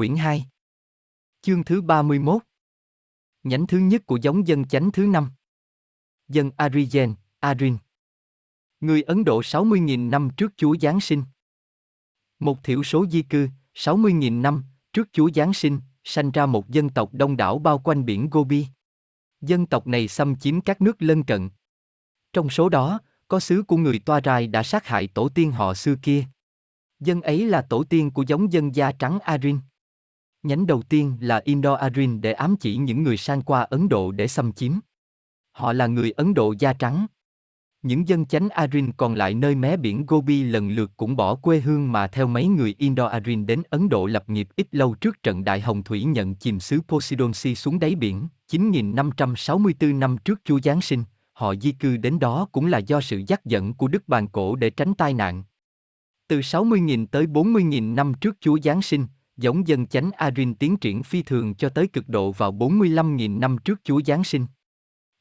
quyển 2. Chương thứ 31. Nhánh thứ nhất của giống dân chánh thứ năm. Dân Arigen, Arin. Người Ấn Độ 60.000 năm trước Chúa Giáng sinh. Một thiểu số di cư, 60.000 năm trước Chúa Giáng sinh, sanh ra một dân tộc đông đảo bao quanh biển Gobi. Dân tộc này xâm chiếm các nước lân cận. Trong số đó, có xứ của người Toa Rai đã sát hại tổ tiên họ xưa kia. Dân ấy là tổ tiên của giống dân da trắng Arin. Nhánh đầu tiên là Indo-Aryan để ám chỉ những người sang qua Ấn Độ để xâm chiếm. Họ là người Ấn Độ da trắng. Những dân chánh Aryan còn lại nơi mé biển Gobi lần lượt cũng bỏ quê hương mà theo mấy người Indo-Aryan đến Ấn Độ lập nghiệp ít lâu trước trận đại hồng thủy nhận chìm xứ Posidonsi xuống đáy biển, 9.564 năm trước Chúa Giáng sinh, họ di cư đến đó cũng là do sự dắt dẫn của Đức Bàn Cổ để tránh tai nạn. Từ 60.000 tới 40.000 năm trước Chúa Giáng sinh, giống dân chánh Arin tiến triển phi thường cho tới cực độ vào 45.000 năm trước Chúa Giáng sinh.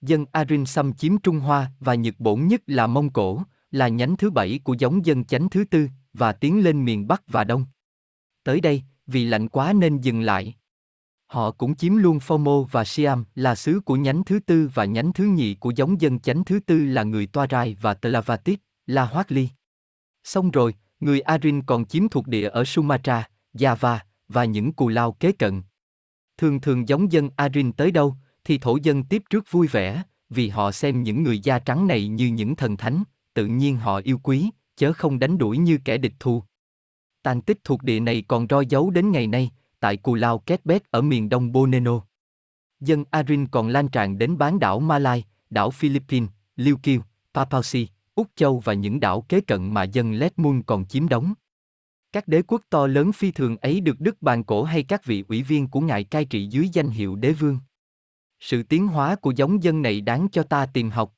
Dân Arin xâm chiếm Trung Hoa và Nhật Bổn nhất là Mông Cổ, là nhánh thứ bảy của giống dân chánh thứ tư, và tiến lên miền Bắc và Đông. Tới đây, vì lạnh quá nên dừng lại. Họ cũng chiếm luôn Formo và Siam là xứ của nhánh thứ tư và nhánh thứ nhì của giống dân chánh thứ tư là người Toa Rai và Tlavatit, là Hoác Ly. Xong rồi, người Arin còn chiếm thuộc địa ở Sumatra, Java và những cù lao kế cận. Thường thường giống dân Arin tới đâu, thì thổ dân tiếp trước vui vẻ, vì họ xem những người da trắng này như những thần thánh, tự nhiên họ yêu quý, chớ không đánh đuổi như kẻ địch thù. Tàn tích thuộc địa này còn roi dấu đến ngày nay, tại Cù Lao Ketbet ở miền đông Boneno. Dân Arin còn lan tràn đến bán đảo Malai, đảo Philippines, Liêu Kiêu, Papausi, Úc Châu và những đảo kế cận mà dân Letmun còn chiếm đóng. Các đế quốc to lớn phi thường ấy được Đức Bàn Cổ hay các vị ủy viên của Ngài cai trị dưới danh hiệu đế vương. Sự tiến hóa của giống dân này đáng cho ta tìm học.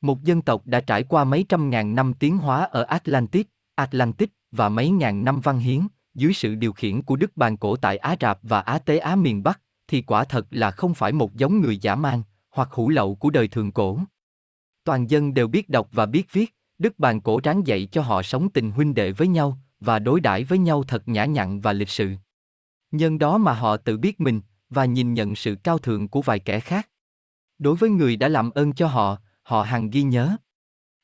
Một dân tộc đã trải qua mấy trăm ngàn năm tiến hóa ở Atlantis, Atlantic và mấy ngàn năm văn hiến, dưới sự điều khiển của Đức Bàn Cổ tại Á Rạp và Á Tế Á miền Bắc, thì quả thật là không phải một giống người giả man, hoặc hủ lậu của đời thường cổ. Toàn dân đều biết đọc và biết viết, Đức Bàn Cổ ráng dạy cho họ sống tình huynh đệ với nhau, và đối đãi với nhau thật nhã nhặn và lịch sự. Nhân đó mà họ tự biết mình, và nhìn nhận sự cao thượng của vài kẻ khác. Đối với người đã làm ơn cho họ, họ hằng ghi nhớ.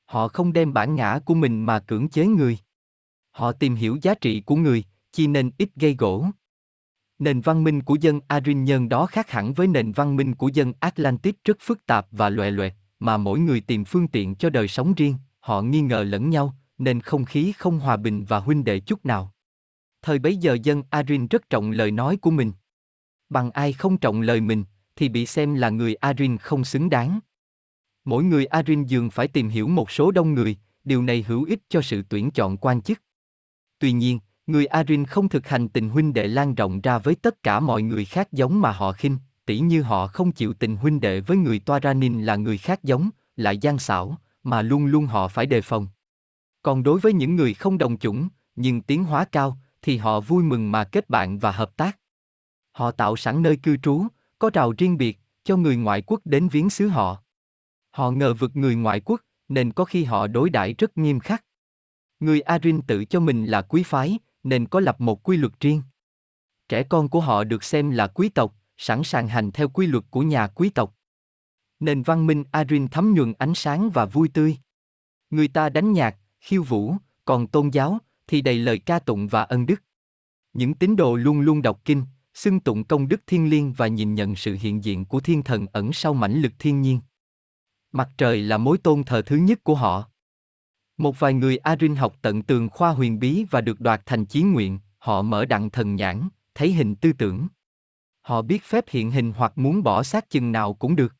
Họ không đem bản ngã của mình mà cưỡng chế người. Họ tìm hiểu giá trị của người, chi nên ít gây gỗ. Nền văn minh của dân Arin nhân đó khác hẳn với nền văn minh của dân Atlantis rất phức tạp và loè loẹt, mà mỗi người tìm phương tiện cho đời sống riêng, họ nghi ngờ lẫn nhau, nên không khí không hòa bình và huynh đệ chút nào. Thời bấy giờ dân Arin rất trọng lời nói của mình. Bằng ai không trọng lời mình, thì bị xem là người Arin không xứng đáng. Mỗi người Arin dường phải tìm hiểu một số đông người, điều này hữu ích cho sự tuyển chọn quan chức. Tuy nhiên, người Arin không thực hành tình huynh đệ lan rộng ra với tất cả mọi người khác giống mà họ khinh, tỉ như họ không chịu tình huynh đệ với người Toaranin là người khác giống, lại gian xảo, mà luôn luôn họ phải đề phòng. Còn đối với những người không đồng chủng, nhưng tiến hóa cao, thì họ vui mừng mà kết bạn và hợp tác. Họ tạo sẵn nơi cư trú, có rào riêng biệt, cho người ngoại quốc đến viếng xứ họ. Họ ngờ vực người ngoại quốc, nên có khi họ đối đãi rất nghiêm khắc. Người Arin tự cho mình là quý phái, nên có lập một quy luật riêng. Trẻ con của họ được xem là quý tộc, sẵn sàng hành theo quy luật của nhà quý tộc. Nền văn minh Arin thấm nhuần ánh sáng và vui tươi. Người ta đánh nhạc, khiêu vũ, còn tôn giáo thì đầy lời ca tụng và ân đức. Những tín đồ luôn luôn đọc kinh, xưng tụng công đức thiên liêng và nhìn nhận sự hiện diện của thiên thần ẩn sau mãnh lực thiên nhiên. Mặt trời là mối tôn thờ thứ nhất của họ. Một vài người Arin học tận tường khoa huyền bí và được đoạt thành chí nguyện, họ mở đặng thần nhãn, thấy hình tư tưởng. Họ biết phép hiện hình hoặc muốn bỏ xác chừng nào cũng được.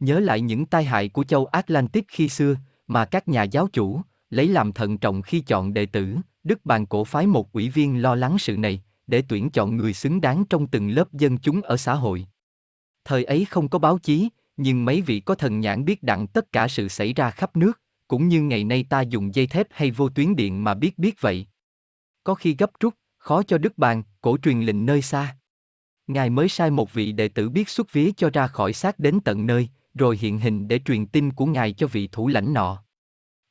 Nhớ lại những tai hại của châu Atlantic khi xưa, mà các nhà giáo chủ, lấy làm thận trọng khi chọn đệ tử, Đức Bàn cổ phái một ủy viên lo lắng sự này, để tuyển chọn người xứng đáng trong từng lớp dân chúng ở xã hội. Thời ấy không có báo chí, nhưng mấy vị có thần nhãn biết đặng tất cả sự xảy ra khắp nước, cũng như ngày nay ta dùng dây thép hay vô tuyến điện mà biết biết vậy. Có khi gấp rút, khó cho Đức Bàn, cổ truyền lệnh nơi xa. Ngài mới sai một vị đệ tử biết xuất vía cho ra khỏi xác đến tận nơi, rồi hiện hình để truyền tin của Ngài cho vị thủ lãnh nọ.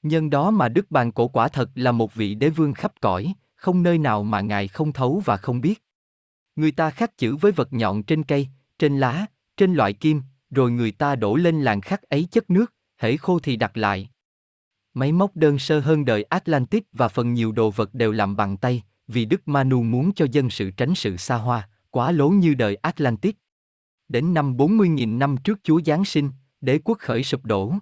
Nhân đó mà Đức Bàn Cổ quả thật là một vị đế vương khắp cõi, không nơi nào mà Ngài không thấu và không biết. Người ta khắc chữ với vật nhọn trên cây, trên lá, trên loại kim, rồi người ta đổ lên làn khắc ấy chất nước, hễ khô thì đặt lại. Máy móc đơn sơ hơn đời Atlantis và phần nhiều đồ vật đều làm bằng tay, vì Đức Manu muốn cho dân sự tránh sự xa hoa, quá lố như đời Atlantis. Đến năm 40.000 năm trước Chúa Giáng sinh, đế quốc khởi sụp đổ.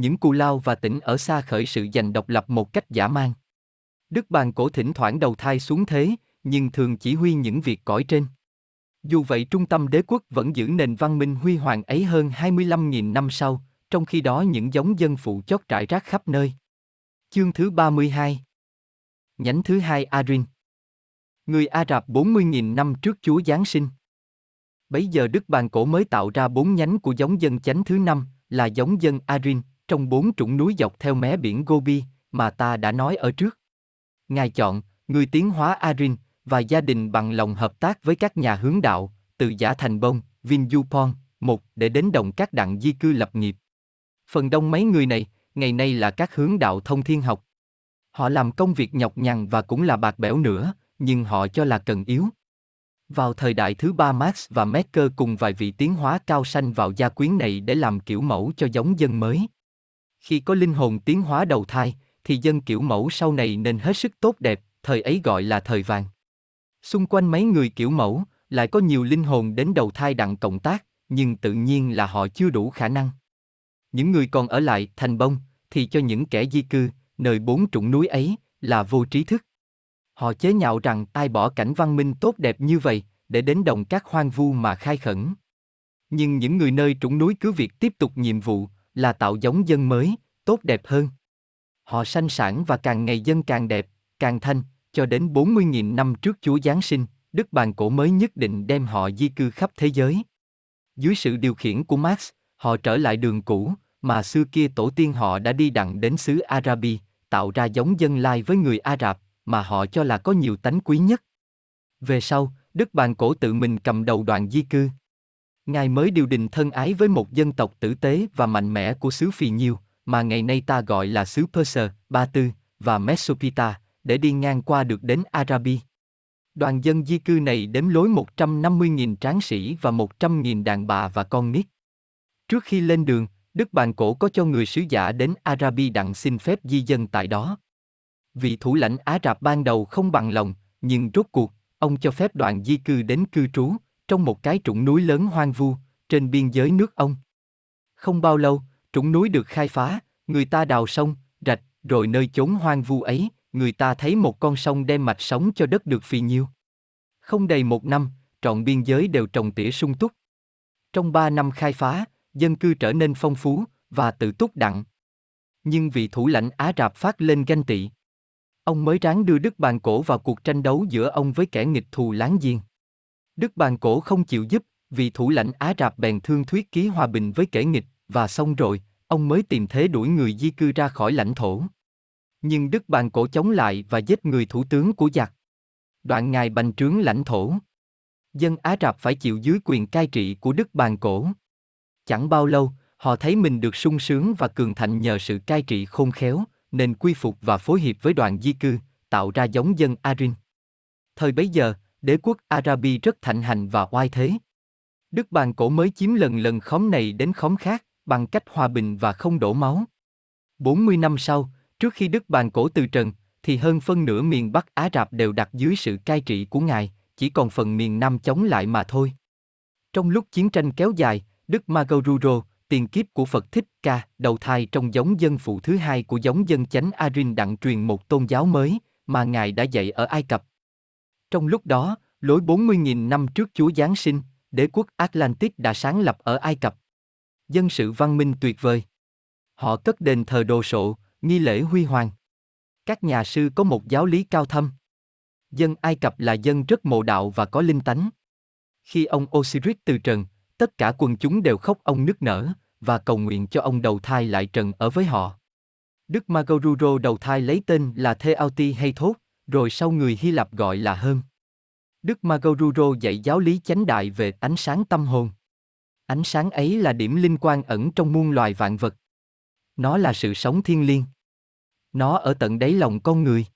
Những cù lao và tỉnh ở xa khởi sự giành độc lập một cách giả mang Đức bàn cổ thỉnh thoảng đầu thai xuống thế, nhưng thường chỉ huy những việc cõi trên. Dù vậy trung tâm đế quốc vẫn giữ nền văn minh huy hoàng ấy hơn 25.000 năm sau, trong khi đó những giống dân phụ chót trải rác khắp nơi. Chương thứ 32 Nhánh thứ hai Arin Người Ả Rập 40.000 năm trước Chúa Giáng sinh. Bấy giờ Đức Bàn Cổ mới tạo ra bốn nhánh của giống dân chánh thứ năm, là giống dân Arin, trong bốn trũng núi dọc theo mé biển Gobi, mà ta đã nói ở trước. Ngài chọn, người tiến hóa Arin, và gia đình bằng lòng hợp tác với các nhà hướng đạo, từ Giả Thành Bông, Vinjupon một để đến đồng các đặng di cư lập nghiệp. Phần đông mấy người này, ngày nay là các hướng đạo thông thiên học. Họ làm công việc nhọc nhằn và cũng là bạc bẽo nữa, nhưng họ cho là cần yếu. Vào thời đại thứ ba Marx và Mecker cùng vài vị tiến hóa cao sanh vào gia quyến này để làm kiểu mẫu cho giống dân mới. Khi có linh hồn tiến hóa đầu thai, thì dân kiểu mẫu sau này nên hết sức tốt đẹp, thời ấy gọi là thời vàng. Xung quanh mấy người kiểu mẫu, lại có nhiều linh hồn đến đầu thai đặng cộng tác, nhưng tự nhiên là họ chưa đủ khả năng. Những người còn ở lại thành bông, thì cho những kẻ di cư, nơi bốn trũng núi ấy, là vô trí thức. Họ chế nhạo rằng ai bỏ cảnh văn minh tốt đẹp như vậy, để đến đồng các hoang vu mà khai khẩn. Nhưng những người nơi trũng núi cứ việc tiếp tục nhiệm vụ, là tạo giống dân mới, tốt đẹp hơn. Họ sanh sản và càng ngày dân càng đẹp, càng thanh, cho đến 40.000 năm trước Chúa Giáng sinh, Đức Bàn Cổ mới nhất định đem họ di cư khắp thế giới. Dưới sự điều khiển của Marx, họ trở lại đường cũ, mà xưa kia tổ tiên họ đã đi đặng đến xứ Arabi, tạo ra giống dân lai với người Ả Rập, mà họ cho là có nhiều tánh quý nhất. Về sau, Đức Bàn Cổ tự mình cầm đầu đoàn di cư. Ngài mới điều đình thân ái với một dân tộc tử tế và mạnh mẽ của xứ Phì Nhiêu, mà ngày nay ta gọi là xứ Perser, Ba Tư và Mesopita, để đi ngang qua được đến Arabi. Đoàn dân di cư này đếm lối 150.000 tráng sĩ và 100.000 đàn bà và con nít. Trước khi lên đường, Đức Bàn Cổ có cho người sứ giả đến Arabi đặng xin phép di dân tại đó. Vị thủ lãnh Á Rạp ban đầu không bằng lòng, nhưng rốt cuộc, ông cho phép đoàn di cư đến cư trú, trong một cái trũng núi lớn hoang vu, trên biên giới nước ông. Không bao lâu, trũng núi được khai phá, người ta đào sông, rạch, rồi nơi chốn hoang vu ấy, người ta thấy một con sông đem mạch sống cho đất được phì nhiêu. Không đầy một năm, trọn biên giới đều trồng tỉa sung túc. Trong ba năm khai phá, dân cư trở nên phong phú và tự túc đặng. Nhưng vị thủ lãnh Á Rạp phát lên ganh tị. Ông mới ráng đưa Đức Bàn Cổ vào cuộc tranh đấu giữa ông với kẻ nghịch thù láng giềng. Đức Bàn Cổ không chịu giúp, vì thủ lãnh Á Rạp bèn thương thuyết ký hòa bình với kẻ nghịch, và xong rồi, ông mới tìm thế đuổi người di cư ra khỏi lãnh thổ. Nhưng Đức Bàn Cổ chống lại và giết người thủ tướng của giặc. Đoạn ngài bành trướng lãnh thổ. Dân Á Rạp phải chịu dưới quyền cai trị của Đức Bàn Cổ. Chẳng bao lâu, họ thấy mình được sung sướng và cường thạnh nhờ sự cai trị khôn khéo, nên quy phục và phối hợp với đoàn di cư, tạo ra giống dân Arin. Thời bấy giờ, đế quốc Arabi rất thạnh hành và oai thế. Đức Bàn Cổ mới chiếm lần lần khóm này đến khóm khác, bằng cách hòa bình và không đổ máu. 40 năm sau, trước khi Đức Bàn Cổ từ trần, thì hơn phân nửa miền Bắc Á Rạp đều đặt dưới sự cai trị của Ngài, chỉ còn phần miền Nam chống lại mà thôi. Trong lúc chiến tranh kéo dài, Đức Magoruro, tiền kiếp của Phật Thích Ca, đầu thai trong giống dân phụ thứ hai của giống dân chánh Arin đặng truyền một tôn giáo mới, mà Ngài đã dạy ở Ai Cập. Trong lúc đó, lối 40.000 năm trước Chúa Giáng sinh, đế quốc Atlantis đã sáng lập ở Ai Cập. Dân sự văn minh tuyệt vời. Họ cất đền thờ đồ sộ, nghi lễ huy hoàng. Các nhà sư có một giáo lý cao thâm. Dân Ai Cập là dân rất mộ đạo và có linh tánh. Khi ông Osiris từ trần, tất cả quần chúng đều khóc ông nức nở, và cầu nguyện cho ông đầu thai lại trần ở với họ. Đức Magoruro đầu thai lấy tên là Theauti hay Thốt, rồi sau người Hy Lạp gọi là Hơn. Đức Magoruro dạy giáo lý chánh đại về ánh sáng tâm hồn. Ánh sáng ấy là điểm linh quan ẩn trong muôn loài vạn vật. Nó là sự sống thiên liêng. Nó ở tận đáy lòng con người.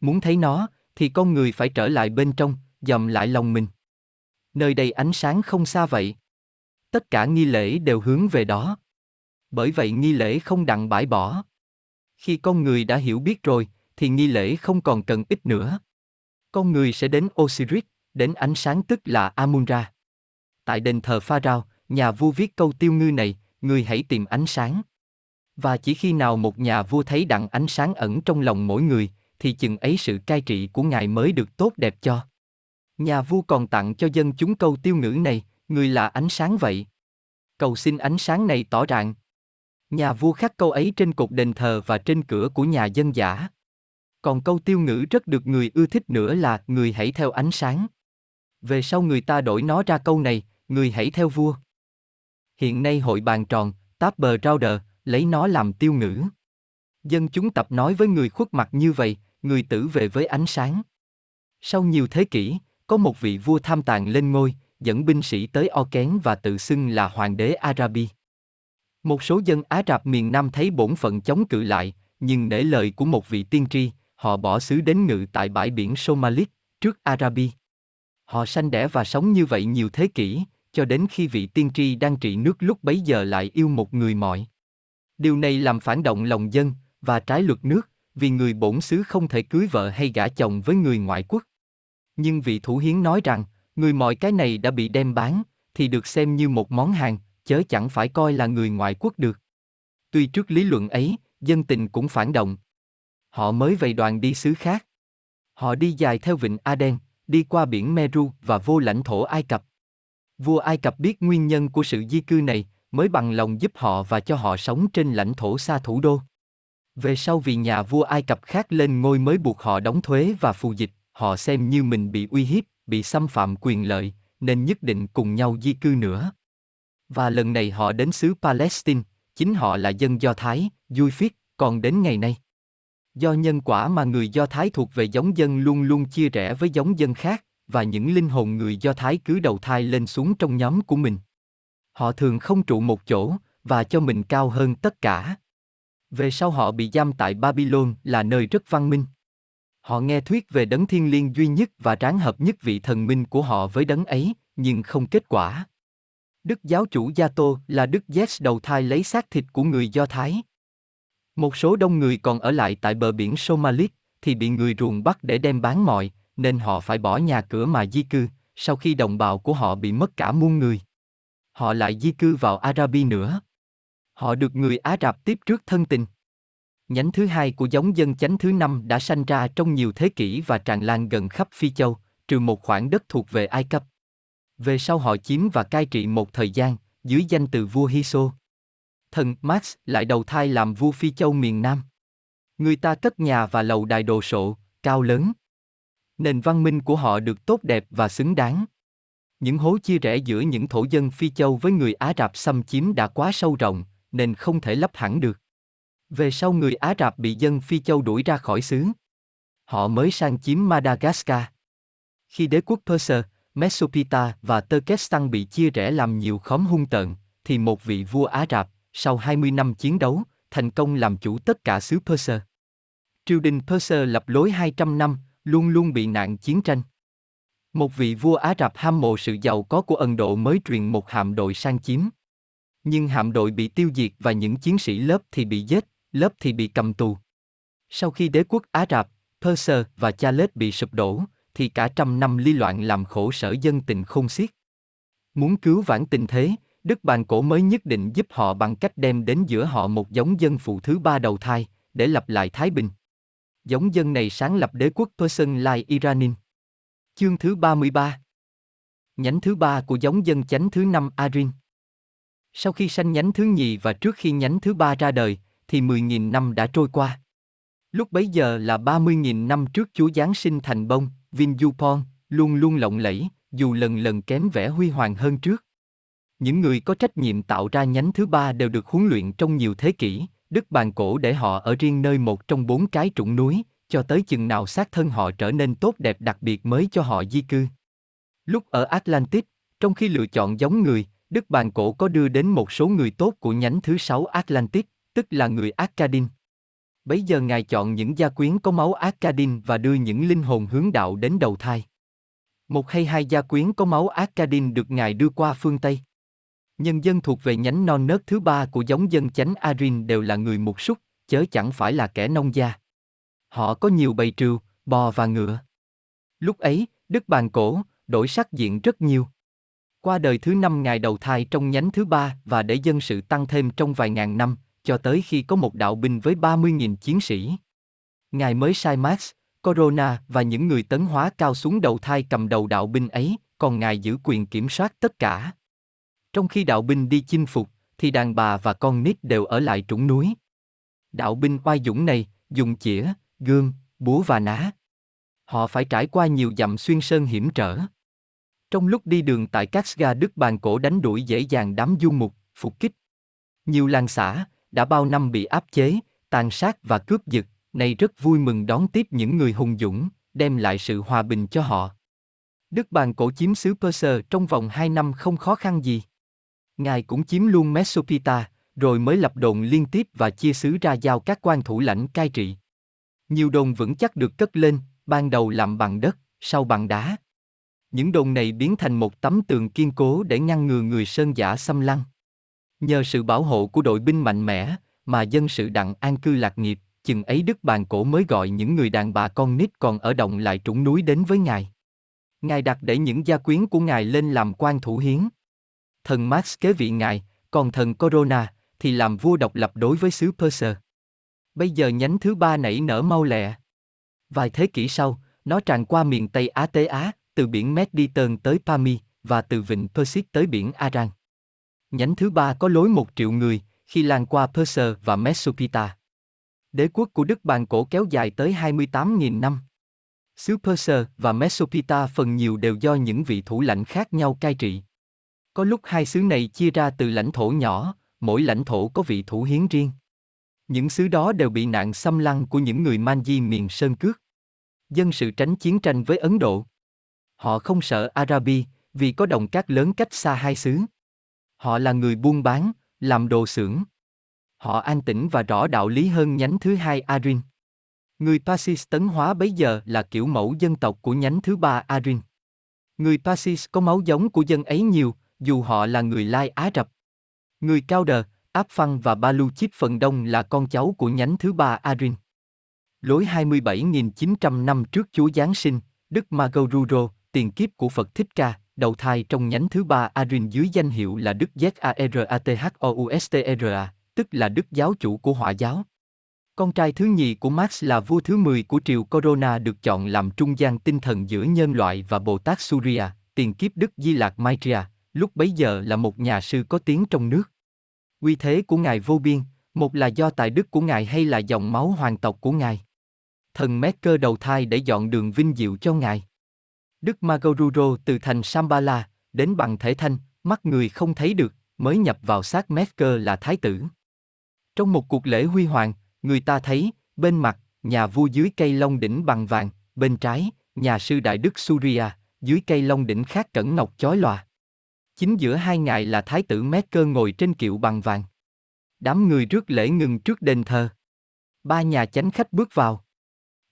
Muốn thấy nó, thì con người phải trở lại bên trong, dòm lại lòng mình. Nơi đây ánh sáng không xa vậy. Tất cả nghi lễ đều hướng về đó. Bởi vậy nghi lễ không đặng bãi bỏ. Khi con người đã hiểu biết rồi, thì nghi lễ không còn cần ít nữa. Con người sẽ đến Osiris, đến ánh sáng tức là Amunra. Tại đền thờ Pharaoh, nhà vua viết câu tiêu ngư này, người hãy tìm ánh sáng. Và chỉ khi nào một nhà vua thấy đặng ánh sáng ẩn trong lòng mỗi người, thì chừng ấy sự cai trị của ngài mới được tốt đẹp cho. Nhà vua còn tặng cho dân chúng câu tiêu ngữ này, người là ánh sáng vậy. Cầu xin ánh sáng này tỏ rạng. Nhà vua khắc câu ấy trên cột đền thờ và trên cửa của nhà dân giả. Còn câu tiêu ngữ rất được người ưa thích nữa là người hãy theo ánh sáng. Về sau người ta đổi nó ra câu này, người hãy theo vua. Hiện nay hội bàn tròn, táp bờ rao đờ, lấy nó làm tiêu ngữ. Dân chúng tập nói với người khuất mặt như vậy, người tử về với ánh sáng. Sau nhiều thế kỷ, có một vị vua tham tàn lên ngôi, dẫn binh sĩ tới O Kén và tự xưng là hoàng đế Arabi. Một số dân Á Rạp miền Nam thấy bổn phận chống cự lại, nhưng nể lời của một vị tiên tri, họ bỏ xứ đến ngự tại bãi biển Somalit, trước Arabi. Họ sanh đẻ và sống như vậy nhiều thế kỷ, cho đến khi vị tiên tri đang trị nước lúc bấy giờ lại yêu một người mọi. Điều này làm phản động lòng dân và trái luật nước, vì người bổn xứ không thể cưới vợ hay gả chồng với người ngoại quốc. Nhưng vị thủ hiến nói rằng, người mọi cái này đã bị đem bán, thì được xem như một món hàng, chớ chẳng phải coi là người ngoại quốc được. Tuy trước lý luận ấy, dân tình cũng phản động. Họ mới về đoàn đi xứ khác. Họ đi dài theo vịnh Aden, đi qua biển Meru và vô lãnh thổ Ai Cập. Vua Ai Cập biết nguyên nhân của sự di cư này, mới bằng lòng giúp họ và cho họ sống trên lãnh thổ xa thủ đô. Về sau vì nhà vua Ai Cập khác lên ngôi mới buộc họ đóng thuế và phù dịch, họ xem như mình bị uy hiếp, bị xâm phạm quyền lợi, nên nhất định cùng nhau di cư nữa. Và lần này họ đến xứ Palestine, chính họ là dân Do Thái, vui phiết, còn đến ngày nay. Do nhân quả mà người Do Thái thuộc về giống dân luôn luôn chia rẽ với giống dân khác, và những linh hồn người Do Thái cứ đầu thai lên xuống trong nhóm của mình. Họ thường không trụ một chỗ, và cho mình cao hơn tất cả. Về sau họ bị giam tại Babylon là nơi rất văn minh. Họ nghe thuyết về đấng thiên liêng duy nhất và ráng hợp nhất vị thần minh của họ với đấng ấy, nhưng không kết quả. Đức giáo chủ Gia Tô là Đức Yes đầu thai lấy xác thịt của người Do Thái. Một số đông người còn ở lại tại bờ biển Somalit, thì bị người ruồng bắt để đem bán mọi, nên họ phải bỏ nhà cửa mà di cư, sau khi đồng bào của họ bị mất cả muôn người. Họ lại di cư vào Arabi nữa. Họ được người Á Rập tiếp trước thân tình. Nhánh thứ hai của giống dân chánh thứ năm đã sanh ra trong nhiều thế kỷ và tràn lan gần khắp Phi Châu, trừ một khoảng đất thuộc về Ai Cập. Về sau họ chiếm và cai trị một thời gian, dưới danh từ vua Hiso. Thần Max lại đầu thai làm vua Phi Châu miền Nam. Người ta cất nhà và lầu đài đồ sộ, cao lớn. Nền văn minh của họ được tốt đẹp và xứng đáng. Những hố chia rẽ giữa những thổ dân Phi Châu với người Á Rạp xâm chiếm đã quá sâu rộng, nên không thể lấp hẳn được. Về sau người Á Rạp bị dân Phi Châu đuổi ra khỏi xứ. Họ mới sang chiếm Madagascar. Khi đế quốc perser Mesopita và Turkestan bị chia rẽ làm nhiều khóm hung tợn, thì một vị vua Á Rạp, sau 20 năm chiến đấu, thành công làm chủ tất cả xứ Persia. Triều đình Persia lập lối 200 năm, luôn luôn bị nạn chiến tranh. Một vị vua Á Rập ham mộ sự giàu có của Ấn Độ mới truyền một hạm đội sang chiếm. Nhưng hạm đội bị tiêu diệt và những chiến sĩ lớp thì bị giết, lớp thì bị cầm tù. Sau khi đế quốc Á Rập, Persia và Chalet bị sụp đổ, thì cả trăm năm ly loạn làm khổ sở dân tình không xiết. Muốn cứu vãn tình thế, Đức Bàn Cổ mới nhất định giúp họ bằng cách đem đến giữa họ một giống dân phụ thứ ba đầu thai, để lập lại Thái Bình. Giống dân này sáng lập đế quốc Persian Lai Iranin. Chương thứ 33 Nhánh thứ ba của giống dân chánh thứ năm Arin. Sau khi sanh nhánh thứ nhì và trước khi nhánh thứ ba ra đời, thì 10.000 năm đã trôi qua. Lúc bấy giờ là 30.000 năm trước Chúa Giáng sinh thành bông, Vinjupon, luôn luôn lộng lẫy, dù lần lần kém vẻ huy hoàng hơn trước. Những người có trách nhiệm tạo ra nhánh thứ ba đều được huấn luyện trong nhiều thế kỷ, Đức bàn cổ để họ ở riêng nơi một trong bốn cái trũng núi, cho tới chừng nào xác thân họ trở nên tốt đẹp đặc biệt mới cho họ di cư. Lúc ở Atlantis, trong khi lựa chọn giống người, Đức Bàn Cổ có đưa đến một số người tốt của nhánh thứ sáu Atlantis, tức là người Akkadin. Bấy giờ Ngài chọn những gia quyến có máu Akkadin và đưa những linh hồn hướng đạo đến đầu thai. Một hay hai gia quyến có máu Akkadin được ngài đưa qua phương Tây. Nhân dân thuộc về nhánh non nớt thứ ba của giống dân chánh Arin đều là người mục súc, chớ chẳng phải là kẻ nông gia. Họ có nhiều bầy trừu, bò và ngựa. Lúc ấy, Đức Bàn Cổ, đổi sắc diện rất nhiều. Qua đời thứ năm ngài đầu thai trong nhánh thứ ba và để dân sự tăng thêm trong vài ngàn năm, cho tới khi có một đạo binh với 30.000 chiến sĩ. Ngài mới sai Max, Corona và những người tấn hóa cao xuống đầu thai cầm đầu đạo binh ấy, còn ngài giữ quyền kiểm soát tất cả. Trong khi đạo binh đi chinh phục, thì đàn bà và con nít đều ở lại trũng núi. Đạo binh oai dũng này, dùng chĩa, gươm, búa và ná. Họ phải trải qua nhiều dặm xuyên sơn hiểm trở. Trong lúc đi đường tại các ga Đức bàn cổ đánh đuổi dễ dàng đám du mục, phục kích. Nhiều làng xã, đã bao năm bị áp chế, tàn sát và cướp giật, nay rất vui mừng đón tiếp những người hùng dũng, đem lại sự hòa bình cho họ. Đức bàn cổ chiếm xứ Perser trong vòng hai năm không khó khăn gì. Ngài cũng chiếm luôn Mesopita, rồi mới lập đồn liên tiếp và chia xứ ra giao các quan thủ lãnh cai trị. Nhiều đồn vững chắc được cất lên, ban đầu làm bằng đất, sau bằng đá. Những đồn này biến thành một tấm tường kiên cố để ngăn ngừa người sơn giả xâm lăng. Nhờ sự bảo hộ của đội binh mạnh mẽ, mà dân sự đặng an cư lạc nghiệp, chừng ấy Đức Bàn Cổ mới gọi những người đàn bà con nít còn ở động lại trũng núi đến với Ngài. Ngài đặt để những gia quyến của Ngài lên làm quan thủ hiến. Thần Max kế vị Ngài, còn thần Corona thì làm vua độc lập đối với xứ Perser. Bây giờ nhánh thứ ba nảy nở mau lẹ. Vài thế kỷ sau, nó tràn qua miền Tây Á Tế Á, từ biển Mediterranean tới Pami, và từ vịnh Persic tới biển Aran. Nhánh thứ ba có lối một triệu người, khi lan qua Perser và Mesopita. Đế quốc của Đức Bàn Cổ kéo dài tới 28.000 năm. Xứ Perser và Mesopita phần nhiều đều do những vị thủ lãnh khác nhau cai trị. Có lúc hai xứ này chia ra từ lãnh thổ nhỏ, mỗi lãnh thổ có vị thủ hiến riêng. Những xứ đó đều bị nạn xâm lăng của những người Manji miền Sơn Cước. Dân sự tránh chiến tranh với Ấn Độ. Họ không sợ Arabi, vì có đồng cát lớn cách xa hai xứ. Họ là người buôn bán, làm đồ xưởng. Họ an tĩnh và rõ đạo lý hơn nhánh thứ hai Arin. Người Pasis tấn hóa bấy giờ là kiểu mẫu dân tộc của nhánh thứ ba Arin. Người Pasis có máu giống của dân ấy nhiều, dù họ là người Lai Á Rập. Người Cao Đờ, Áp Phăng và Baluchit phần đông là con cháu của nhánh thứ ba Arin. Lối 27.900 năm trước Chúa Giáng sinh, Đức Magoruro, tiền kiếp của Phật Thích Ca, đầu thai trong nhánh thứ ba Arin dưới danh hiệu là Đức Zarathustra, tức là Đức giáo chủ của họa giáo. Con trai thứ nhì của Max là vua thứ 10 của triều Corona được chọn làm trung gian tinh thần giữa nhân loại và Bồ Tát Surya, tiền kiếp Đức Di Lạc Maitreya, lúc bấy giờ là một nhà sư có tiếng trong nước. Uy thế của Ngài vô biên, một là do tài đức của Ngài hay là dòng máu hoàng tộc của Ngài. Thần Mekker đầu thai để dọn đường vinh diệu cho Ngài. Đức Magoruro từ thành Sambala, đến bằng thể thanh, mắt người không thấy được, mới nhập vào xác cơ là thái tử. Trong một cuộc lễ huy hoàng, người ta thấy, bên mặt, nhà vua dưới cây long đỉnh bằng vàng, bên trái, nhà sư đại đức Surya, dưới cây long đỉnh khác cẩn ngọc chói lòa. Chính giữa hai ngài là thái tử Mesker ngồi trên kiệu bằng vàng. Đám người rước lễ ngừng trước đền thờ. Ba nhà chánh khách bước vào.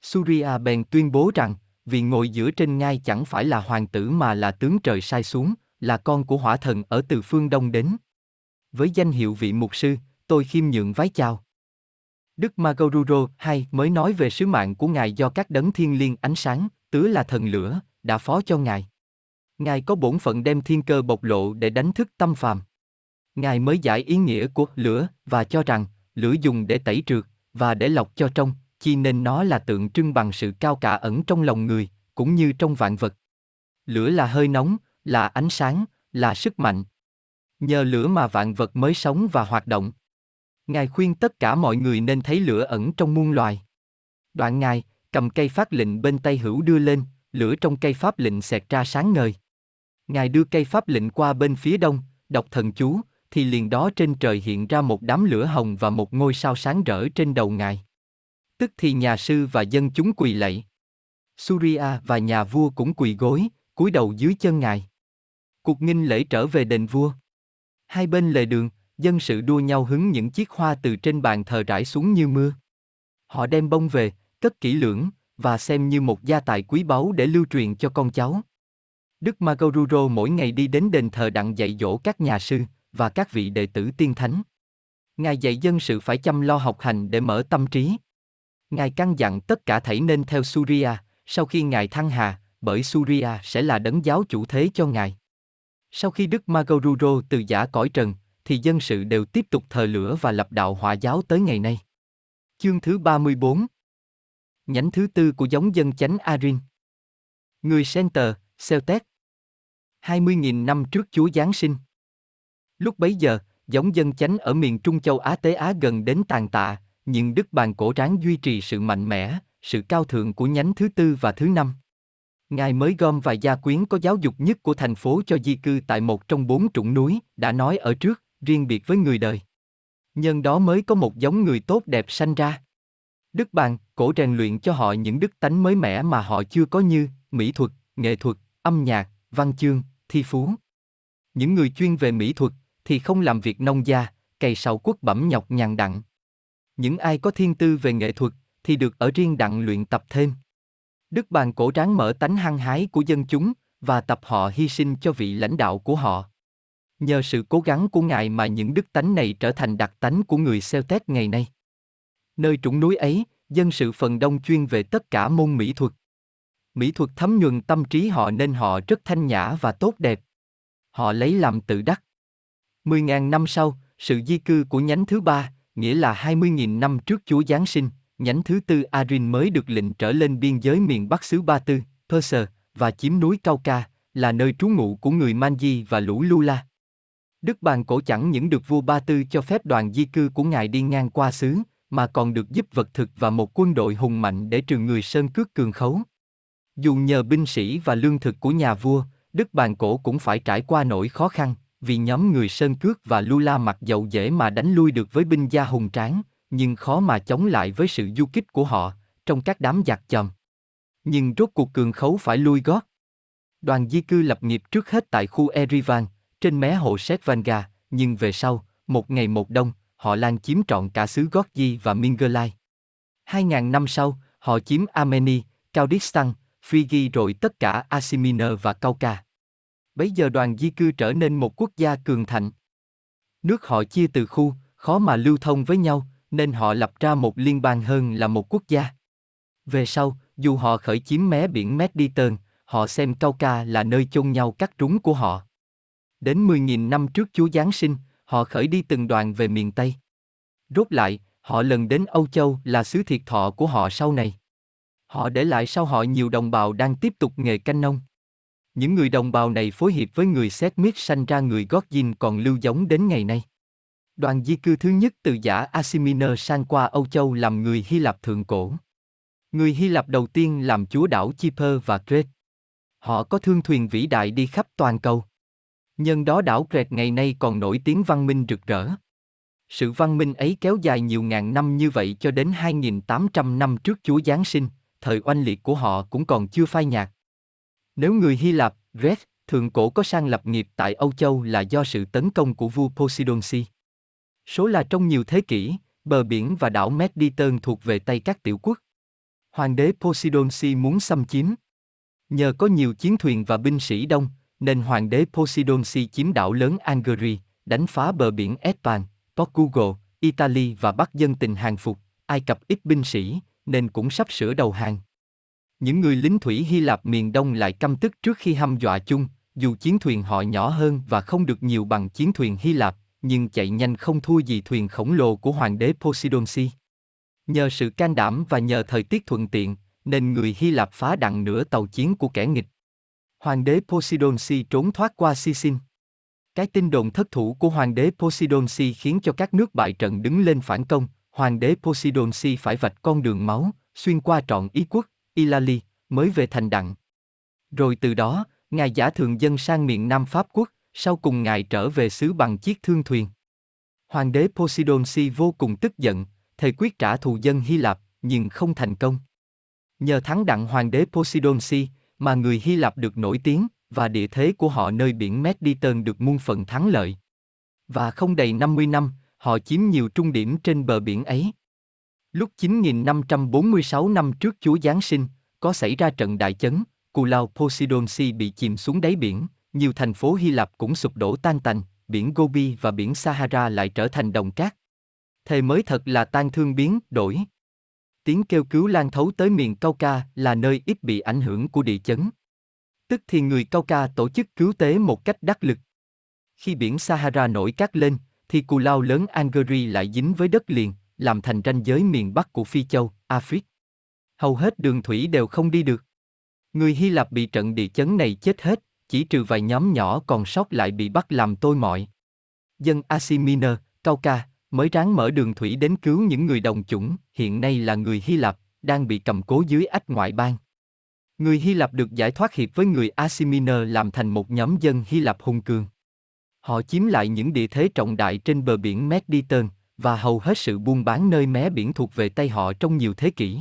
Surya bèn tuyên bố rằng, vì ngồi giữa trên ngai chẳng phải là hoàng tử mà là tướng trời sai xuống, là con của hỏa thần ở từ phương đông đến. Với danh hiệu vị mục sư, tôi khiêm nhượng vái chào. Đức Magoruro hay mới nói về sứ mạng của Ngài do các đấng thiên liêng ánh sáng, tứ là thần lửa, đã phó cho Ngài. Ngài có bổn phận đem thiên cơ bộc lộ để đánh thức tâm phàm. Ngài mới giải ý nghĩa của lửa và cho rằng lửa dùng để tẩy trượt và để lọc cho trong, chi nên nó là tượng trưng bằng sự cao cả ẩn trong lòng người, cũng như trong vạn vật. Lửa là hơi nóng, là ánh sáng, là sức mạnh. Nhờ lửa mà vạn vật mới sống và hoạt động. Ngài khuyên tất cả mọi người nên thấy lửa ẩn trong muôn loài. Đoạn Ngài, cầm cây phát lệnh bên tay hữu đưa lên, lửa trong cây pháp lệnh xẹt ra sáng ngời. Ngài đưa cây pháp lệnh qua bên phía đông, đọc thần chú, thì liền đó trên trời hiện ra một đám lửa hồng và một ngôi sao sáng rỡ trên đầu Ngài. Tức thì nhà sư và dân chúng quỳ lạy. Surya và nhà vua cũng quỳ gối, cúi đầu dưới chân Ngài. Cuộc nghinh lễ trở về đền vua. Hai bên lề đường, dân sự đua nhau hứng những chiếc hoa từ trên bàn thờ rải xuống như mưa. Họ đem bông về, cất kỹ lưỡng, và xem như một gia tài quý báu để lưu truyền cho con cháu. Đức Magoruro mỗi ngày đi đến đền thờ đặng dạy dỗ các nhà sư và các vị đệ tử tiên thánh. Ngài dạy dân sự phải chăm lo học hành để mở tâm trí. Ngài căn dặn tất cả thảy nên theo Surya, sau khi Ngài thăng hà, bởi Surya sẽ là đấng giáo chủ thế cho Ngài. Sau khi Đức Magoruro từ giả cõi trần, thì dân sự đều tiếp tục thờ lửa và lập đạo hỏa giáo tới ngày nay. Chương thứ 34 Nhánh thứ tư của giống dân chánh Arin Người Center, Celtec. 20.000 năm trước Chúa Giáng sinh Lúc bấy giờ, giống dân chánh ở miền Trung châu Á Tế Á gần đến tàn tạ, nhưng Đức Bàn Cổ Tráng duy trì sự mạnh mẽ, sự cao thượng của nhánh thứ tư và thứ năm. Ngài mới gom vài gia quyến có giáo dục nhất của thành phố cho di cư tại một trong bốn trũng núi, đã nói ở trước, riêng biệt với người đời. Nhân đó mới có một giống người tốt đẹp sanh ra. Đức Bàn, cổ rèn luyện cho họ những đức tánh mới mẻ mà họ chưa có như mỹ thuật, nghệ thuật, âm nhạc, văn chương, thi phú. Những người chuyên về mỹ thuật thì không làm việc nông gia, cày sầu quốc bẩm nhọc nhằn đặng. Những ai có thiên tư về nghệ thuật thì được ở riêng đặng luyện tập thêm. Đức bàn cổ tráng mở tánh hăng hái của dân chúng và tập họ hy sinh cho vị lãnh đạo của họ. Nhờ sự cố gắng của Ngài mà những đức tánh này trở thành đặc tánh của người Celtic ngày nay. Nơi trũng núi ấy, dân sự phần đông chuyên về tất cả môn mỹ thuật. Mỹ thuật thấm nhuần tâm trí họ nên họ rất thanh nhã và tốt đẹp. Họ lấy làm tự đắc. 10.000 năm sau, sự di cư của nhánh thứ ba, nghĩa là 20.000 năm trước Chúa Giáng sinh, nhánh thứ tư Arin mới được lệnh trở lên biên giới miền Bắc xứ Ba Tư, Perser, và chiếm núi Cao Ca, là nơi trú ngụ của người Manji và lũ Lula. Đức Bàn Cổ chẳng những được vua Ba Tư cho phép đoàn di cư của ngài đi ngang qua xứ, mà còn được giúp vật thực và một quân đội hùng mạnh để trừ người Sơn cước cường khấu. Dù nhờ binh sĩ và lương thực của nhà vua, Đức Bàn Cổ cũng phải trải qua nỗi khó khăn, vì nhóm người Sơn Cước và Lula mặc dầu dễ mà đánh lui được với binh gia hùng tráng, nhưng khó mà chống lại với sự du kích của họ, trong các đám giặc chầm. Nhưng rốt cuộc cường khấu phải lui gót. Đoàn di cư lập nghiệp trước hết tại khu Erivan, trên mé hồ Setvanga, nhưng về sau, một ngày một đông, họ lan chiếm trọn cả xứ Gorgi và Mingelai. Hai ngàn năm sau, họ chiếm Armeni, Phi ghi rồi tất cả Asiminer và Kauka. Bấy giờ đoàn di cư trở nên một quốc gia cường thạnh. Nước họ chia từ khu, khó mà lưu thông với nhau, nên họ lập ra một liên bang hơn là một quốc gia. Về sau, dù họ khởi chiếm mé biển Mediterranean, họ xem Kauka là nơi chôn nhau cắt trúng của họ. Đến 10.000 năm trước Chúa Giáng sinh, họ khởi đi từng đoàn về miền Tây. Rốt lại, họ lần đến Âu Châu là xứ thiệt thọ của họ sau này. Họ để lại sau họ nhiều đồng bào đang tiếp tục nghề canh nông. Những người đồng bào này phối hợp với người Sethmit sanh ra người Gót-Dinh còn lưu giống đến ngày nay. Đoàn di cư thứ nhất từ giả Asiminer sang qua Âu Châu làm người Hy Lạp thượng cổ. Người Hy Lạp đầu tiên làm chúa đảo Chipper và Crete. Họ có thương thuyền vĩ đại đi khắp toàn cầu. Nhân đó đảo Crete ngày nay còn nổi tiếng văn minh rực rỡ. Sự văn minh ấy kéo dài nhiều ngàn năm như vậy cho đến 2.800 năm trước Chúa Giáng sinh, thời oanh liệt của họ cũng còn chưa phai nhạt. Nếu người Hy Lạp, Red, thường cổ có sang lập nghiệp tại Âu Châu là do sự tấn công của vua Posidonsi. Số là trong nhiều thế kỷ, bờ biển và đảo Mediterranean thuộc về tay các tiểu quốc. Hoàng đế Posidonsi muốn xâm chiếm. Nhờ có nhiều chiến thuyền và binh sĩ đông, nên hoàng đế Posidonsi chiếm đảo lớn Angeri, đánh phá bờ biển Espan, Portugal, Italy và bắt dân tình hàng phục, Ai Cập ít binh sĩ, nên cũng sắp sửa đầu hàng. Những người lính thủy Hy Lạp miền Đông lại căm tức trước khi hăm dọa chung, dù chiến thuyền họ nhỏ hơn và không được nhiều bằng chiến thuyền Hy Lạp, nhưng chạy nhanh không thua gì thuyền khổng lồ của hoàng đế Poseidon. Si Nhờ sự can đảm và nhờ thời tiết thuận tiện, nên người Hy Lạp phá đặng nửa tàu chiến của kẻ nghịch. Hoàng đế Poseidon si trốn thoát qua Sicin. Cái tin đồn thất thủ của hoàng đế Poseidon si khiến cho các nước bại trận đứng lên phản công, hoàng đế Posidonsi phải vạch con đường máu, xuyên qua trọn ý quốc, Ilali, mới về thành đặng. Rồi từ đó, ngài giả thường dân sang miền Nam Pháp quốc, sau cùng ngài trở về xứ bằng chiếc thương thuyền. Hoàng đế Posidonsi vô cùng tức giận, thề quyết trả thù dân Hy Lạp, nhưng không thành công. Nhờ thắng đặng hoàng đế Posidonsi, mà người Hy Lạp được nổi tiếng, và địa thế của họ nơi biển Mediterranean được muôn phần thắng lợi. Và không đầy 50 năm, họ chiếm nhiều trung điểm trên bờ biển ấy. Lúc 9546 năm trước Chúa Giáng sinh, có xảy ra trận đại chấn, Cù Lao Posidonsi bị chìm xuống đáy biển, nhiều thành phố Hy Lạp cũng sụp đổ tan tành, biển Gobi và biển Sahara lại trở thành đồng cát. Thề mới thật là tan thương biến, đổi. Tiếng kêu cứu lan thấu tới miền cao ca là nơi ít bị ảnh hưởng của địa chấn. Tức thì người cao ca tổ chức cứu tế một cách đắc lực. Khi biển Sahara nổi cát lên, thì cù lao lớn Angeri lại dính với đất liền, làm thành ranh giới miền Bắc của Phi Châu, Afrik. Hầu hết đường thủy đều không đi được. Người Hy Lạp bị trận địa chấn này chết hết, chỉ trừ vài nhóm nhỏ còn sót lại bị bắt làm tôi mọi. Dân Asia cao Cauca, mới ráng mở đường thủy đến cứu những người đồng chủng, hiện nay là người Hy Lạp, đang bị cầm cố dưới ách ngoại bang. Người Hy Lạp được giải thoát hiệp với người Asia làm thành một nhóm dân Hy Lạp hung cường. Họ chiếm lại những địa thế trọng đại trên bờ biển Mediterranean và hầu hết sự buôn bán nơi mé biển thuộc về tay họ trong nhiều thế kỷ.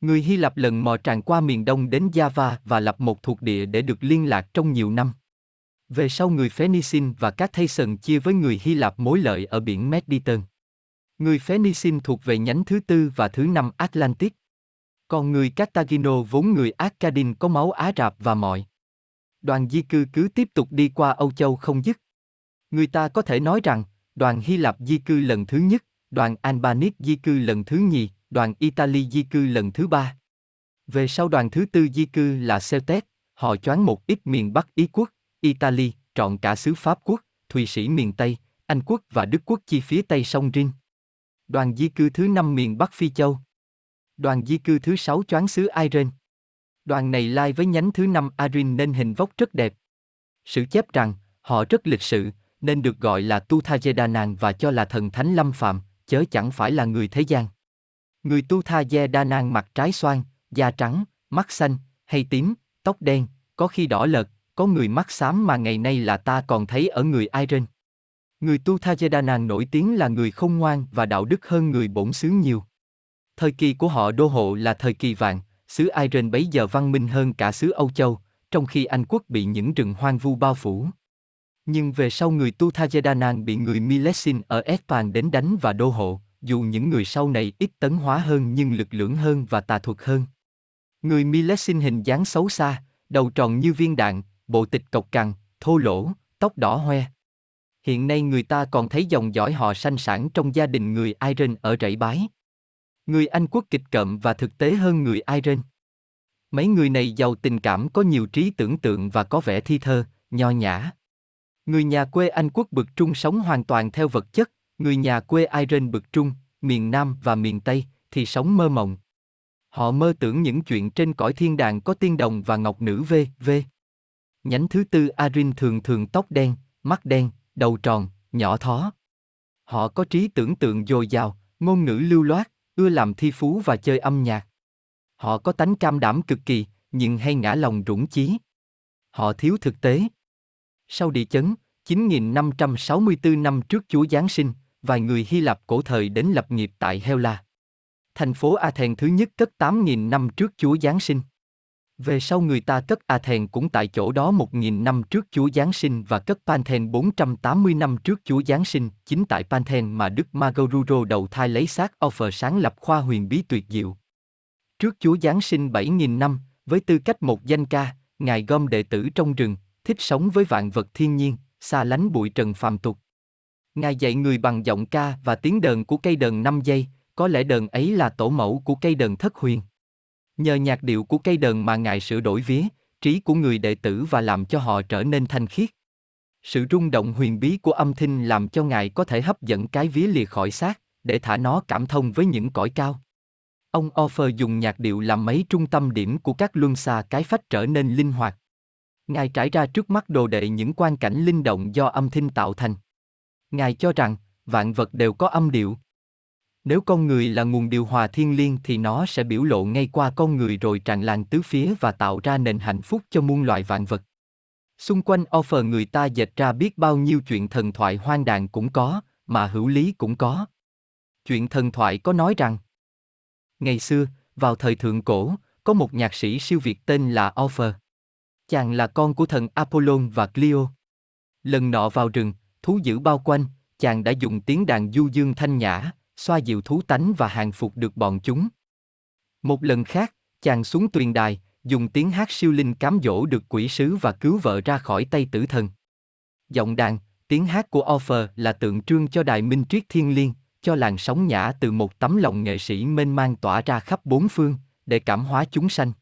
Người Hy Lạp lần mò tràn qua miền đông đến Java và lập một thuộc địa để được liên lạc trong nhiều năm. Về sau người Phoenician và các Thayson chia với người Hy Lạp mối lợi ở biển Mediterranean. Người Phoenician thuộc về nhánh thứ tư và thứ năm Atlantic. Còn người Cartagino vốn người Akkadin có máu Á Rạp và mọi. Đoàn di cư cứ tiếp tục đi qua Âu Châu không dứt. Người ta có thể nói rằng, đoàn Hy Lạp di cư lần thứ nhất, đoàn Albanic di cư lần thứ nhì, đoàn Italy di cư lần thứ ba. Về sau đoàn thứ tư di cư là Celtes, họ choán một ít miền Bắc Ý quốc, Italy, trọn cả xứ Pháp quốc, Thụy Sĩ miền Tây, Anh quốc và Đức quốc chi phía Tây sông Rin. Đoàn di cư thứ năm miền Bắc Phi Châu. Đoàn di cư thứ sáu choán xứ Iren. Đoàn này lai với nhánh thứ năm Arin nên hình vóc rất đẹp. Sử chép rằng, họ rất lịch sự, nên được gọi là Tuthajedanan và cho là thần thánh lâm phạm, chớ chẳng phải là người thế gian. Người Tuthajedanan mặt trái xoan, da trắng, mắt xanh, hay tím, tóc đen, có khi đỏ lợt, có người mắt xám mà ngày nay là ta còn thấy ở người Iren. Người Tuthajedanan nổi tiếng là người không ngoan và đạo đức hơn người bổn xứ nhiều. Thời kỳ của họ đô hộ là thời kỳ vàng, xứ Iren bấy giờ văn minh hơn cả xứ Âu Châu, trong khi Anh quốc bị những rừng hoang vu bao phủ. Nhưng về sau người Tu Tuthajedanan bị người Milesin ở Espan đến đánh và đô hộ, dù những người sau này ít tấn hóa hơn nhưng lực lượng hơn và tà thuật hơn. Người Milesin hình dáng xấu xa, đầu tròn như viên đạn, bộ tịch cộc cằn, thô lỗ, tóc đỏ hoe. Hiện nay người ta còn thấy dòng dõi họ sanh sản trong gia đình người Iren ở rẫy bái. Người Anh quốc kịch cậm và thực tế hơn người Iren. Mấy người này giàu tình cảm có nhiều trí tưởng tượng và có vẻ thi thơ, nho nhã. Người nhà quê Anh quốc bực trung sống hoàn toàn theo vật chất, người nhà quê Ireland bực trung, miền Nam và miền Tây, thì sống mơ mộng. Họ mơ tưởng những chuyện trên cõi thiên đàng có tiên đồng và ngọc nữ v, v. Nhánh thứ tư Arin thường thường tóc đen, mắt đen, đầu tròn, nhỏ thó. Họ có trí tưởng tượng dồi dào, ngôn ngữ lưu loát, ưa làm thi phú và chơi âm nhạc. Họ có tánh cam đảm cực kỳ, nhưng hay ngã lòng rủng chí. Họ thiếu thực tế. Sau địa chấn, 9564 năm trước Chúa Giáng sinh, vài người Hy Lạp cổ thời đến lập nghiệp tại Hela. Thành phố Athens thứ nhất cất 8.000 năm trước Chúa Giáng sinh. Về sau người ta cất Athens cũng tại chỗ đó 1.000 năm trước Chúa Giáng sinh và cất Panthen 480 năm trước Chúa Giáng sinh, chính tại Panthen mà Đức Magoruro đầu thai lấy xác offer sáng lập khoa huyền bí tuyệt diệu. Trước Chúa Giáng sinh 7.000 năm, với tư cách một danh ca, Ngài gom đệ tử trong rừng, thích sống với vạn vật thiên nhiên, xa lánh bụi trần phàm tục. Ngài dạy người bằng giọng ca và tiếng đờn của cây đờn 5 giây, có lẽ đờn ấy là tổ mẫu của cây đờn thất huyền. Nhờ nhạc điệu của cây đờn mà Ngài sửa đổi vía, trí của người đệ tử và làm cho họ trở nên thanh khiết. Sự rung động huyền bí của âm thanh làm cho Ngài có thể hấp dẫn cái vía lìa khỏi xác, để thả nó cảm thông với những cõi cao. Ông Offer dùng nhạc điệu làm mấy trung tâm điểm của các luân xa cái phách trở nên linh hoạt. Ngài trải ra trước mắt đồ đệ những quan cảnh linh động do âm thanh tạo thành. Ngài cho rằng, vạn vật đều có âm điệu. Nếu con người là nguồn điều hòa thiên liêng thì nó sẽ biểu lộ ngay qua con người rồi tràn lan tứ phía và tạo ra nền hạnh phúc cho muôn loại vạn vật. Xung quanh offer người ta dệt ra biết bao nhiêu chuyện thần thoại hoang đàn cũng có, mà hữu lý cũng có. Chuyện thần thoại có nói rằng, ngày xưa, vào thời thượng cổ, có một nhạc sĩ siêu việt tên là Offer. Chàng là con của thần Apollon và Clio. Lần nọ vào rừng, thú dữ bao quanh, chàng đã dùng tiếng đàn du dương thanh nhã, xoa dịu thú tánh và hàng phục được bọn chúng. Một lần khác, chàng xuống tuyền đài, dùng tiếng hát siêu linh cám dỗ được quỷ sứ và cứu vợ ra khỏi tay tử thần. Giọng đàn, tiếng hát của Offer là tượng trưng cho đài minh triết thiên liêng, cho làn sóng nhã từ một tấm lòng nghệ sĩ mênh mang tỏa ra khắp bốn phương, để cảm hóa chúng sanh.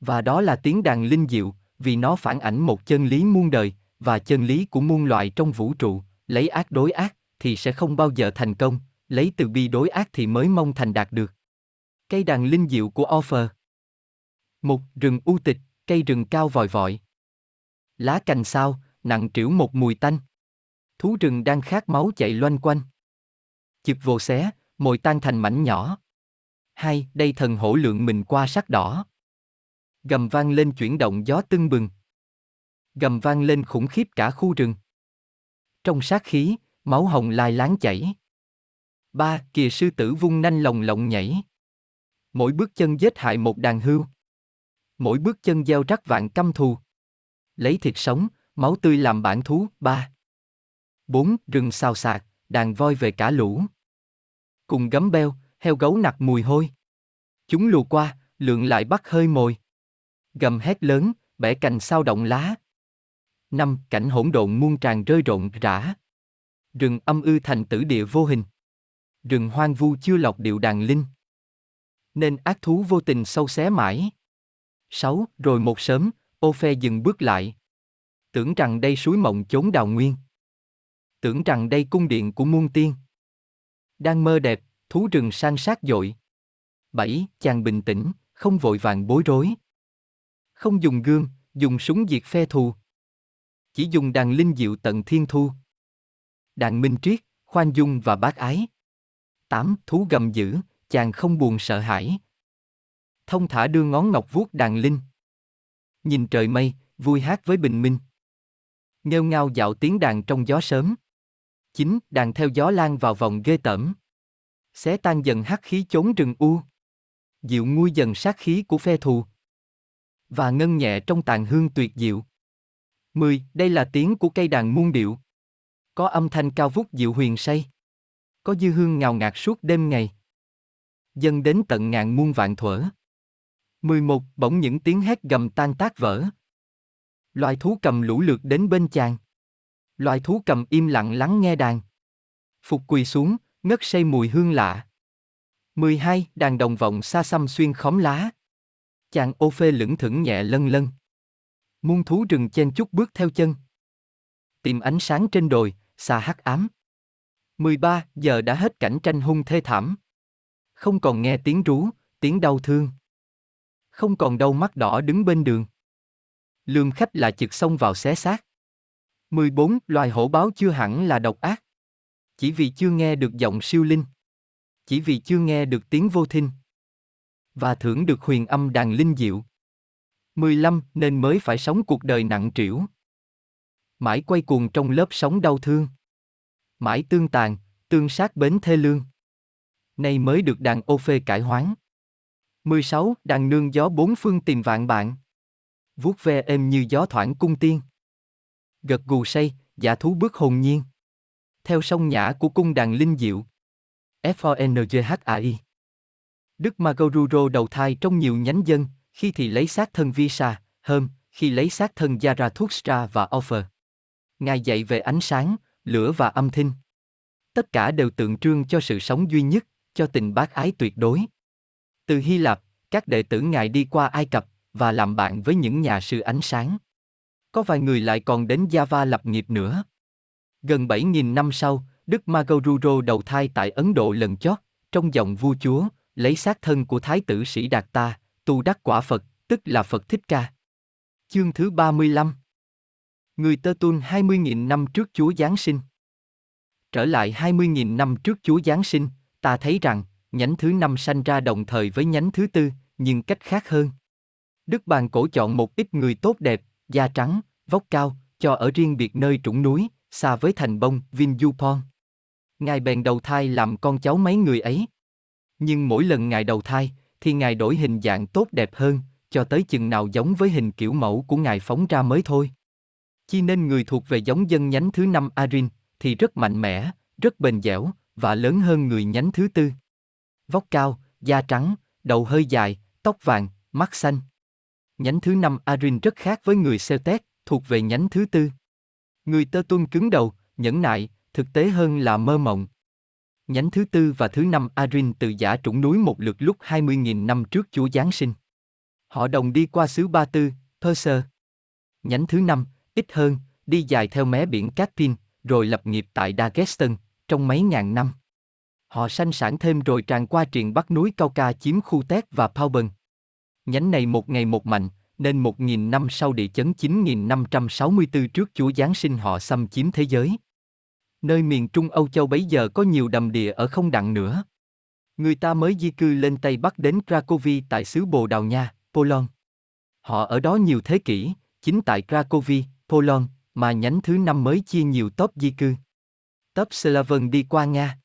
Và đó là tiếng đàn linh diệu, vì nó phản ảnh một chân lý muôn đời, và chân lý của muôn loài trong vũ trụ, lấy ác đối ác, thì sẽ không bao giờ thành công, lấy từ bi đối ác thì mới mong thành đạt được. Cây đàn linh diệu của Offer Một rừng u tịch, cây rừng cao vòi vọi. Lá cành sao, nặng trĩu một mùi tanh. Thú rừng đang khát máu chạy loanh quanh. chụp vồ xé, mồi tan thành mảnh nhỏ. Hai, đây thần hổ lượng mình qua sắc đỏ. Gầm vang lên chuyển động gió tưng bừng. Gầm vang lên khủng khiếp cả khu rừng. Trong sát khí, máu hồng lai láng chảy. Ba, kìa sư tử vung nanh lồng lộng nhảy. Mỗi bước chân giết hại một đàn hưu. Mỗi bước chân gieo rắc vạn căm thù. Lấy thịt sống, máu tươi làm bản thú. Ba. Bốn, rừng xào xạc, đàn voi về cả lũ. Cùng gấm beo, heo gấu nặc mùi hôi. Chúng lùa qua, lượng lại bắt hơi mồi. Gầm hét lớn, bẻ cành sao động lá. Năm, cảnh hỗn độn muôn tràn rơi rộn rã. Rừng âm ư thành tử địa vô hình. Rừng hoang vu chưa lọc điệu đàn linh. Nên ác thú vô tình sâu xé mãi. Sáu, rồi một sớm, ô phe dừng bước lại. Tưởng rằng đây suối mộng chốn đào nguyên. Tưởng rằng đây cung điện của muôn tiên. Đang mơ đẹp, thú rừng san sát dội. Bảy, chàng bình tĩnh, không vội vàng bối rối. Không dùng gương, dùng súng diệt phe thù. Chỉ dùng đàn linh diệu tận thiên thu. Đàn minh triết, khoan dung và bác ái. Tám, thú gầm dữ, chàng không buồn sợ hãi. Thông thả đưa ngón ngọc vuốt đàn linh. Nhìn trời mây, vui hát với bình minh. Nghêu ngao dạo tiếng đàn trong gió sớm. Chín, đàn theo gió lan vào vòng ghê tởm. Xé tan dần hắc khí chốn rừng u. Dịu nguôi dần sát khí của phe thù. Và ngân nhẹ trong tàn hương tuyệt diệu. 10. Đây là tiếng của cây đàn muôn điệu. Có âm thanh cao vút dịu huyền say. Có dư hương ngào ngạt suốt đêm ngày. Dân đến tận ngàn muôn vạn thuở. 11. Bỗng những tiếng hét gầm tan tác vỡ. Loài thú cầm lũ lượt đến bên chàng. Loài thú cầm im lặng lắng nghe đàn. Phục quỳ xuống, ngất say mùi hương lạ. 12. Đàn đồng vọng xa xăm xuyên khóm lá. Chàng ô phê lững thững nhẹ lân lân. Muôn thú rừng chen chút bước theo chân. Tìm ánh sáng trên đồi, xa hắc ám. 13. Giờ đã hết cảnh tranh hung thê thảm. Không còn nghe tiếng rú, tiếng đau thương. Không còn đâu mắt đỏ đứng bên đường. Lương khách là chực xông vào xé xác. 14. Loài hổ báo chưa hẳn là độc ác. Chỉ vì chưa nghe được giọng siêu linh. Chỉ vì chưa nghe được tiếng vô thinh. Và thưởng được huyền âm đàn linh diệu. 15. Nên mới phải sống cuộc đời nặng trĩu. Mãi quay cuồng trong lớp sóng đau thương. Mãi tương tàn, tương sát bến thê lương. Nay mới được đàn ô phê cải hoán. 16. Đàn nương gió bốn phương tìm vạn bạn. Vuốt ve êm như gió thoảng cung tiên. Gật gù say, giả thú bước hồn nhiên. Theo sông nhã của cung đàn linh diệu. FONGHAI Đức Magoruro đầu thai trong nhiều nhánh dân, khi thì lấy xác thân Visa, Hôm, khi lấy xác thân Zarathustra và Offer. Ngài dạy về ánh sáng, lửa và âm thanh. Tất cả đều tượng trưng cho sự sống duy nhất, cho tình bác ái tuyệt đối. Từ Hy Lạp, các đệ tử Ngài đi qua Ai Cập và làm bạn với những nhà sư ánh sáng. Có vài người lại còn đến Java lập nghiệp nữa. Gần 7.000 năm sau, Đức Magoruro đầu thai tại Ấn Độ lần chót, trong dòng vua chúa, lấy xác thân của Thái tử Sĩ Đạt Ta, tu đắc quả Phật, tức là Phật Thích Ca. Chương thứ 35 Người Tơ Tun 20.000 năm trước Chúa Giáng sinh Trở lại 20.000 năm trước Chúa Giáng sinh, ta thấy rằng, nhánh thứ năm sanh ra đồng thời với nhánh thứ tư, nhưng cách khác hơn. Đức Bàn cổ chọn một ít người tốt đẹp, da trắng, vóc cao, cho ở riêng biệt nơi trũng núi, xa với thành bông, Vinjupon. Ngài bèn đầu thai làm con cháu mấy người ấy. Nhưng mỗi lần Ngài đầu thai, thì Ngài đổi hình dạng tốt đẹp hơn, cho tới chừng nào giống với hình kiểu mẫu của Ngài phóng ra mới thôi. Chi nên người thuộc về giống dân nhánh thứ năm Arin, thì rất mạnh mẽ, rất bền dẻo, và lớn hơn người nhánh thứ tư. Vóc cao, da trắng, đầu hơi dài, tóc vàng, mắt xanh. Nhánh thứ năm Arin rất khác với người Celtic, thuộc về nhánh thứ tư. Người tơ tuân cứng đầu, nhẫn nại, thực tế hơn là mơ mộng. Nhánh thứ tư và thứ năm Arin từ giả trũng núi một lượt lúc 20.000 năm trước Chúa Giáng sinh. Họ đồng đi qua xứ Ba Tư, Perser. Nhánh thứ năm, ít hơn, đi dài theo mé biển Caspin, rồi lập nghiệp tại Dagestan, trong mấy ngàn năm. Họ sanh sản thêm rồi tràn qua triền bắc núi Cao Ca chiếm khu Tét và Pauben. Nhánh này một ngày một mạnh, nên một nghìn năm sau địa chấn 9564 trước Chúa Giáng sinh họ xâm chiếm thế giới. Nơi miền Trung Âu Châu bấy giờ có nhiều đầm địa ở không đặng nữa. Người ta mới di cư lên Tây Bắc đến Krakowi tại xứ Bồ Đào Nha, Poland. Họ ở đó nhiều thế kỷ, chính tại Krakowi, Poland, mà nhánh thứ năm mới chia nhiều tốp di cư. Tốp Slaven đi qua Nga.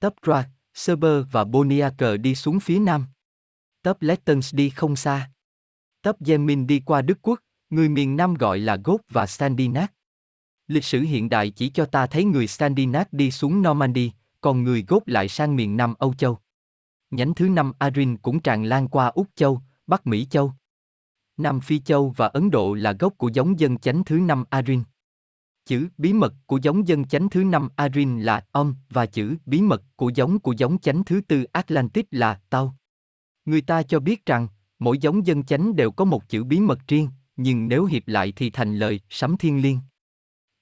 Tốp Prague, Serber và Boniaker đi xuống phía nam. Tốp Lettons đi không xa. Tốp Yemin đi qua Đức Quốc, người miền Nam gọi là Gốt và Sandinat. Lịch sử hiện đại chỉ cho ta thấy người Sandinat đi xuống Normandy, còn người Gốt lại sang miền Nam Âu Châu. Nhánh thứ năm Arin cũng tràn lan qua Úc Châu, Bắc Mỹ Châu. Nam Phi Châu và Ấn Độ là gốc của giống dân chánh thứ năm Arin. Chữ bí mật của giống dân chánh thứ năm Arin là Om và chữ bí mật của giống của giống chánh thứ tư Atlantic là Tau. Người ta cho biết rằng, mỗi giống dân chánh đều có một chữ bí mật riêng, nhưng nếu hiệp lại thì thành lời sấm thiên liêng.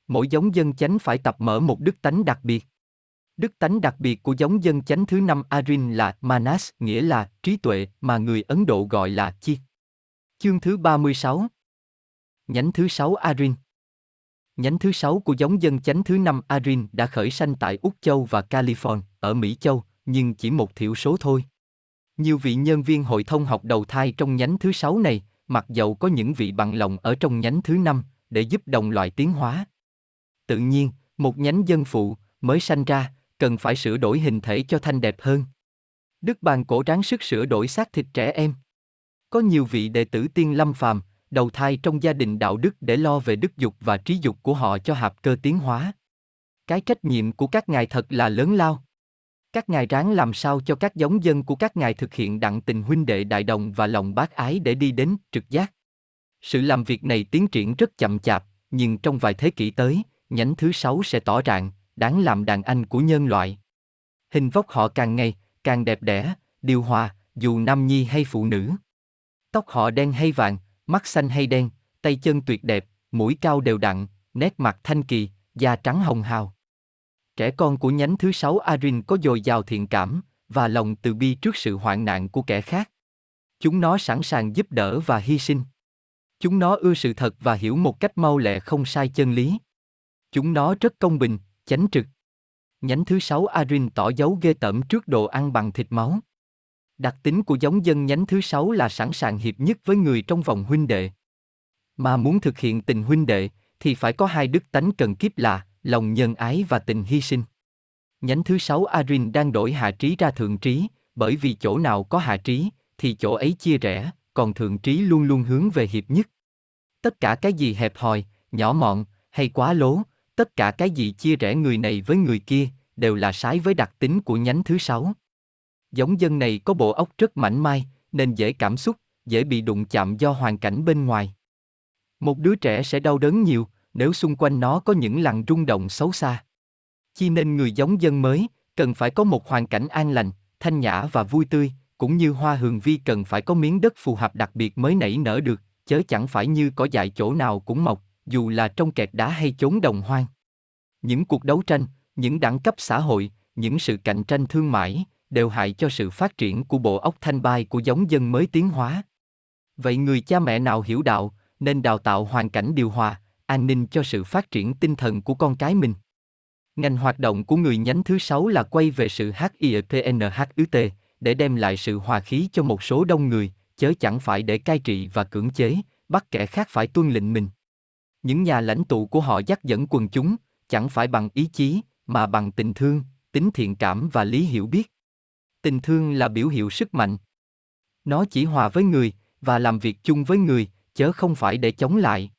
Mỗi giống dân chánh phải tập mở một đức tánh đặc biệt. Đức tánh đặc biệt của giống dân chánh thứ năm Arin là Manas, nghĩa là trí tuệ mà người Ấn Độ gọi là Chi. Chương thứ 36 Nhánh thứ sáu Arin Nhánh thứ sáu của giống dân chánh thứ năm Arin đã khởi sanh tại Úc Châu và California, ở Mỹ Châu, nhưng chỉ một thiểu số thôi. Nhiều vị nhân viên hội thông học đầu thai trong nhánh thứ sáu này, mặc dầu có những vị bằng lòng ở trong nhánh thứ năm, để giúp đồng loại tiến hóa. Tự nhiên, một nhánh dân phụ, mới sanh ra, cần phải sửa đổi hình thể cho thanh đẹp hơn. Đức bàn cổ ráng sức sửa đổi xác thịt trẻ em. Có nhiều vị đệ tử tiên lâm phàm, đầu thai trong gia đình đạo đức để lo về đức dục và trí dục của họ cho hạp cơ tiến hóa. Cái trách nhiệm của các ngài thật là lớn lao. Các ngài ráng làm sao cho các giống dân của các ngài thực hiện đặng tình huynh đệ đại đồng và lòng bác ái để đi đến trực giác. Sự làm việc này tiến triển rất chậm chạp, nhưng trong vài thế kỷ tới, nhánh thứ sáu sẽ tỏ rạng, đáng làm đàn anh của nhân loại. Hình vóc họ càng ngày, càng đẹp đẽ, điều hòa, dù nam nhi hay phụ nữ. Tóc họ đen hay vàng, mắt xanh hay đen, tay chân tuyệt đẹp, mũi cao đều đặn, nét mặt thanh kỳ, da trắng hồng hào. Trẻ con của nhánh thứ sáu Arin có dồi dào thiện cảm và lòng từ bi trước sự hoạn nạn của kẻ khác. Chúng nó sẵn sàng giúp đỡ và hy sinh. Chúng nó ưa sự thật và hiểu một cách mau lẹ không sai chân lý. Chúng nó rất công bình, chánh trực. Nhánh thứ sáu Arin tỏ dấu ghê tởm trước đồ ăn bằng thịt máu. Đặc tính của giống dân nhánh thứ sáu là sẵn sàng hiệp nhất với người trong vòng huynh đệ. Mà muốn thực hiện tình huynh đệ, thì phải có hai đức tánh cần kiếp là lòng nhân ái và tình hy sinh. Nhánh thứ sáu Arin đang đổi hạ trí ra thượng trí, bởi vì chỗ nào có hạ trí, thì chỗ ấy chia rẽ, còn thượng trí luôn luôn hướng về hiệp nhất. Tất cả cái gì hẹp hòi, nhỏ mọn, hay quá lố, tất cả cái gì chia rẽ người này với người kia, đều là trái với đặc tính của nhánh thứ sáu. Giống dân này có bộ óc rất mảnh mai, nên dễ cảm xúc, dễ bị đụng chạm do hoàn cảnh bên ngoài. Một đứa trẻ sẽ đau đớn nhiều, nếu xung quanh nó có những lằn rung động xấu xa. Chi nên người giống dân mới, cần phải có một hoàn cảnh an lành, thanh nhã và vui tươi, cũng như hoa hường vi cần phải có miếng đất phù hợp đặc biệt mới nảy nở được, chớ chẳng phải như có dại chỗ nào cũng mọc, dù là trong kẹt đá hay chốn đồng hoang. Những cuộc đấu tranh, những đẳng cấp xã hội, những sự cạnh tranh thương mại, đều hại cho sự phát triển của bộ óc thanh bai của giống dân mới tiến hóa. Vậy người cha mẹ nào hiểu đạo, nên đào tạo hoàn cảnh điều hòa, an ninh cho sự phát triển tinh thần của con cái mình. Ngành hoạt động của người nhánh thứ sáu là quay về sự HIPNHUT, để đem lại sự hòa khí cho một số đông người, chớ chẳng phải để cai trị và cưỡng chế, bắt kẻ khác phải tuân lệnh mình. Những nhà lãnh tụ của họ dắt dẫn quần chúng, chẳng phải bằng ý chí, mà bằng tình thương, tính thiện cảm và lý hiểu biết. Tình thương là biểu hiệu sức mạnh. Nó chỉ hòa với người, và làm việc chung với người, chớ không phải để chống lại.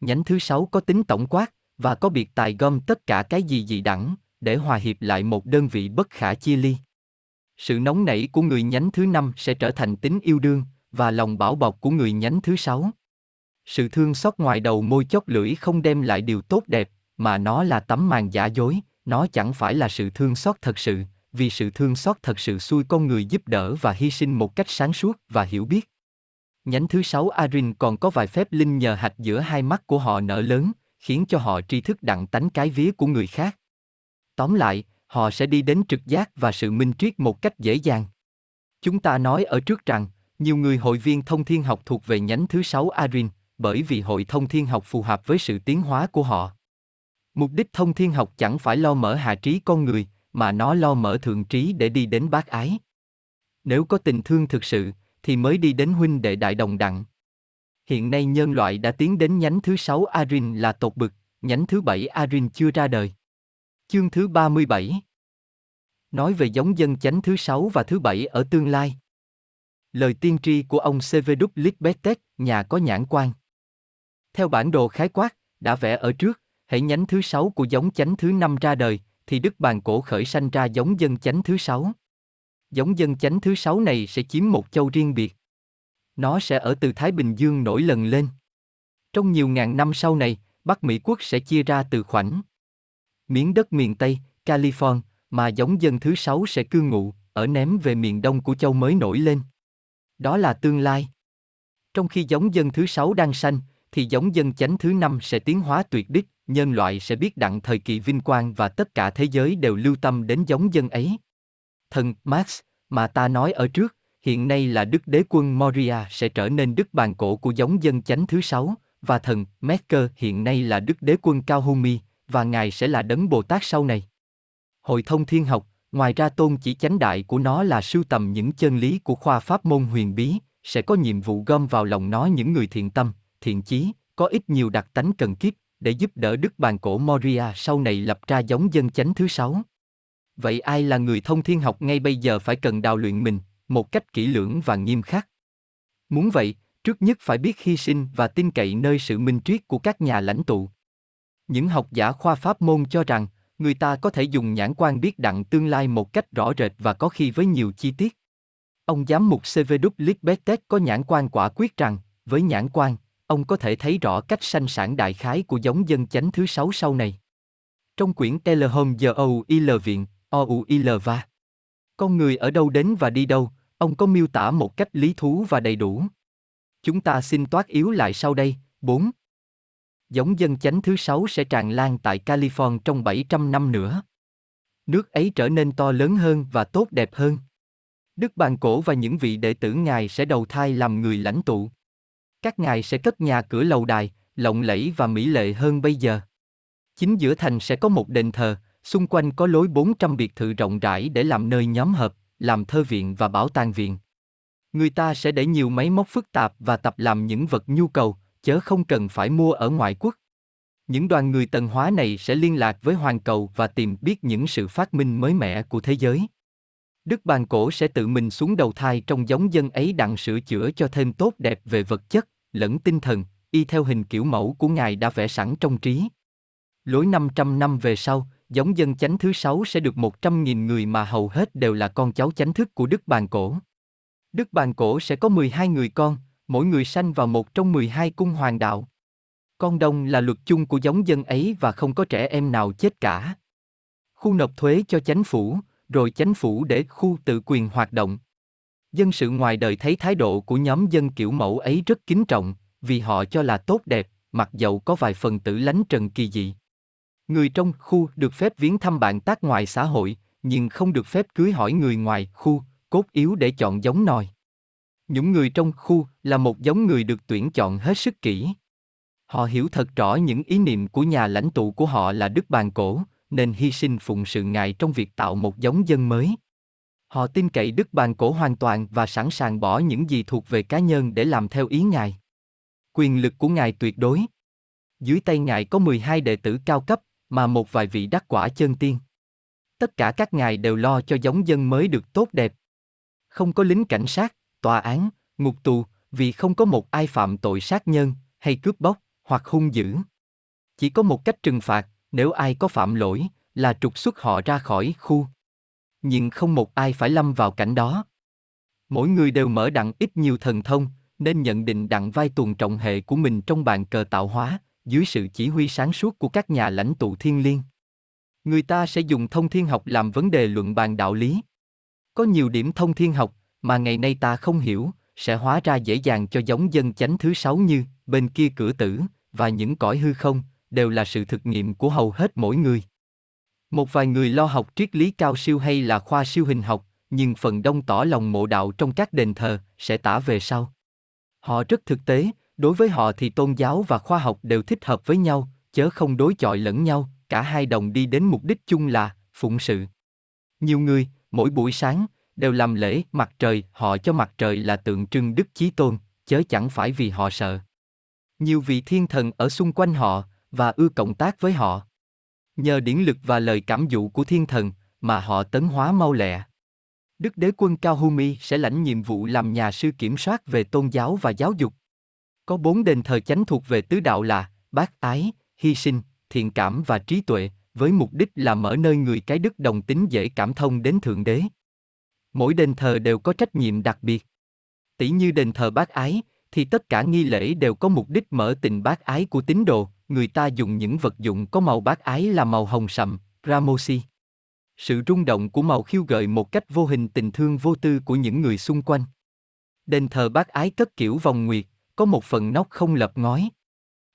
Nhánh thứ sáu có tính tổng quát, và có biệt tài gom tất cả cái gì dị đẳng, để hòa hiệp lại một đơn vị bất khả chia ly. Sự nóng nảy của người nhánh thứ năm sẽ trở thành tính yêu đương, và lòng bảo bọc của người nhánh thứ sáu. Sự thương xót ngoài đầu môi chót lưỡi không đem lại điều tốt đẹp, mà nó là tấm màn giả dối, nó chẳng phải là sự thương xót thật sự, vì sự thương xót thật sự xui con người giúp đỡ và hy sinh một cách sáng suốt và hiểu biết. Nhánh thứ sáu Arin còn có vài phép linh nhờ hạch giữa hai mắt của họ nở lớn, khiến cho họ tri thức đặng tánh cái vía của người khác. Tóm lại, họ sẽ đi đến trực giác và sự minh triết một cách dễ dàng. Chúng ta nói ở trước rằng, nhiều người hội viên thông thiên học thuộc về nhánh thứ sáu Arin, bởi vì hội thông thiên học phù hợp với sự tiến hóa của họ. Mục đích thông thiên học chẳng phải lo mở hạ trí con người, mà nó lo mở thượng trí để đi đến bác ái. Nếu có tình thương thực sự, thì mới đi đến huynh đệ đại đồng đặng. Hiện nay nhân loại đã tiến đến nhánh thứ sáu Arin là tột bực, nhánh thứ bảy Arin chưa ra đời. Chương thứ 37 Nói về giống dân chánh thứ sáu và thứ bảy ở tương lai. Lời tiên tri của ông Seveduk Litbetet, nhà có nhãn quan. Theo bản đồ khái quát, đã vẽ ở trước, hãy nhánh thứ sáu của giống chánh thứ năm ra đời, thì Đức Bàn Cổ khởi sanh ra giống dân chánh thứ sáu. Giống dân chánh thứ sáu này sẽ chiếm một châu riêng biệt. Nó sẽ ở từ Thái Bình Dương nổi lần lên. Trong nhiều ngàn năm sau này, Bắc Mỹ quốc sẽ chia ra từ khoảnh. Miếng đất miền Tây, California, mà giống dân thứ sáu sẽ cư ngụ, ở ném về miền đông của châu mới nổi lên. Đó là tương lai. Trong khi giống dân thứ sáu đang sanh, thì giống dân chánh thứ năm sẽ tiến hóa tuyệt đích, nhân loại sẽ biết đặng thời kỳ vinh quang và tất cả thế giới đều lưu tâm đến giống dân ấy. Thần Max, mà ta nói ở trước, hiện nay là đức đế quân Moria sẽ trở nên đức bàn cổ của giống dân chánh thứ sáu, và thần Merker hiện nay là đức đế quân Cao Humi, và ngài sẽ là đấng Bồ Tát sau này. Hội thông thiên học, ngoài ra tôn chỉ chánh đại của nó là sưu tầm những chân lý của khoa pháp môn huyền bí, sẽ có nhiệm vụ gom vào lòng nó những người thiện tâm, thiện chí, có ít nhiều đặc tánh cần kiếp, để giúp đỡ Đức Bàn Cổ Moria sau này lập ra giống dân chánh thứ sáu. Vậy ai là người thông thiên học ngay bây giờ phải cần đào luyện mình, một cách kỹ lưỡng và nghiêm khắc. Muốn vậy, trước nhất phải biết hy sinh và tin cậy nơi sự minh triết của các nhà lãnh tụ. Những học giả khoa pháp môn cho rằng, người ta có thể dùng nhãn quan biết đặng tương lai một cách rõ rệt và có khi với nhiều chi tiết. Ông giám mục Seveduk Litbetet có nhãn quan quả quyết rằng, với nhãn quan, ông có thể thấy rõ cách sanh sản đại khái của giống dân chánh thứ sáu sau này. Trong quyển Telehome giờ OUIL viện, OUIL va. Con người ở đâu đến và đi đâu, ông có miêu tả một cách lý thú và đầy đủ. Chúng ta xin toát yếu lại sau đây. 4. Giống dân chánh thứ sáu sẽ tràn lan tại California trong 700 năm nữa. Nước ấy trở nên to lớn hơn và tốt đẹp hơn. Đức Bàn Cổ và những vị đệ tử Ngài sẽ đầu thai làm người lãnh tụ. Các ngài sẽ cất nhà cửa lầu đài, lộng lẫy và mỹ lệ hơn bây giờ. Chính giữa thành sẽ có một đền thờ, xung quanh có lối 400 biệt thự rộng rãi để làm nơi nhóm hợp, làm thơ viện và bảo tàng viện. Người ta sẽ để nhiều máy móc phức tạp và tập làm những vật nhu cầu, chớ không cần phải mua ở ngoại quốc. Những đoàn người tần hóa này sẽ liên lạc với hoàn cầu và tìm biết những sự phát minh mới mẻ của thế giới. Đức Bàn Cổ sẽ tự mình xuống đầu thai trong giống dân ấy đặng sửa chữa cho thêm tốt đẹp về vật chất, lẫn tinh thần, y theo hình kiểu mẫu của Ngài đã vẽ sẵn trong trí. Lối 500 năm về sau, giống dân chánh thứ sáu sẽ được 100.000 người mà hầu hết đều là con cháu chánh thức của Đức Bàn Cổ. Đức Bàn Cổ sẽ có 12 người con, mỗi người sanh vào một trong 12 cung hoàng đạo. Con đông là luật chung của giống dân ấy và không có trẻ em nào chết cả. Khu nộp thuế cho chánh phủ, rồi chánh phủ để khu tự quyền hoạt động. Dân sự ngoài đời thấy thái độ của nhóm dân kiểu mẫu ấy rất kính trọng, vì họ cho là tốt đẹp, mặc dầu có vài phần tử lánh trần kỳ dị. Người trong khu được phép viếng thăm bạn tác ngoài xã hội, nhưng không được phép cưới hỏi người ngoài khu, cốt yếu để chọn giống nòi. Những người trong khu là một giống người được tuyển chọn hết sức kỹ. Họ hiểu thật rõ những ý niệm của nhà lãnh tụ của họ là Đức Bàn Cổ, nên hy sinh phụng sự Ngài trong việc tạo một giống dân mới. Họ tin cậy Đức Bàn Cổ hoàn toàn và sẵn sàng bỏ những gì thuộc về cá nhân để làm theo ý Ngài. Quyền lực của Ngài tuyệt đối. Dưới tay Ngài có 12 đệ tử cao cấp, mà một vài vị đắc quả chân tiên. Tất cả các ngài đều lo cho giống dân mới được tốt đẹp. Không có lính cảnh sát, tòa án, ngục tù, vì không có một ai phạm tội sát nhân, hay cướp bóc, hoặc hung dữ. Chỉ có một cách trừng phạt, nếu ai có phạm lỗi, là trục xuất họ ra khỏi khu. Nhưng không một ai phải lâm vào cảnh đó. Mỗi người đều mở đặng ít nhiều thần thông, nên nhận định đặng vai tuần trọng hệ của mình trong bàn cờ tạo hóa, dưới sự chỉ huy sáng suốt của các nhà lãnh tụ thiên liêng. Người ta sẽ dùng thông thiên học làm vấn đề luận bàn đạo lý. Có nhiều điểm thông thiên học mà ngày nay ta không hiểu, sẽ hóa ra dễ dàng cho giống dân chánh thứ sáu như bên kia cửa tử và những cõi hư không, đều là sự thực nghiệm của hầu hết mỗi người. Một vài người lo học triết lý cao siêu hay là khoa siêu hình học, nhưng phần đông tỏ lòng mộ đạo trong các đền thờ sẽ tả về sau. Họ rất thực tế, đối với họ thì tôn giáo và khoa học đều thích hợp với nhau, chớ không đối chọi lẫn nhau, cả hai đồng đi đến mục đích chung là phụng sự. Nhiều người, mỗi buổi sáng, đều làm lễ mặt trời, họ cho mặt trời là tượng trưng Đức Chí Tôn, chớ chẳng phải vì họ sợ. Nhiều vị thiên thần ở xung quanh họ, và ưa cộng tác với họ. Nhờ điển lực và lời cảm dụ của thiên thần, mà họ tấn hóa mau lẹ. Đức đế quân Cao Humi sẽ lãnh nhiệm vụ làm nhà sư kiểm soát về tôn giáo và giáo dục. Có bốn đền thờ chánh thuộc về tứ đạo là bác ái, hy sinh, thiện cảm và trí tuệ, với mục đích là mở nơi người cái đức đồng tính dễ cảm thông đến Thượng Đế. Mỗi đền thờ đều có trách nhiệm đặc biệt. Tỷ như đền thờ bác ái, thì tất cả nghi lễ đều có mục đích mở tình bác ái của tín đồ, người ta dùng những vật dụng có màu bác ái là màu hồng sậm, Ramosi. Sự rung động của màu khiêu gợi một cách vô hình tình thương vô tư của những người xung quanh. Đền thờ bác ái cất kiểu vòng nguyệt, có một phần nóc không lợp ngói.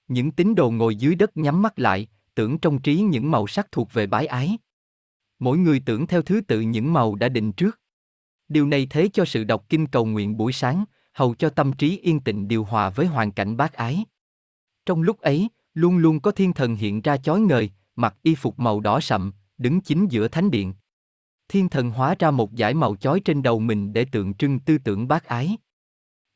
Những tín đồ ngồi dưới đất nhắm mắt lại, tưởng trong trí những màu sắc thuộc về bái ái. Mỗi người tưởng theo thứ tự những màu đã định trước. Điều này thế cho sự đọc kinh cầu nguyện buổi sáng, hầu cho tâm trí yên tĩnh điều hòa với hoàn cảnh bác ái. Trong lúc ấy, luôn luôn có thiên thần hiện ra chói ngời, mặc y phục màu đỏ sậm, đứng chính giữa thánh điện. Thiên thần hóa ra một dải màu chói trên đầu mình để tượng trưng tư tưởng bác ái.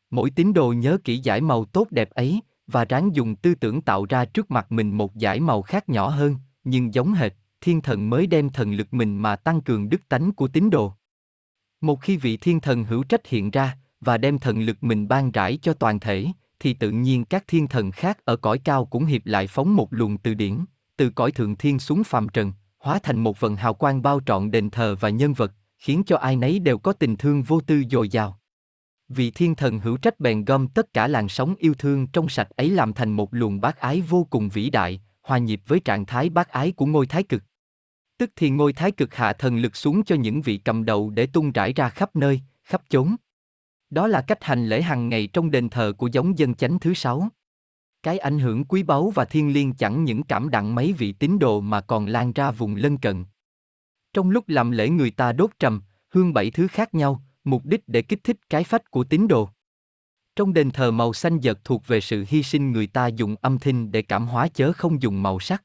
Mỗi tín đồ nhớ kỹ dải màu tốt đẹp ấy, và ráng dùng tư tưởng tạo ra trước mặt mình một dải màu khác nhỏ hơn, nhưng giống hệt, thiên thần mới đem thần lực mình mà tăng cường đức tánh của tín đồ. Một khi vị thiên thần hữu trách hiện ra, và đem thần lực mình ban rãi cho toàn thể, thì tự nhiên các thiên thần khác ở cõi cao cũng hiệp lại phóng một luồng từ điển, từ cõi thượng thiên xuống phàm trần, hóa thành một vần hào quang bao trọn đền thờ và nhân vật, khiến cho ai nấy đều có tình thương vô tư dồi dào. Vị thiên thần hữu trách bèn gom tất cả làn sóng yêu thương trong sạch ấy làm thành một luồng bác ái vô cùng vĩ đại, hòa nhịp với trạng thái bác ái của ngôi thái cực. Tức thì ngôi thái cực hạ thần lực xuống cho những vị cầm đầu để tung rải ra khắp nơi, khắp chốn. Đó là cách hành lễ hàng ngày trong đền thờ của giống dân chánh thứ sáu. Cái ảnh hưởng quý báu và thiên liêng chẳng những cảm đặng mấy vị tín đồ mà còn lan ra vùng lân cận. Trong lúc làm lễ người ta đốt trầm, hương bảy thứ khác nhau, mục đích để kích thích cái phách của tín đồ. Trong đền thờ màu xanh giật thuộc về sự hy sinh người ta dùng âm thinh để cảm hóa chớ không dùng màu sắc.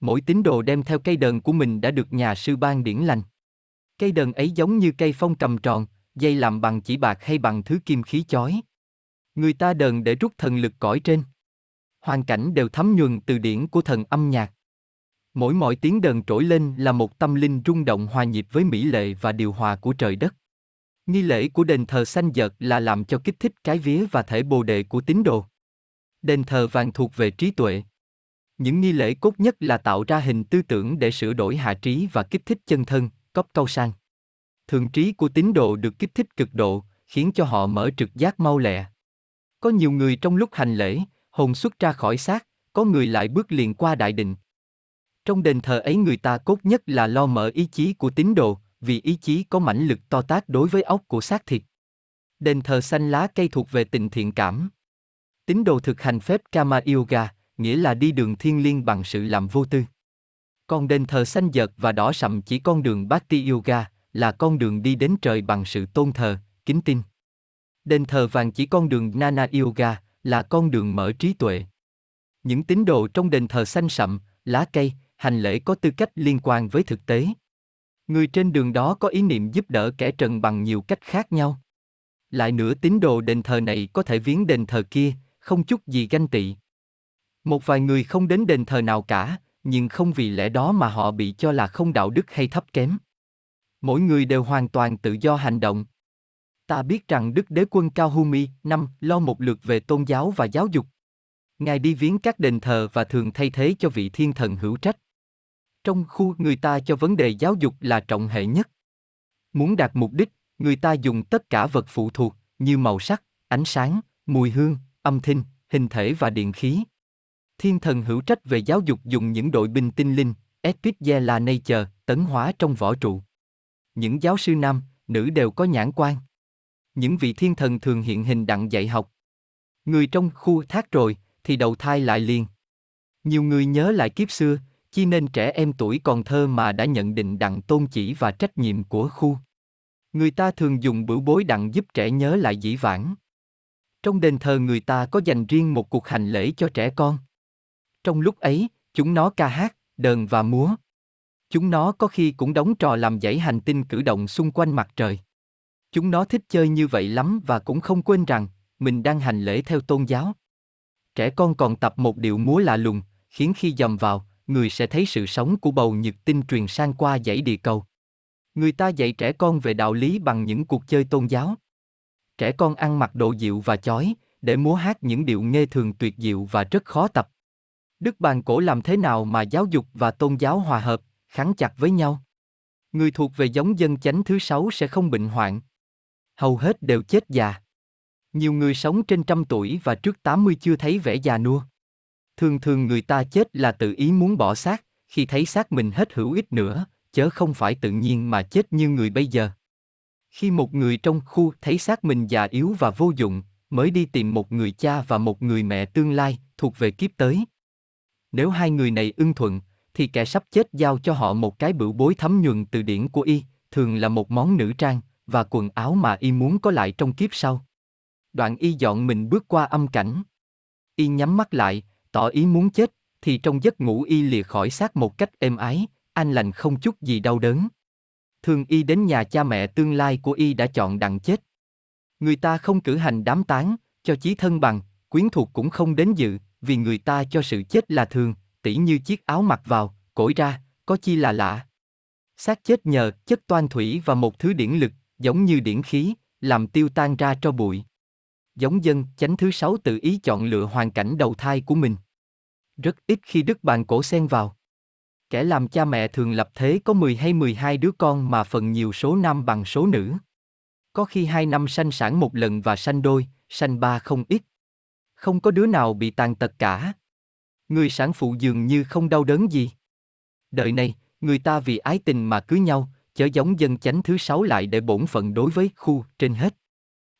Mỗi tín đồ đem theo cây đờn của mình đã được nhà sư ban điển lành. Cây đờn ấy giống như cây phong cầm tròn, dây làm bằng chỉ bạc hay bằng thứ kim khí chói. Người ta đờn để rút thần lực cõi trên. Hoàn cảnh đều thấm nhuần từ điển của thần âm nhạc. Mỗi mọi tiếng đờn trỗi lên là một tâm linh rung động hòa nhịp với mỹ lệ và điều hòa của trời đất. Nghi lễ của đền thờ xanh dợt là làm cho kích thích cái vía và thể bồ đề của tín đồ. Đền thờ vàng thuộc về trí tuệ. Những nghi lễ cốt nhất là tạo ra hình tư tưởng để sửa đổi hạ trí và kích thích chân thân, cốc câu sang. Thường trí của tín đồ được kích thích cực độ, khiến cho họ mở trực giác mau lẹ. Có nhiều người trong lúc hành lễ, hồn xuất ra khỏi xác, có người lại bước liền qua đại định. Trong đền thờ ấy người ta cốt nhất là lo mở ý chí của tín đồ, vì ý chí có mãnh lực to tác đối với óc của xác thịt. Đền thờ xanh lá cây thuộc về tình thiện cảm. Tín đồ thực hành phép Kama Yoga, nghĩa là đi đường thiên liêng bằng sự làm vô tư. Còn đền thờ xanh dợt và đỏ sậm chỉ con đường Bhakti Yoga, là con đường đi đến trời bằng sự tôn thờ, kính tin. Đền thờ vàng chỉ con đường Nana Yoga, là con đường mở trí tuệ. Những tín đồ trong đền thờ xanh sậm, lá cây, hành lễ có tư cách liên quan với thực tế. Người trên đường đó có ý niệm giúp đỡ kẻ trần bằng nhiều cách khác nhau. Lại nữa tín đồ đền thờ này có thể viếng đền thờ kia, không chút gì ganh tị. Một vài người không đến đền thờ nào cả, nhưng không vì lẽ đó mà họ bị cho là không đạo đức hay thấp kém. Mỗi người đều hoàn toàn tự do hành động. Ta biết rằng Đức Đế Quân Cao Humi năm lo một lượt về tôn giáo và giáo dục. Ngài đi viếng các đền thờ và thường thay thế cho vị thiên thần hữu trách. Trong khu người ta cho vấn đề giáo dục là trọng hệ nhất. Muốn đạt mục đích, Người ta dùng tất cả vật phụ thuộc, như màu sắc, ánh sáng, mùi hương, âm thanh, hình thể và điện khí. Thiên thần hữu trách về giáo dục dùng những đội binh tinh linh, Epic là Nature, tấn hóa trong võ trụ. Những giáo sư nam, nữ đều có nhãn quan. Những vị thiên thần thường hiện hình đặng dạy học. Người trong khu thác rồi, thì đầu thai lại liền. Nhiều người nhớ lại kiếp xưa, chi nên trẻ em tuổi còn thơ mà đã nhận định đặng tôn chỉ và trách nhiệm của khu. Người ta thường dùng bửu bối đặng giúp trẻ nhớ lại dĩ vãng. Trong đền thờ người ta có dành riêng một cuộc hành lễ cho trẻ con. Trong lúc ấy, chúng nó ca hát, đờn và múa. Chúng nó có khi cũng đóng trò làm dãy hành tinh cử động xung quanh mặt trời. Chúng nó thích chơi như vậy lắm và cũng không quên rằng, mình đang hành lễ theo tôn giáo. Trẻ con còn tập một điệu múa lạ lùng, khiến khi dầm vào, người sẽ thấy sự sống của bầu nhật tinh truyền sang qua dãy địa cầu. Người ta dạy trẻ con về đạo lý bằng những cuộc chơi tôn giáo. Trẻ con ăn mặc độ dịu và chói, để múa hát những điệu nghe thường tuyệt diệu và rất khó tập. Đức bàn cổ làm thế nào mà giáo dục và tôn giáo hòa hợp, khắn chặt với nhau? Người thuộc về giống dân chánh thứ sáu sẽ không bệnh hoạn. Hầu hết đều chết già. Nhiều người sống trên trăm tuổi và trước 80 chưa thấy vẻ già nua. Thường thường người ta chết là tự ý muốn bỏ xác, khi thấy xác mình hết hữu ích nữa, chớ không phải tự nhiên mà chết như người bây giờ. Khi một người trong khu thấy xác mình già yếu và vô dụng, mới đi tìm một người cha và một người mẹ tương lai, thuộc về kiếp tới. Nếu hai người này ưng thuận, thì kẻ sắp chết giao cho họ một cái bửu bối thấm nhuần từ điển của y, thường là một món nữ trang, và quần áo mà y muốn có lại trong kiếp sau. Đoạn y dọn mình bước qua âm cảnh. Y nhắm mắt lại, tỏ ý muốn chết, thì trong giấc ngủ y lìa khỏi xác một cách êm ái, anh lành không chút gì đau đớn. Thường y đến nhà cha mẹ tương lai của y đã chọn đặng chết. Người ta không cử hành đám tán, cho chí thân bằng, quyến thuộc cũng không đến dự, vì người ta cho sự chết là thường, tỉ như chiếc áo mặc vào, cổi ra, có chi là lạ. Xác chết nhờ chất toan thủy và một thứ điển lực, giống như điển khí, làm tiêu tan ra cho bụi. Giống dân, chánh thứ sáu tự ý chọn lựa hoàn cảnh đầu thai của mình. Rất ít khi đức bàn cổ xen vào. Kẻ làm cha mẹ thường lập thế có 10 hay 12 đứa con mà phần nhiều số nam bằng số nữ. Có khi hai năm sanh sản một lần và sanh đôi, sanh ba không ít. Không có đứa nào bị tàn tật cả. Người sản phụ dường như không đau đớn gì. Đợi này, người ta vì ái tình mà cưới nhau, chớ giống dân chánh thứ sáu lại để bổn phận đối với khu trên hết.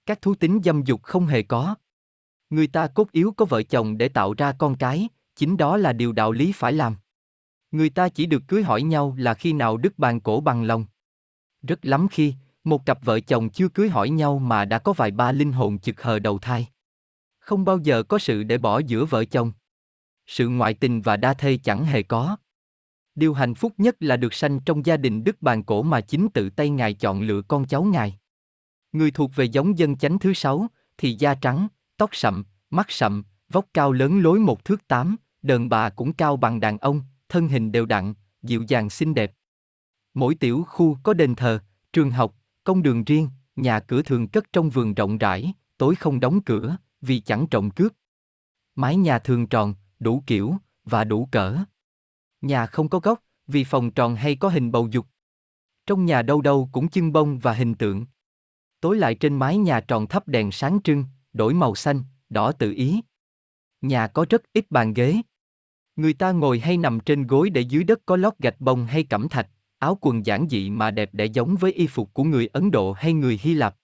Các thú tính dâm dục không hề có. Người ta cốt yếu có vợ chồng để tạo ra con cái, chính đó là điều đạo lý phải làm. Người ta chỉ được cưới hỏi nhau là khi nào đức bàn cổ bằng lòng. Rất lắm khi, một cặp vợ chồng chưa cưới hỏi nhau mà đã có vài ba linh hồn chực hờ đầu thai. Không bao giờ có sự để bỏ giữa vợ chồng. Sự ngoại tình và đa thê chẳng hề có. Điều hạnh phúc nhất là được sanh trong gia đình đức bàn cổ mà chính tự tay ngài chọn lựa con cháu ngài. Người thuộc về giống dân chánh thứ sáu, thì da trắng, tóc sậm, mắt sậm, vóc cao lớn lối một thước tám, đờn bà cũng cao bằng đàn ông, thân hình đều đặn, dịu dàng xinh đẹp. Mỗi tiểu khu có đền thờ, trường học, công đường riêng, nhà cửa thường cất trong vườn rộng rãi, tối không đóng cửa, vì chẳng trộm cướp. Mái nhà thường tròn, đủ kiểu, và đủ cỡ. Nhà không có góc, vì phòng tròn hay có hình bầu dục. Trong nhà đâu đâu cũng chưng bông và hình tượng. Tối lại trên mái nhà tròn thắp đèn sáng trưng, đổi màu xanh, đỏ tự ý. Nhà có rất ít bàn ghế. Người ta ngồi hay nằm trên gối để dưới đất có lót gạch bông hay cẩm thạch, áo quần giản dị mà đẹp để giống với y phục của người Ấn Độ hay người Hy Lạp.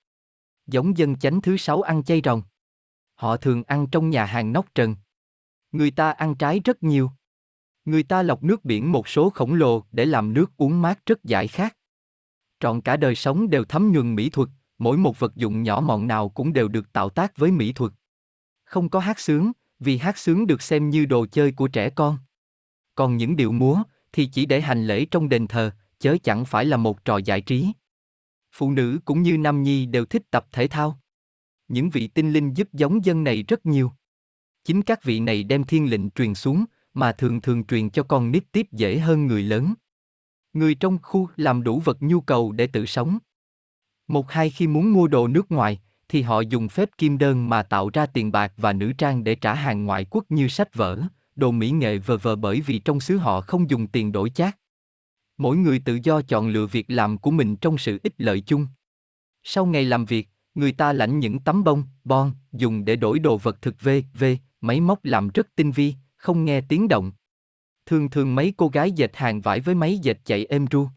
Giống dân chánh thứ sáu ăn chay rồng. Họ thường ăn trong nhà hàng nóc trần. Người ta ăn trái rất nhiều. Người ta lọc nước biển một số khổng lồ để làm nước uống mát rất giải khát. Trọn cả đời sống đều thấm nhuần mỹ thuật, mỗi một vật dụng nhỏ mọn nào cũng đều được tạo tác với mỹ thuật. Không có hát sướng, vì hát sướng được xem như đồ chơi của trẻ con. Còn những điệu múa thì chỉ để hành lễ trong đền thờ, chớ chẳng phải là một trò giải trí. Phụ nữ cũng như nam nhi đều thích tập thể thao. Những vị tinh linh giúp giống dân này rất nhiều. Chính các vị này đem thiên lệnh truyền xuống, mà thường thường truyền cho con nít tiếp dễ hơn người lớn. Người trong khu làm đủ vật nhu cầu để tự sống. Một hai khi muốn mua đồ nước ngoài, thì họ dùng phép kim đơn mà tạo ra tiền bạc và nữ trang để trả hàng ngoại quốc như sách vở, đồ mỹ nghệ vờ vờ bởi vì trong xứ họ không dùng tiền đổi chác. Mỗi người tự do chọn lựa việc làm của mình trong sự ích lợi chung. Sau ngày làm việc, người ta lãnh những tấm bông, bon, dùng để đổi đồ vật thực v, v, máy móc làm rất tinh vi, không nghe tiếng động. Thường thường mấy cô gái dệt hàng vải với máy dệt chạy êm ru.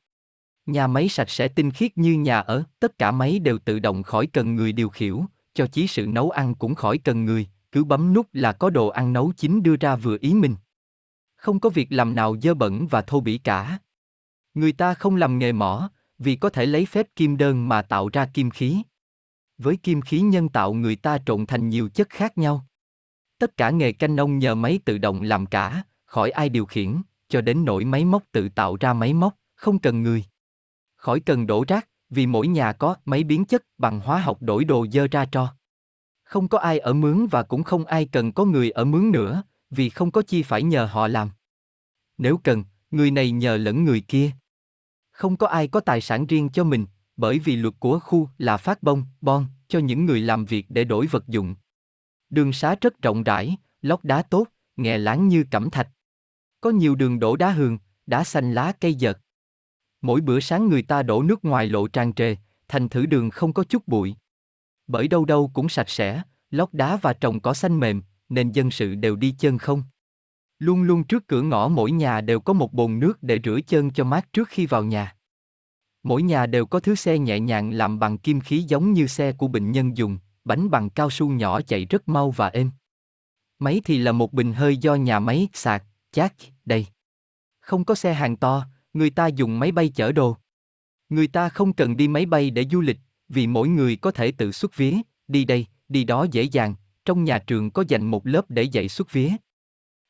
Nhà máy sạch sẽ tinh khiết như nhà ở, tất cả máy đều tự động khỏi cần người điều khiển, cho chí sự nấu ăn cũng khỏi cần người, cứ bấm nút là có đồ ăn nấu chín đưa ra vừa ý mình. Không có việc làm nào dơ bẩn và thô bỉ cả. Người ta không làm nghề mỏ, vì có thể lấy phép kim đơn mà tạo ra kim khí. Với kim khí nhân tạo người ta trộn thành nhiều chất khác nhau. Tất cả nghề canh nông nhờ máy tự động làm cả, khỏi ai điều khiển, cho đến nỗi máy móc tự tạo ra máy móc, không cần người. Khỏi cần đổ rác, vì mỗi nhà có máy biến chất bằng hóa học đổi đồ dơ ra cho. Không có ai ở mướn và cũng không ai cần có người ở mướn nữa, vì không có chi phải nhờ họ làm. Nếu cần, người này nhờ lẫn người kia. Không có ai có tài sản riêng cho mình, bởi vì luật của khu là phát bông, bon, cho những người làm việc để đổi vật dụng. Đường xá rất rộng rãi, lót đá tốt, nghe láng như cẩm thạch. Có nhiều đường đổ đá hường, đá xanh lá cây giật. Mỗi bữa sáng người ta đổ nước ngoài lộ tràn trề, thành thử đường không có chút bụi. Bởi đâu đâu cũng sạch sẽ, lót đá và trồng cỏ xanh mềm, nên dân sự đều đi chân không. Luôn luôn trước cửa ngõ mỗi nhà đều có một bồn nước để rửa chân cho mát trước khi vào nhà. Mỗi nhà đều có thứ xe nhẹ nhàng làm bằng kim khí giống như xe của bệnh nhân dùng, bánh bằng cao su nhỏ chạy rất mau và êm. Máy thì là một bình hơi do nhà máy sạc, chát, đây. Không có xe hàng to, người ta dùng máy bay chở đồ. Người ta không cần đi máy bay để du lịch, vì mỗi người có thể tự xuất vía, đi đây, đi đó dễ dàng, trong nhà trường có dành một lớp để dạy xuất vía.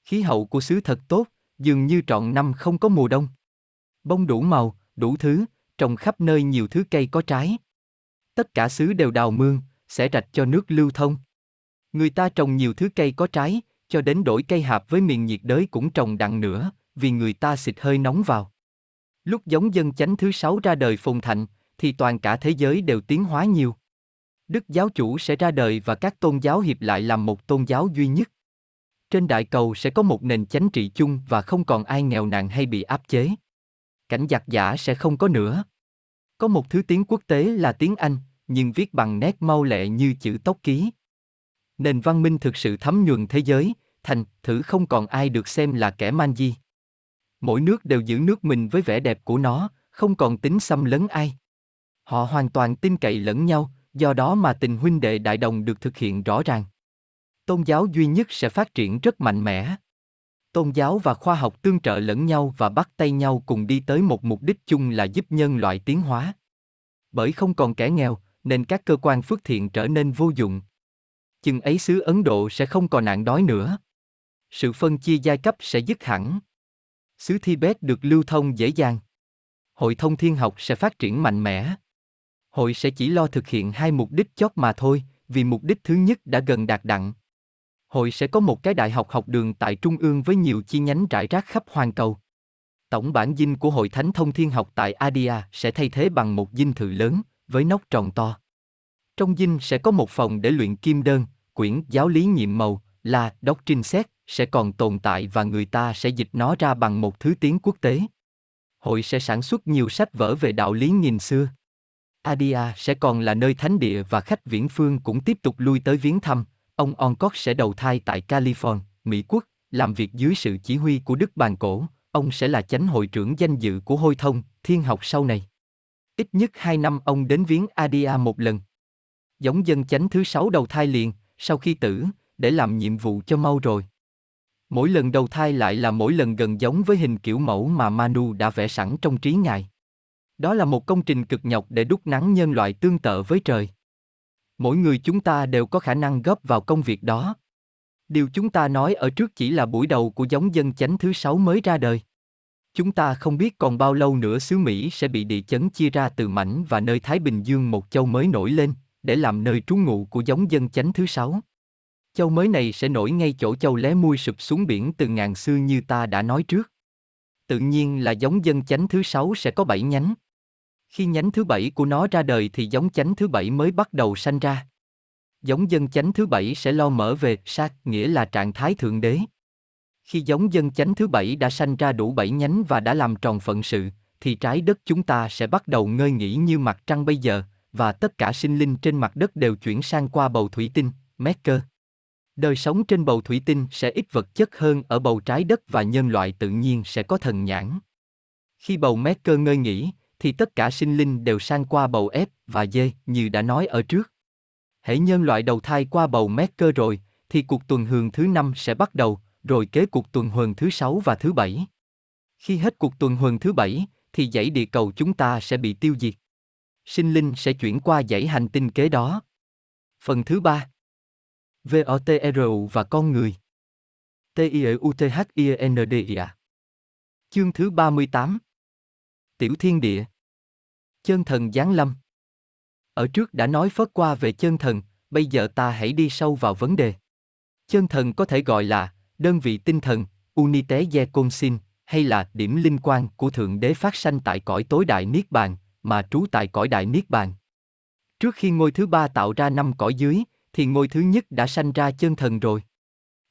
Khí hậu của xứ thật tốt, dường như trọn năm không có mùa đông. Bông đủ màu, đủ thứ, trồng khắp nơi nhiều thứ cây có trái. Tất cả xứ đều đào mương, sẽ rạch cho nước lưu thông. Người ta trồng nhiều thứ cây có trái, cho đến đổi cây hạp với miền nhiệt đới cũng trồng đặng nữa, vì người ta xịt hơi nóng vào. Lúc giống dân chánh thứ sáu ra đời phồn thạnh, thì toàn cả thế giới đều tiến hóa nhiều. Đức giáo chủ sẽ ra đời và các tôn giáo hiệp lại làm một tôn giáo duy nhất. Trên đại cầu sẽ có một nền chánh trị chung và không còn ai nghèo nàn hay bị áp chế. Cảnh giặc giả sẽ không có nữa. Có một thứ tiếng quốc tế là tiếng Anh, nhưng viết bằng nét mau lẹ như chữ tốc ký. Nền văn minh thực sự thấm nhuần thế giới, thành thử không còn ai được xem là kẻ man di. Mỗi nước đều giữ nước mình với vẻ đẹp của nó, không còn tính xâm lấn ai. Họ hoàn toàn tin cậy lẫn nhau, do đó mà tình huynh đệ đại đồng được thực hiện rõ ràng. Tôn giáo duy nhất sẽ phát triển rất mạnh mẽ. Tôn giáo và khoa học tương trợ lẫn nhau và bắt tay nhau cùng đi tới một mục đích chung là giúp nhân loại tiến hóa. Bởi không còn kẻ nghèo, nên các cơ quan phước thiện trở nên vô dụng. Chừng ấy xứ Ấn Độ sẽ không còn nạn đói nữa. Sự phân chia giai cấp sẽ dứt hẳn. Xứ Tibet được lưu thông dễ dàng. Hội thông thiên học sẽ phát triển mạnh mẽ. Hội sẽ chỉ lo thực hiện hai mục đích chót mà thôi, vì mục đích thứ nhất đã gần đạt đặng. Hội sẽ có một cái đại học học đường tại Trung ương với nhiều chi nhánh rải rác khắp hoàn cầu. Tổng bản dinh của Hội Thánh Thông Thiên Học tại Adia sẽ thay thế bằng một dinh thự lớn, với nóc tròn to. Trong dinh sẽ có một phòng để luyện kim đơn, quyển giáo lý nhiệm màu, là Doctrine xét sẽ còn tồn tại và người ta sẽ dịch nó ra bằng một thứ tiếng quốc tế. Hội sẽ sản xuất nhiều sách vở về đạo lý nghìn xưa. Adia sẽ còn là nơi thánh địa và khách viễn phương cũng tiếp tục lui tới viếng thăm. Ông Oncott sẽ đầu thai tại California, Mỹ Quốc, làm việc dưới sự chỉ huy của Đức Bàn Cổ. Ông sẽ là chánh hội trưởng danh dự của Hôi Thông, Thiên học sau này. Ít nhất hai năm ông đến viếng Adia một lần. Giống dân chánh thứ sáu đầu thai liền, sau khi tử, để làm nhiệm vụ cho mau rồi. Mỗi lần đầu thai lại là mỗi lần gần giống với hình kiểu mẫu mà Manu đã vẽ sẵn trong trí ngài. Đó là một công trình cực nhọc để đúc nắng nhân loại tương tự với trời. Mỗi người chúng ta đều có khả năng góp vào công việc đó. Điều chúng ta nói ở trước chỉ là buổi đầu của giống dân chánh thứ sáu mới ra đời. Chúng ta không biết còn bao lâu nữa xứ Mỹ sẽ bị địa chấn chia ra từ mảnh và nơi Thái Bình Dương một châu mới nổi lên, để làm nơi trú ngụ của giống dân chánh thứ sáu. Châu mới này sẽ nổi ngay chỗ châu lé mui sụp xuống biển từ ngàn xưa như ta đã nói trước. Tự nhiên là giống dân chánh thứ sáu sẽ có bảy nhánh. Khi nhánh thứ bảy của nó ra đời thì giống chánh thứ bảy mới bắt đầu sanh ra. Giống dân chánh thứ bảy sẽ lo mở về sát, nghĩa là trạng thái thượng đế. Khi giống dân chánh thứ bảy đã sanh ra đủ bảy nhánh và đã làm tròn phận sự, thì trái đất chúng ta sẽ bắt đầu ngơi nghỉ như mặt trăng bây giờ, và tất cả sinh linh trên mặt đất đều chuyển sang qua bầu thủy tinh, Merker. Đời sống trên bầu thủy tinh sẽ ít vật chất hơn ở bầu trái đất và nhân loại tự nhiên sẽ có thần nhãn. Khi bầu Merker ngơi nghỉ, thì tất cả sinh linh đều sang qua bầu F và D như đã nói ở trước. Hãy nhân loại đầu thai qua bầu Merker rồi, thì cuộc tuần hường thứ năm sẽ bắt đầu, rồi kế cuộc tuần hoàn thứ sáu và thứ bảy. Khi hết cuộc tuần hoàn thứ bảy, thì dãy địa cầu chúng ta sẽ bị tiêu diệt. Sinh linh sẽ chuyển qua dãy hành tinh kế đó. Phần thứ ba VOTRU và con người TIEUTHINDIA Chương thứ 38 Tiểu Thiên Địa Chân thần Giáng Lâm Ở trước đã nói phớt qua về chân thần, bây giờ ta hãy đi sâu vào vấn đề. Chân thần có thể gọi là đơn vị tinh thần, Unité de Consin, hay là điểm linh quan của Thượng Đế phát sanh tại cõi tối đại Niết Bàn, mà trú tại cõi đại Niết Bàn. Trước khi ngôi thứ ba tạo ra năm cõi dưới, thì ngôi thứ nhất đã sanh ra chân thần rồi.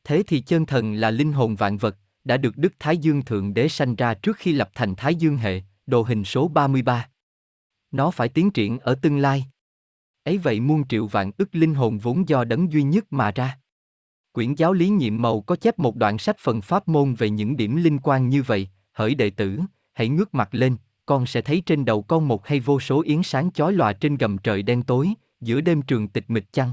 Thế thì chân thần là linh hồn vạn vật, đã được Đức Thái Dương Thượng Đế sanh ra trước khi lập thành Thái Dương hệ, đồ hình số 33. Nó phải tiến triển ở tương lai. Ấy vậy muôn triệu vạn ức linh hồn vốn do đấng duy nhất mà ra. Quyển giáo lý nhiệm màu có chép một đoạn sách phần pháp môn về những điểm liên quan như vậy, hỡi đệ tử, hãy ngước mặt lên, con sẽ thấy trên đầu con một hay vô số yến sáng chói lòa trên gầm trời đen tối, giữa đêm trường tịch mịch chăng.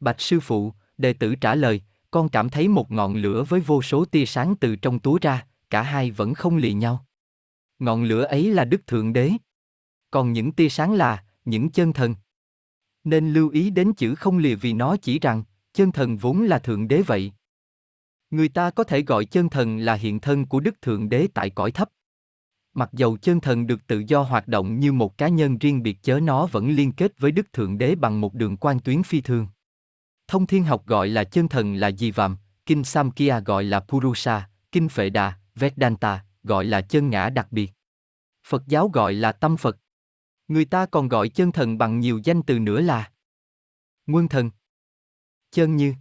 Bạch sư phụ, đệ tử trả lời, con cảm thấy một ngọn lửa với vô số tia sáng từ trong túa ra, cả hai vẫn không lì nhau. Ngọn lửa ấy là Đức Thượng Đế. Còn những tia sáng là, những chân thần. Nên lưu ý đến chữ không lìa vì nó chỉ rằng, chân thần vốn là Thượng Đế vậy. Người ta có thể gọi chân thần là hiện thân của Đức Thượng Đế tại cõi thấp. Mặc dầu chân thần được tự do hoạt động như một cá nhân riêng biệt chớ nó vẫn liên kết với Đức Thượng Đế bằng một đường quan tuyến phi thường. Thông thiên học gọi là chân thần là Di Vàm, Kinh Samkhya gọi là Purusa, Kinh Phệ Đà, Vedanta gọi là chân ngã đặc biệt. Phật giáo gọi là tâm Phật. Người ta còn gọi chân thần bằng nhiều danh từ nữa là Nguyên thần, chơn như,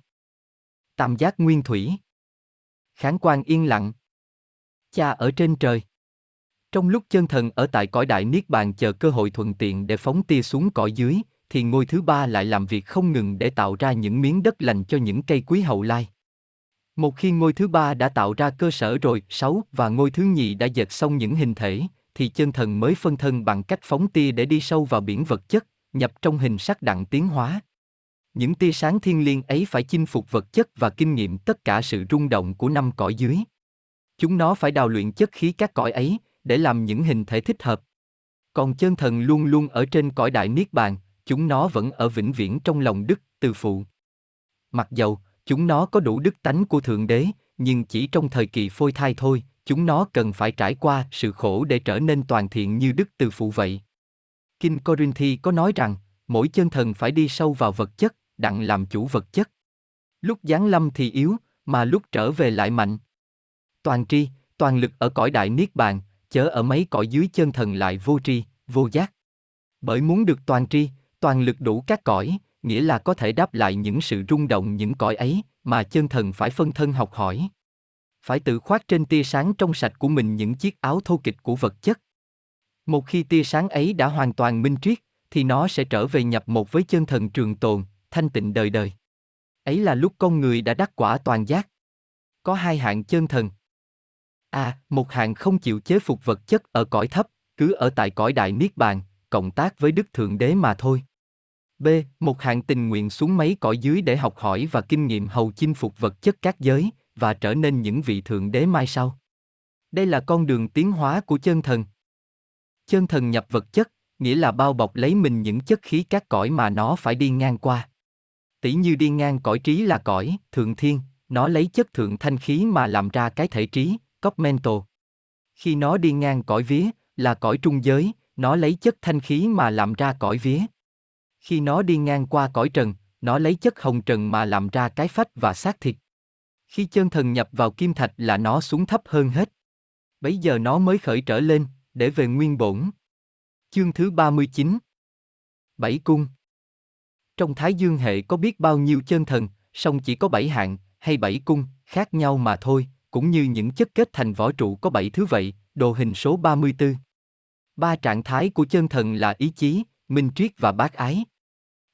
tam giác nguyên thủy, kháng quan yên lặng, cha ở trên trời. Trong lúc chân thần ở tại cõi đại niết bàn chờ cơ hội thuận tiện để phóng tia xuống cõi dưới, thì ngôi thứ ba lại làm việc không ngừng để tạo ra những miếng đất lành cho những cây quý hậu lai. Một khi ngôi thứ ba đã tạo ra cơ sở rồi, sáu và ngôi thứ nhì đã dệt xong những hình thể, thì chân thần mới phân thân bằng cách phóng tia để đi sâu vào biển vật chất, nhập trong hình sắc đặng tiến hóa. Những tia sáng thiên liêng ấy phải chinh phục vật chất và kinh nghiệm tất cả sự rung động của năm cõi dưới. Chúng nó phải đào luyện chất khí các cõi ấy, để làm những hình thể thích hợp. Còn chân thần luôn luôn ở trên cõi đại niết bàn, chúng nó vẫn ở vĩnh viễn trong lòng đức từ phụ. Mặc dầu, chúng nó có đủ đức tánh của Thượng Đế, nhưng chỉ trong thời kỳ phôi thai thôi, chúng nó cần phải trải qua sự khổ để trở nên toàn thiện như đức từ phụ vậy. Kinh Corinthi có nói rằng, mỗi chân thần phải đi sâu vào vật chất, đặng làm chủ vật chất. Lúc giáng lâm thì yếu, mà lúc trở về lại mạnh. Toàn tri, toàn lực ở cõi đại niết bàn, chớ ở mấy cõi dưới chân thần lại vô tri, vô giác. Bởi muốn được toàn tri, toàn lực đủ các cõi, nghĩa là có thể đáp lại những sự rung động những cõi ấy, mà chân thần phải phân thân học hỏi. Phải tự khoác trên tia sáng trong sạch của mình những chiếc áo thô kịch của vật chất. Một khi tia sáng ấy đã hoàn toàn minh triết, thì nó sẽ trở về nhập một với chân thần trường tồn, thanh tịnh đời đời. Ấy là lúc con người đã đắc quả toàn giác. Có hai hạng chân thần. A, à, một hạng không chịu chế phục vật chất ở cõi thấp, cứ ở tại cõi đại niết bàn, cộng tác với Đức Thượng Đế mà thôi. B. Một hạng tình nguyện xuống mấy cõi dưới để học hỏi và kinh nghiệm hầu chinh phục vật chất các giới, và trở nên những vị Thượng Đế mai sau. Đây là con đường tiến hóa của chân thần. Chân thần nhập vật chất, nghĩa là bao bọc lấy mình những chất khí các cõi mà nó phải đi ngang qua. Tỷ như đi ngang cõi trí là cõi, thượng thiên, nó lấy chất thượng thanh khí mà làm ra cái thể trí, cogmento. Khi nó đi ngang cõi vía, là cõi trung giới, nó lấy chất thanh khí mà làm ra cõi vía. Khi nó đi ngang qua cõi trần, nó lấy chất hồng trần mà làm ra cái phách và xác thịt. Khi chân thần nhập vào kim thạch là nó xuống thấp hơn hết. Bấy giờ nó mới khởi trở lên, để về nguyên bổn. Chương thứ 39 Bảy cung Trong Thái Dương hệ có biết bao nhiêu chân thần, song chỉ có bảy hạng, hay bảy cung, khác nhau mà thôi, cũng như những chất kết thành võ trụ có bảy thứ vậy, đồ hình số 34. Ba trạng thái của chân thần là ý chí, minh triết và bác ái.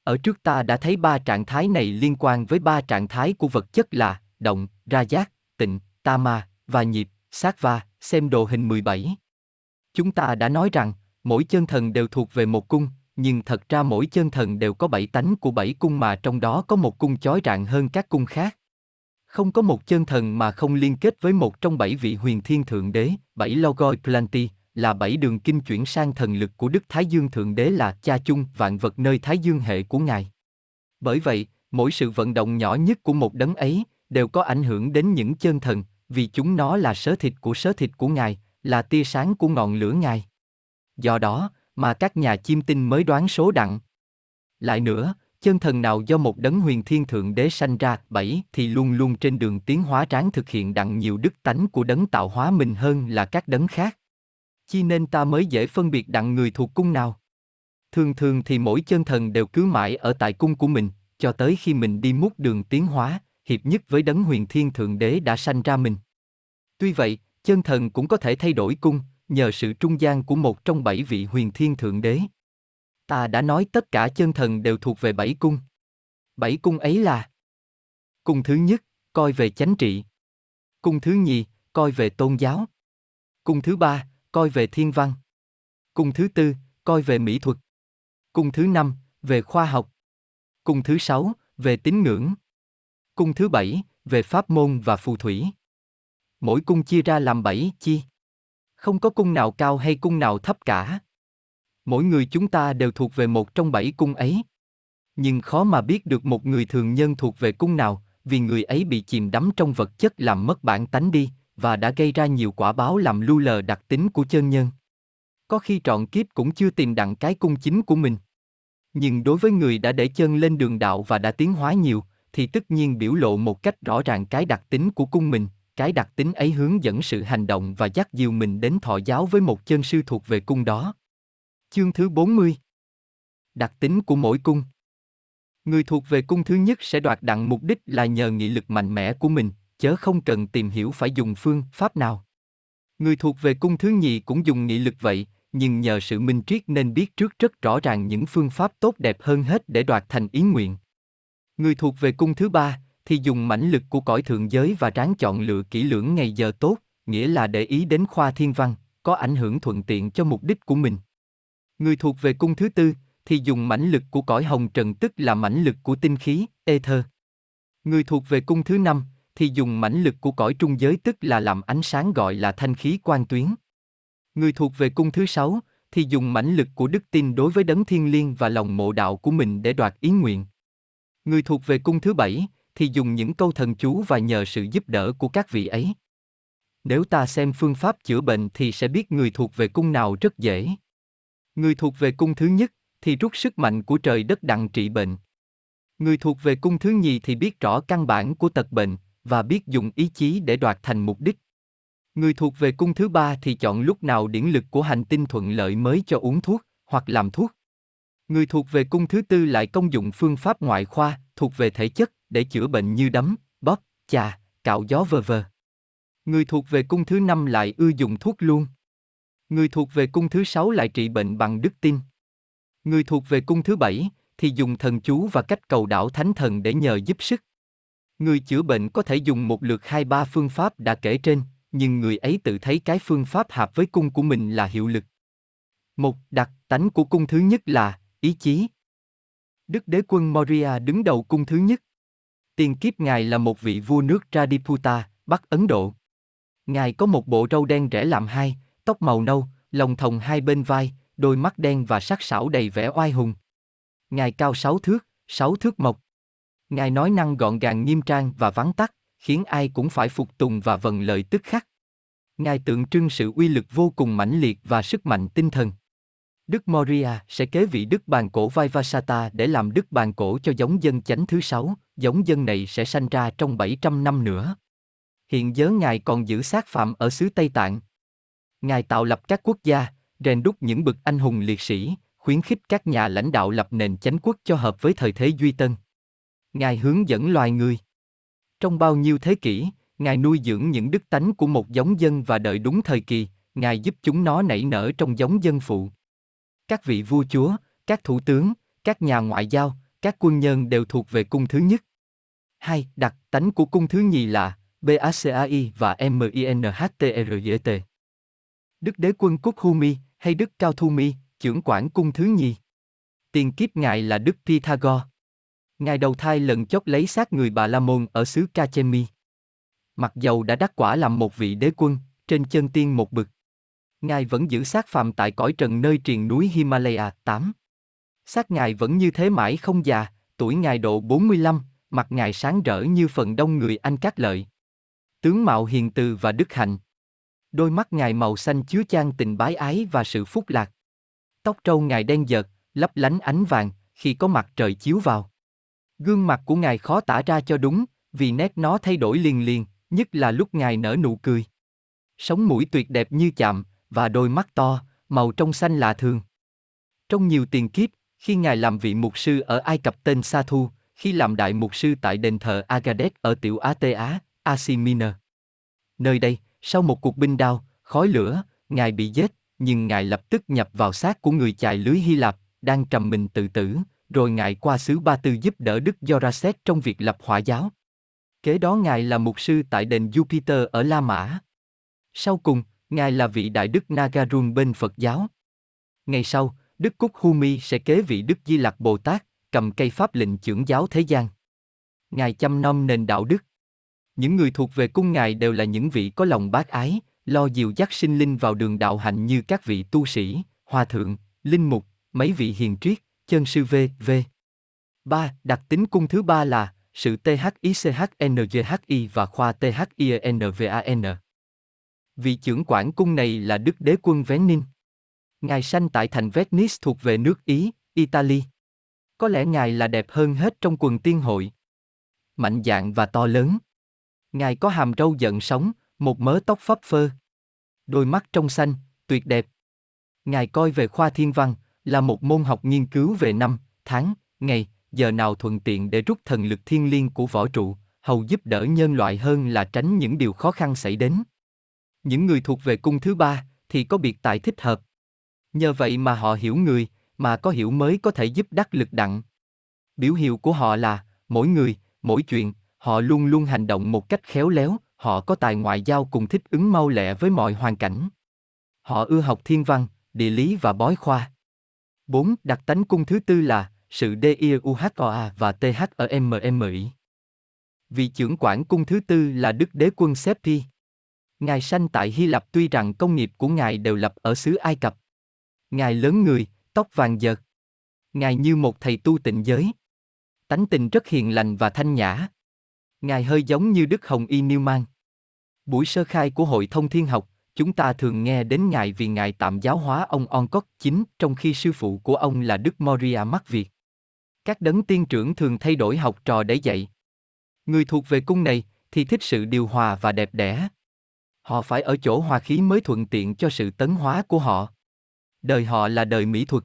Ở trước ta đã thấy ba trạng thái này liên quan với ba trạng thái của vật chất là động, ra giác, tịnh, tama và nhịp, sát va, xem đồ hình 17. Chúng ta đã nói rằng, mỗi chân thần đều thuộc về một cung, nhưng thật ra mỗi chân thần đều có bảy tánh của bảy cung mà trong đó có một cung chói rạng hơn các cung khác. Không có một chân thần mà không liên kết với một trong bảy vị huyền thiên thượng đế, bảy logoi planti, là bảy đường kinh chuyển sang thần lực của Đức Thái Dương Thượng Đế là cha chung vạn vật nơi Thái Dương hệ của Ngài. Bởi vậy, mỗi sự vận động nhỏ nhất của một đấng ấy đều có ảnh hưởng đến những chân thần, vì chúng nó là sớ thịt của sớ thịt của Ngài, là tia sáng của ngọn lửa Ngài. Do đó, mà các nhà chiêm tinh mới đoán số đặng. Lại nữa, chân thần nào do một đấng huyền thiên thượng đế sanh ra, bảy thì luôn luôn trên đường tiến hóa tráng thực hiện đặng nhiều đức tánh của đấng tạo hóa mình hơn là các đấng khác. Chi nên ta mới dễ phân biệt đặng người thuộc cung nào. Thường thường thì mỗi chân thần đều cứ mãi ở tại cung của mình, cho tới khi mình đi mút đường tiến hóa, hiệp nhất với đấng huyền thiên thượng đế đã sanh ra mình. Tuy vậy, chân thần cũng có thể thay đổi cung, nhờ sự trung gian của một trong bảy vị huyền thiên thượng đế. Ta đã nói tất cả chân thần đều thuộc về bảy cung. Bảy cung ấy là Cung thứ nhất, coi về chánh trị. Cung thứ nhì, coi về tôn giáo. Cung thứ ba, coi về thiên văn. Cung thứ tư, coi về mỹ thuật. Cung thứ năm, về khoa học. Cung thứ sáu, về tín ngưỡng. Cung thứ bảy, về pháp môn và phù thủy. Mỗi cung chia ra làm bảy chi. Không có cung nào cao hay cung nào thấp cả. Mỗi người chúng ta đều thuộc về một trong bảy cung ấy. Nhưng khó mà biết được một người thường nhân thuộc về cung nào, vì người ấy bị chìm đắm trong vật chất làm mất bản tánh đi, và đã gây ra nhiều quả báo làm lu lờ đặc tính của chân nhân. Có khi trọn kiếp cũng chưa tìm đặng cái cung chính của mình. Nhưng đối với người đã để chân lên đường đạo và đã tiến hóa nhiều, thì tất nhiên biểu lộ một cách rõ ràng cái đặc tính của cung mình, cái đặc tính ấy hướng dẫn sự hành động và dắt dìu mình đến thọ giáo với một chân sư thuộc về cung đó. Chương thứ 40 Đặc tính của mỗi cung Người thuộc về cung thứ nhất sẽ đoạt đặng mục đích là nhờ nghị lực mạnh mẽ của mình, chớ không cần tìm hiểu phải dùng phương pháp nào. Người thuộc về cung thứ nhì cũng dùng nghị lực vậy, nhưng nhờ sự minh triết nên biết trước rất rõ ràng những phương pháp tốt đẹp hơn hết để đoạt thành ý nguyện. Người thuộc về cung thứ ba thì dùng mãnh lực của cõi thượng giới và ráng chọn lựa kỹ lưỡng ngày giờ tốt, nghĩa là để ý đến khoa thiên văn, có ảnh hưởng thuận tiện cho mục đích của mình. Người thuộc về cung thứ tư thì dùng mãnh lực của cõi hồng trần tức là mãnh lực của tinh khí, ether. Người thuộc về cung thứ năm thì dùng mãnh lực của cõi trung giới tức là làm ánh sáng gọi là thanh khí quan tuyến. Người thuộc về cung thứ sáu, thì dùng mãnh lực của đức tin đối với đấng thiên liêng và lòng mộ đạo của mình để đoạt ý nguyện. Người thuộc về cung thứ bảy, thì dùng những câu thần chú và nhờ sự giúp đỡ của các vị ấy. Nếu ta xem phương pháp chữa bệnh thì sẽ biết người thuộc về cung nào rất dễ. Người thuộc về cung thứ nhất, thì rút sức mạnh của trời đất đặng trị bệnh. Người thuộc về cung thứ nhì thì biết rõ căn bản của tật bệnh, và biết dùng ý chí để đoạt thành mục đích. Người thuộc về cung thứ ba thì chọn lúc nào điển lực của hành tinh thuận lợi mới cho uống thuốc, hoặc làm thuốc. Người thuộc về cung thứ tư lại công dụng phương pháp ngoại khoa, thuộc về thể chất, để chữa bệnh như đấm, bóp, chà, cạo gió vờ vờ. Người thuộc về cung thứ năm lại ưa dùng thuốc luôn. Người thuộc về cung thứ sáu lại trị bệnh bằng đức tin. Người thuộc về cung thứ bảy thì dùng thần chú và cách cầu đảo thánh thần để nhờ giúp sức. Người chữa bệnh có thể dùng một lượt hai ba phương pháp đã kể trên, nhưng người ấy tự thấy cái phương pháp hợp với cung của mình là hiệu lực. Một đặc tánh của cung thứ nhất là ý chí. Đức đế quân Moria đứng đầu cung thứ nhất. Tiền kiếp ngài là một vị vua nước Radiputa, Bắc Ấn Độ. Ngài có một bộ râu đen rẽ làm hai, tóc màu nâu, lồng thòng hai bên vai, đôi mắt đen và sắc sảo đầy vẻ oai hùng. Ngài cao sáu thước, sáu thước mộc. Ngài nói năng gọn gàng nghiêm trang và vắn tắt, khiến ai cũng phải phục tùng và vần lời tức khắc. Ngài tượng trưng sự uy lực vô cùng mãnh liệt và sức mạnh tinh thần. Đức Moria sẽ kế vị Đức Bàn Cổ Vaivasata để làm Đức Bàn Cổ cho giống dân chánh thứ sáu, giống dân này sẽ sanh ra trong 700 năm nữa. Hiện giờ Ngài còn giữ sát phạm ở xứ Tây Tạng. Ngài tạo lập các quốc gia, rèn đúc những bậc anh hùng liệt sĩ, khuyến khích các nhà lãnh đạo lập nền chánh quốc cho hợp với thời thế duy tân. Ngài hướng dẫn loài người. Trong bao nhiêu thế kỷ, Ngài nuôi dưỡng những đức tánh của một giống dân và đợi đúng thời kỳ, Ngài giúp chúng nó nảy nở trong giống dân phụ. Các vị vua chúa, các thủ tướng, các nhà ngoại giao, các quân nhân đều thuộc về cung thứ nhất. Hai, đặc tánh của cung thứ nhì là BACAI và MINHTRGT. Đức đế quân Cúc Humi hay Đức Cao Thu Mi, trưởng quản cung thứ nhì. Tiền kiếp ngài là Đức Pythagore. Ngài đầu thai lần chót lấy xác người Bà La Môn ở xứ Kachemi. Mặc dầu đã đắc quả làm một vị đế quân, trên chân tiên một bực. Ngài vẫn giữ xác phàm tại cõi trần nơi triền núi Himalaya 8. Xác Ngài vẫn như thế mãi không già, tuổi Ngài độ 45, mặt Ngài sáng rỡ như phần đông người Anh các lợi. Tướng mạo hiền từ và đức hạnh. Đôi mắt Ngài màu xanh chứa chan tình bái ái và sự phúc lạc. Tóc trâu Ngài đen dợt, lấp lánh ánh vàng, khi có mặt trời chiếu vào. Gương mặt của Ngài khó tả ra cho đúng, vì nét nó thay đổi liền liền, nhất là lúc Ngài nở nụ cười. Sống mũi tuyệt đẹp như chạm, và đôi mắt to, màu trong xanh lạ thường. Trong nhiều tiền kiếp, khi Ngài làm vị mục sư ở Ai Cập tên Sa Thu, khi làm đại mục sư tại đền thờ Agades ở tiểu Á Tê Á, Asia Minor. Nơi đây, sau một cuộc binh đao, khói lửa, Ngài bị giết, nhưng Ngài lập tức nhập vào xác của người chài lưới Hy Lạp, đang trầm mình tự tử, rồi Ngài qua xứ Ba Tư giúp đỡ Đức Gioracet trong việc lập hỏa giáo. Kế đó Ngài là mục sư tại đền Jupiter ở La Mã. Sau cùng, Ngài là vị đại đức Nagarun bên Phật giáo. Ngày sau, Đức Cúc Humi sẽ kế vị Đức Di Lặc Bồ Tát, cầm cây pháp lệnh trưởng giáo thế gian. Ngài chăm nom nền đạo đức. Những người thuộc về cung Ngài đều là những vị có lòng bác ái, lo dìu dắt sinh linh vào đường đạo hạnh như các vị tu sĩ, hòa thượng, linh mục, mấy vị hiền triết, chân sư V, V. 3. Đặc tính cung thứ ba là sự THICHNGHI và khoa THINVAN. Vị trưởng quản cung này là Đức Đế quân Vénin. Ngài sanh tại thành Venice thuộc về nước Ý, Italy. Có lẽ Ngài là đẹp hơn hết trong quần tiên hội. Mạnh dạng và to lớn. Ngài có hàm râu giận sóng, một mớ tóc phấp phơ. Đôi mắt trong xanh, tuyệt đẹp. Ngài coi về khoa thiên văn, là một môn học nghiên cứu về năm, tháng, ngày, giờ nào thuận tiện để rút thần lực thiên liêng của võ trụ, hầu giúp đỡ nhân loại hơn là tránh những điều khó khăn xảy đến. Những người thuộc về cung thứ ba thì có biệt tài thích hợp. Nhờ vậy mà họ hiểu người, mà có hiểu mới có thể giúp đắc lực đặng. Biểu hiệu của họ là, mỗi người, mỗi chuyện, họ luôn luôn hành động một cách khéo léo, họ có tài ngoại giao cùng thích ứng mau lẹ với mọi hoàn cảnh. Họ ưa học thiên văn, địa lý và bói khoa. 4. Đặc tánh cung thứ tư là sự DIUHOA và THMMI. E Vị trưởng quản cung thứ tư là Đức Đế quân Septi. Ngài sanh tại Hy Lạp tuy rằng công nghiệp của Ngài đều lập ở xứ Ai Cập. Ngài lớn người, tóc vàng dợt. Ngài như một thầy tu tịnh giới. Tánh tình rất hiền lành và thanh nhã. Ngài hơi giống như Đức Hồng Y Newman. Buổi sơ khai của Hội Thông Thiên Học, chúng ta thường nghe đến Ngài vì Ngài tạm giáo hóa ông Oncock chính trong khi sư phụ của ông là Đức Moria mắc Việt. Các đấng tiên trưởng thường thay đổi học trò để dạy. Người thuộc về cung này thì thích sự điều hòa và đẹp đẽ. Họ phải ở chỗ hòa khí mới thuận tiện cho sự tấn hóa của họ. Đời họ là đời mỹ thuật.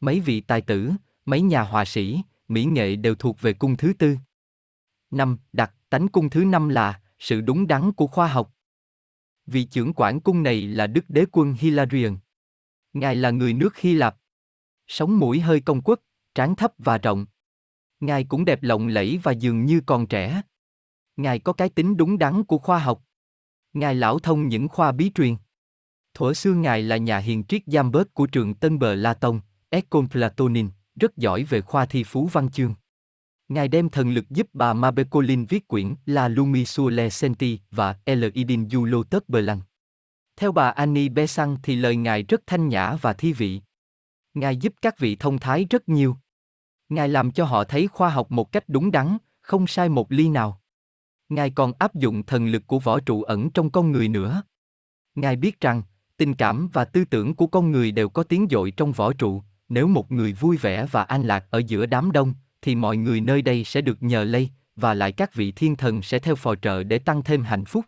Mấy vị tài tử, mấy nhà họa sĩ, mỹ nghệ đều thuộc về cung thứ tư. Năm, đặt tánh cung thứ năm là sự đúng đắn của khoa học. Vị trưởng quản cung này là Đức Đế quân Hilarion. Ngài là người nước Hy Lạp. Sống mũi hơi công quất, trán thấp và rộng. Ngài cũng đẹp lộng lẫy và dường như còn trẻ. Ngài có cái tính đúng đắn của khoa học. Ngài lão thông những khoa bí truyền. Thuở xưa Ngài là nhà hiền triết giam bớt của trường Tân Bờ La Tông, Econ Platonin, rất giỏi về khoa thi phú văn chương. Ngài đem thần lực giúp bà Mabecolin viết quyển La Lumi sur le Senti và El Idin du Lotus Blanc. Theo bà Annie Besant thì lời Ngài rất thanh nhã và thi vị. Ngài giúp các vị thông thái rất nhiều. Ngài làm cho họ thấy khoa học một cách đúng đắn, không sai một ly nào. Ngài còn áp dụng thần lực của võ trụ ẩn trong con người nữa. Ngài biết rằng, tình cảm và tư tưởng của con người đều có tiếng dội trong võ trụ, nếu một người vui vẻ và an lạc ở giữa đám đông, thì mọi người nơi đây sẽ được nhờ lây, và lại các vị thiên thần sẽ theo phò trợ để tăng thêm hạnh phúc.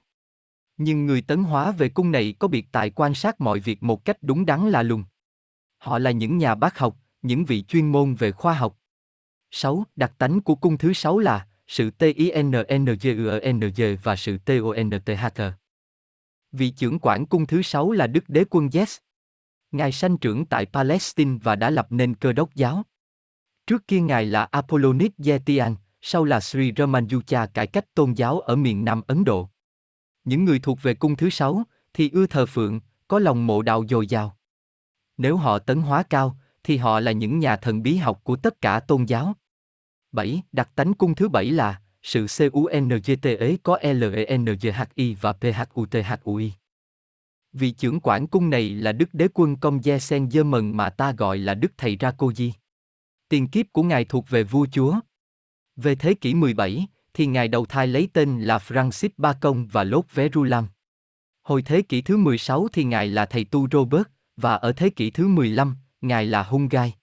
Nhưng người tấn hóa về cung này có biệt tài quan sát mọi việc một cách đúng đắn là lùng. Họ là những nhà bác học, những vị chuyên môn về khoa học. 6. Đặc tánh của cung thứ sáu là sự TINNGUNG và sự TONTH. Vị trưởng quản cung thứ sáu là Đức Đế quân Yes. Ngài sanh trưởng tại Palestine và đã lập nên cơ đốc giáo. Trước kia Ngài là Apollonis Yetian, sau là Sri Ramanuja cải cách tôn giáo ở miền Nam Ấn Độ. Những người thuộc về cung thứ sáu thì ưa thờ phượng, có lòng mộ đạo dồi dào. Nếu họ tấn hóa cao, thì họ là những nhà thần bí học của tất cả tôn giáo. 7. Đặc tánh cung thứ bảy là sự CUNGTE có LENGHI và PHUTHUI. Vị trưởng quản cung này là Đức Đế Quân Công Gia Sen Dơ Mần mà ta gọi là Đức Thầy Ra Cô Di. Tiền kiếp của ngài thuộc về vua chúa. Về thế kỷ 17, thì ngài đầu thai lấy tên là Francis ba công và Lốt Verulam. Hồi thế kỷ thứ 16 thì ngài là thầy tu Robert, và ở thế kỷ thứ 15, ngài là hung gai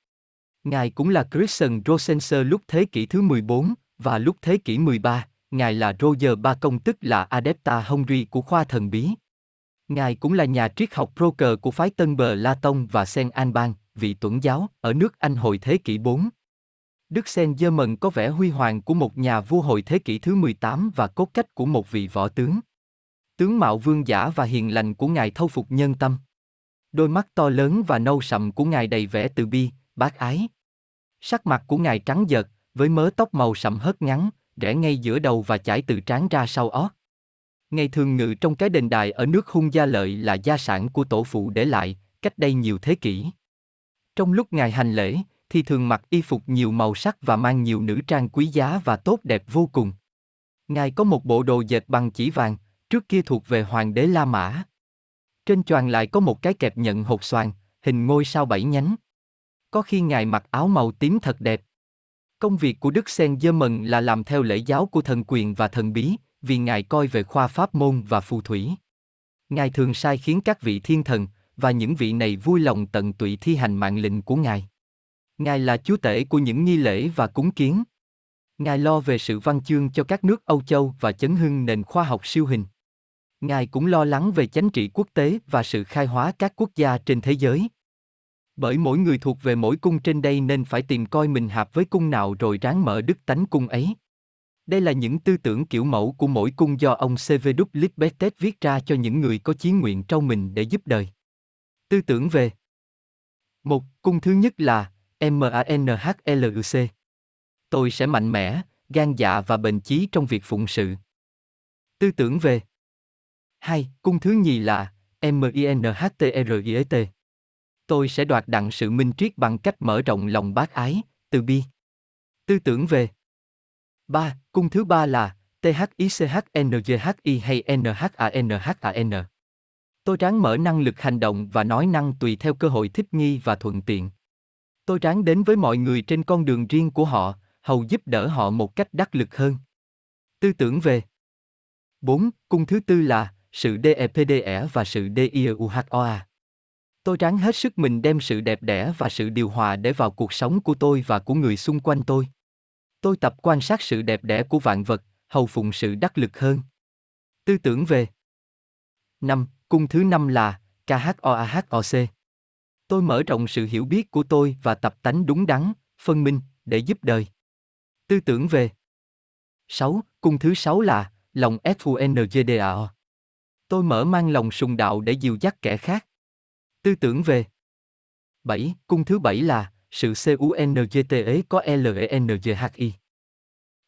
Ngài cũng là Christian Rosenser lúc thế kỷ thứ 14, và lúc thế kỷ 13, ngài là Roger Ba công tức là Adepta Hungry của khoa thần bí. Ngài cũng là nhà triết học Broker của phái Tân Bờ La Tông và Sen Anban, vị tuẩn giáo, ở nước Anh hồi thế kỷ 4. Đức Sen Dơ Mần có vẻ huy hoàng của một nhà vua hồi thế kỷ thứ 18 và cốt cách của một vị võ tướng. Tướng mạo vương giả và hiền lành của Ngài thâu phục nhân tâm. Đôi mắt to lớn và nâu sậm của Ngài đầy vẻ từ bi, bác ái. Sắc mặt của Ngài trắng dợt, với mớ tóc màu sậm hớt ngắn, rẽ ngay giữa đầu và chải từ trán ra sau ót. Ngày thường ngự trong cái đền đài ở nước hung gia lợi là gia sản của tổ phụ để lại, cách đây nhiều thế kỷ. Trong lúc ngài hành lễ, thì thường mặc y phục nhiều màu sắc và mang nhiều nữ trang quý giá và tốt đẹp vô cùng. Ngài có một bộ đồ dệt bằng chỉ vàng, trước kia thuộc về hoàng đế La Mã. Trên choàng lại có một cái kẹp nhận hột xoàn, hình ngôi sao bảy nhánh. Có khi ngài mặc áo màu tím thật đẹp. Công việc của Đức Sen Dơ Mần là làm theo lễ giáo của thần quyền và thần bí, vì Ngài coi về khoa pháp môn và phù thủy. Ngài thường sai khiến các vị thiên thần, và những vị này vui lòng tận tụy thi hành mạng lệnh của Ngài. Ngài là chúa tể của những nghi lễ và cúng kiến. Ngài lo về sự văn chương cho các nước Âu Châu và chấn hưng nền khoa học siêu hình. Ngài cũng lo lắng về chánh trị quốc tế và sự khai hóa các quốc gia trên thế giới. Bởi mỗi người thuộc về mỗi cung trên đây nên phải tìm coi mình hợp với cung nào rồi ráng mở đức tánh cung ấy. Đây là những tư tưởng kiểu mẫu của mỗi cung do ông C.V. Littbetet viết ra cho những người có chí nguyện trong mình để giúp đời. Tư tưởng về Một, cung thứ nhất là MANHLUC. Tôi sẽ mạnh mẽ, gan dạ và bền chí trong việc phụng sự. Tư tưởng về Hai, cung thứ nhì là MINHTRIET. Tôi sẽ đoạt đặng sự minh triết bằng cách mở rộng lòng bác ái, từ bi. Tư tưởng về 3. Cung thứ ba là THICHNGHI hay NHANHAN. Tôi ráng mở năng lực hành động và nói năng tùy theo cơ hội thích nghi và thuận tiện. Tôi ráng đến với mọi người trên con đường riêng của họ, hầu giúp đỡ họ một cách đắc lực hơn. Tư tưởng về 4. Cung thứ tư là sự DEPDE và sự DIUHOA. Tôi ráng hết sức mình đem sự đẹp đẽ và sự điều hòa để vào cuộc sống của tôi và của người xung quanh tôi. Tôi tập quan sát sự đẹp đẽ của vạn vật, hầu phụng sự đắc lực hơn. Tư tưởng về năm Cung thứ năm là KHOAHOC. Tôi mở rộng sự hiểu biết của tôi và tập tánh đúng đắn, phân minh, để giúp đời. Tư tưởng về 6. Cung thứ sáu là lòng FUNGDAO. Tôi mở mang lòng sùng đạo để dìu dắt kẻ khác. Tư tưởng về 7. Cung thứ bảy là sự CUNGTE có LENGHI.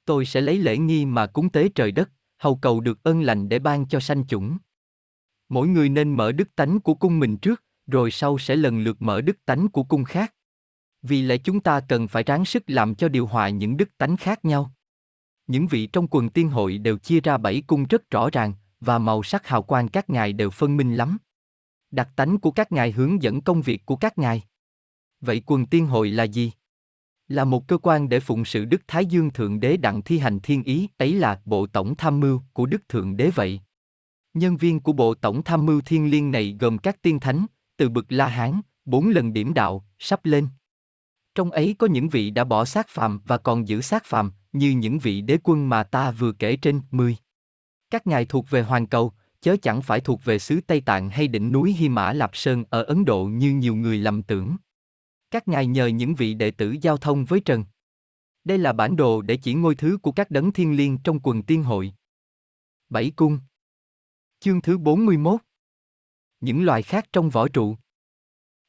Tôi sẽ lấy lễ nghi mà cúng tế trời đất, hầu cầu được ân lành để ban cho sanh chủng. Mỗi người nên mở đức tánh của cung mình trước, rồi sau sẽ lần lượt mở đức tánh của cung khác. Vì lẽ chúng ta cần phải ráng sức làm cho điều hòa những đức tánh khác nhau. Những vị trong quần tiên hội đều chia ra bảy cung rất rõ ràng, và màu sắc hào quang các ngài đều phân minh lắm. Đặc tánh của các ngài hướng dẫn công việc của các ngài. Vậy quần tiên hội là gì? Là một cơ quan để phụng sự Đức Thái Dương Thượng Đế đặng thi hành thiên ý, ấy là Bộ Tổng Tham mưu của Đức Thượng Đế vậy. Nhân viên của Bộ Tổng Tham mưu Thiên Liên này gồm các tiên thánh, từ bực La Hán, bốn lần điểm đạo, sắp lên. Trong ấy có những vị đã bỏ xác phàm và còn giữ xác phàm, như những vị đế quân mà ta vừa kể trên, 10. Các ngài thuộc về hoàng cầu, chớ chẳng phải thuộc về xứ Tây Tạng hay đỉnh núi Hy Mã Lạp Sơn ở Ấn Độ như nhiều người lầm tưởng. Các ngài nhờ những vị đệ tử giao thông với Trần. Đây là bản đồ để chỉ ngôi thứ của các đấng thiên liêng trong quần tiên hội. Bảy cung Chương thứ 41 Những loài khác trong võ trụ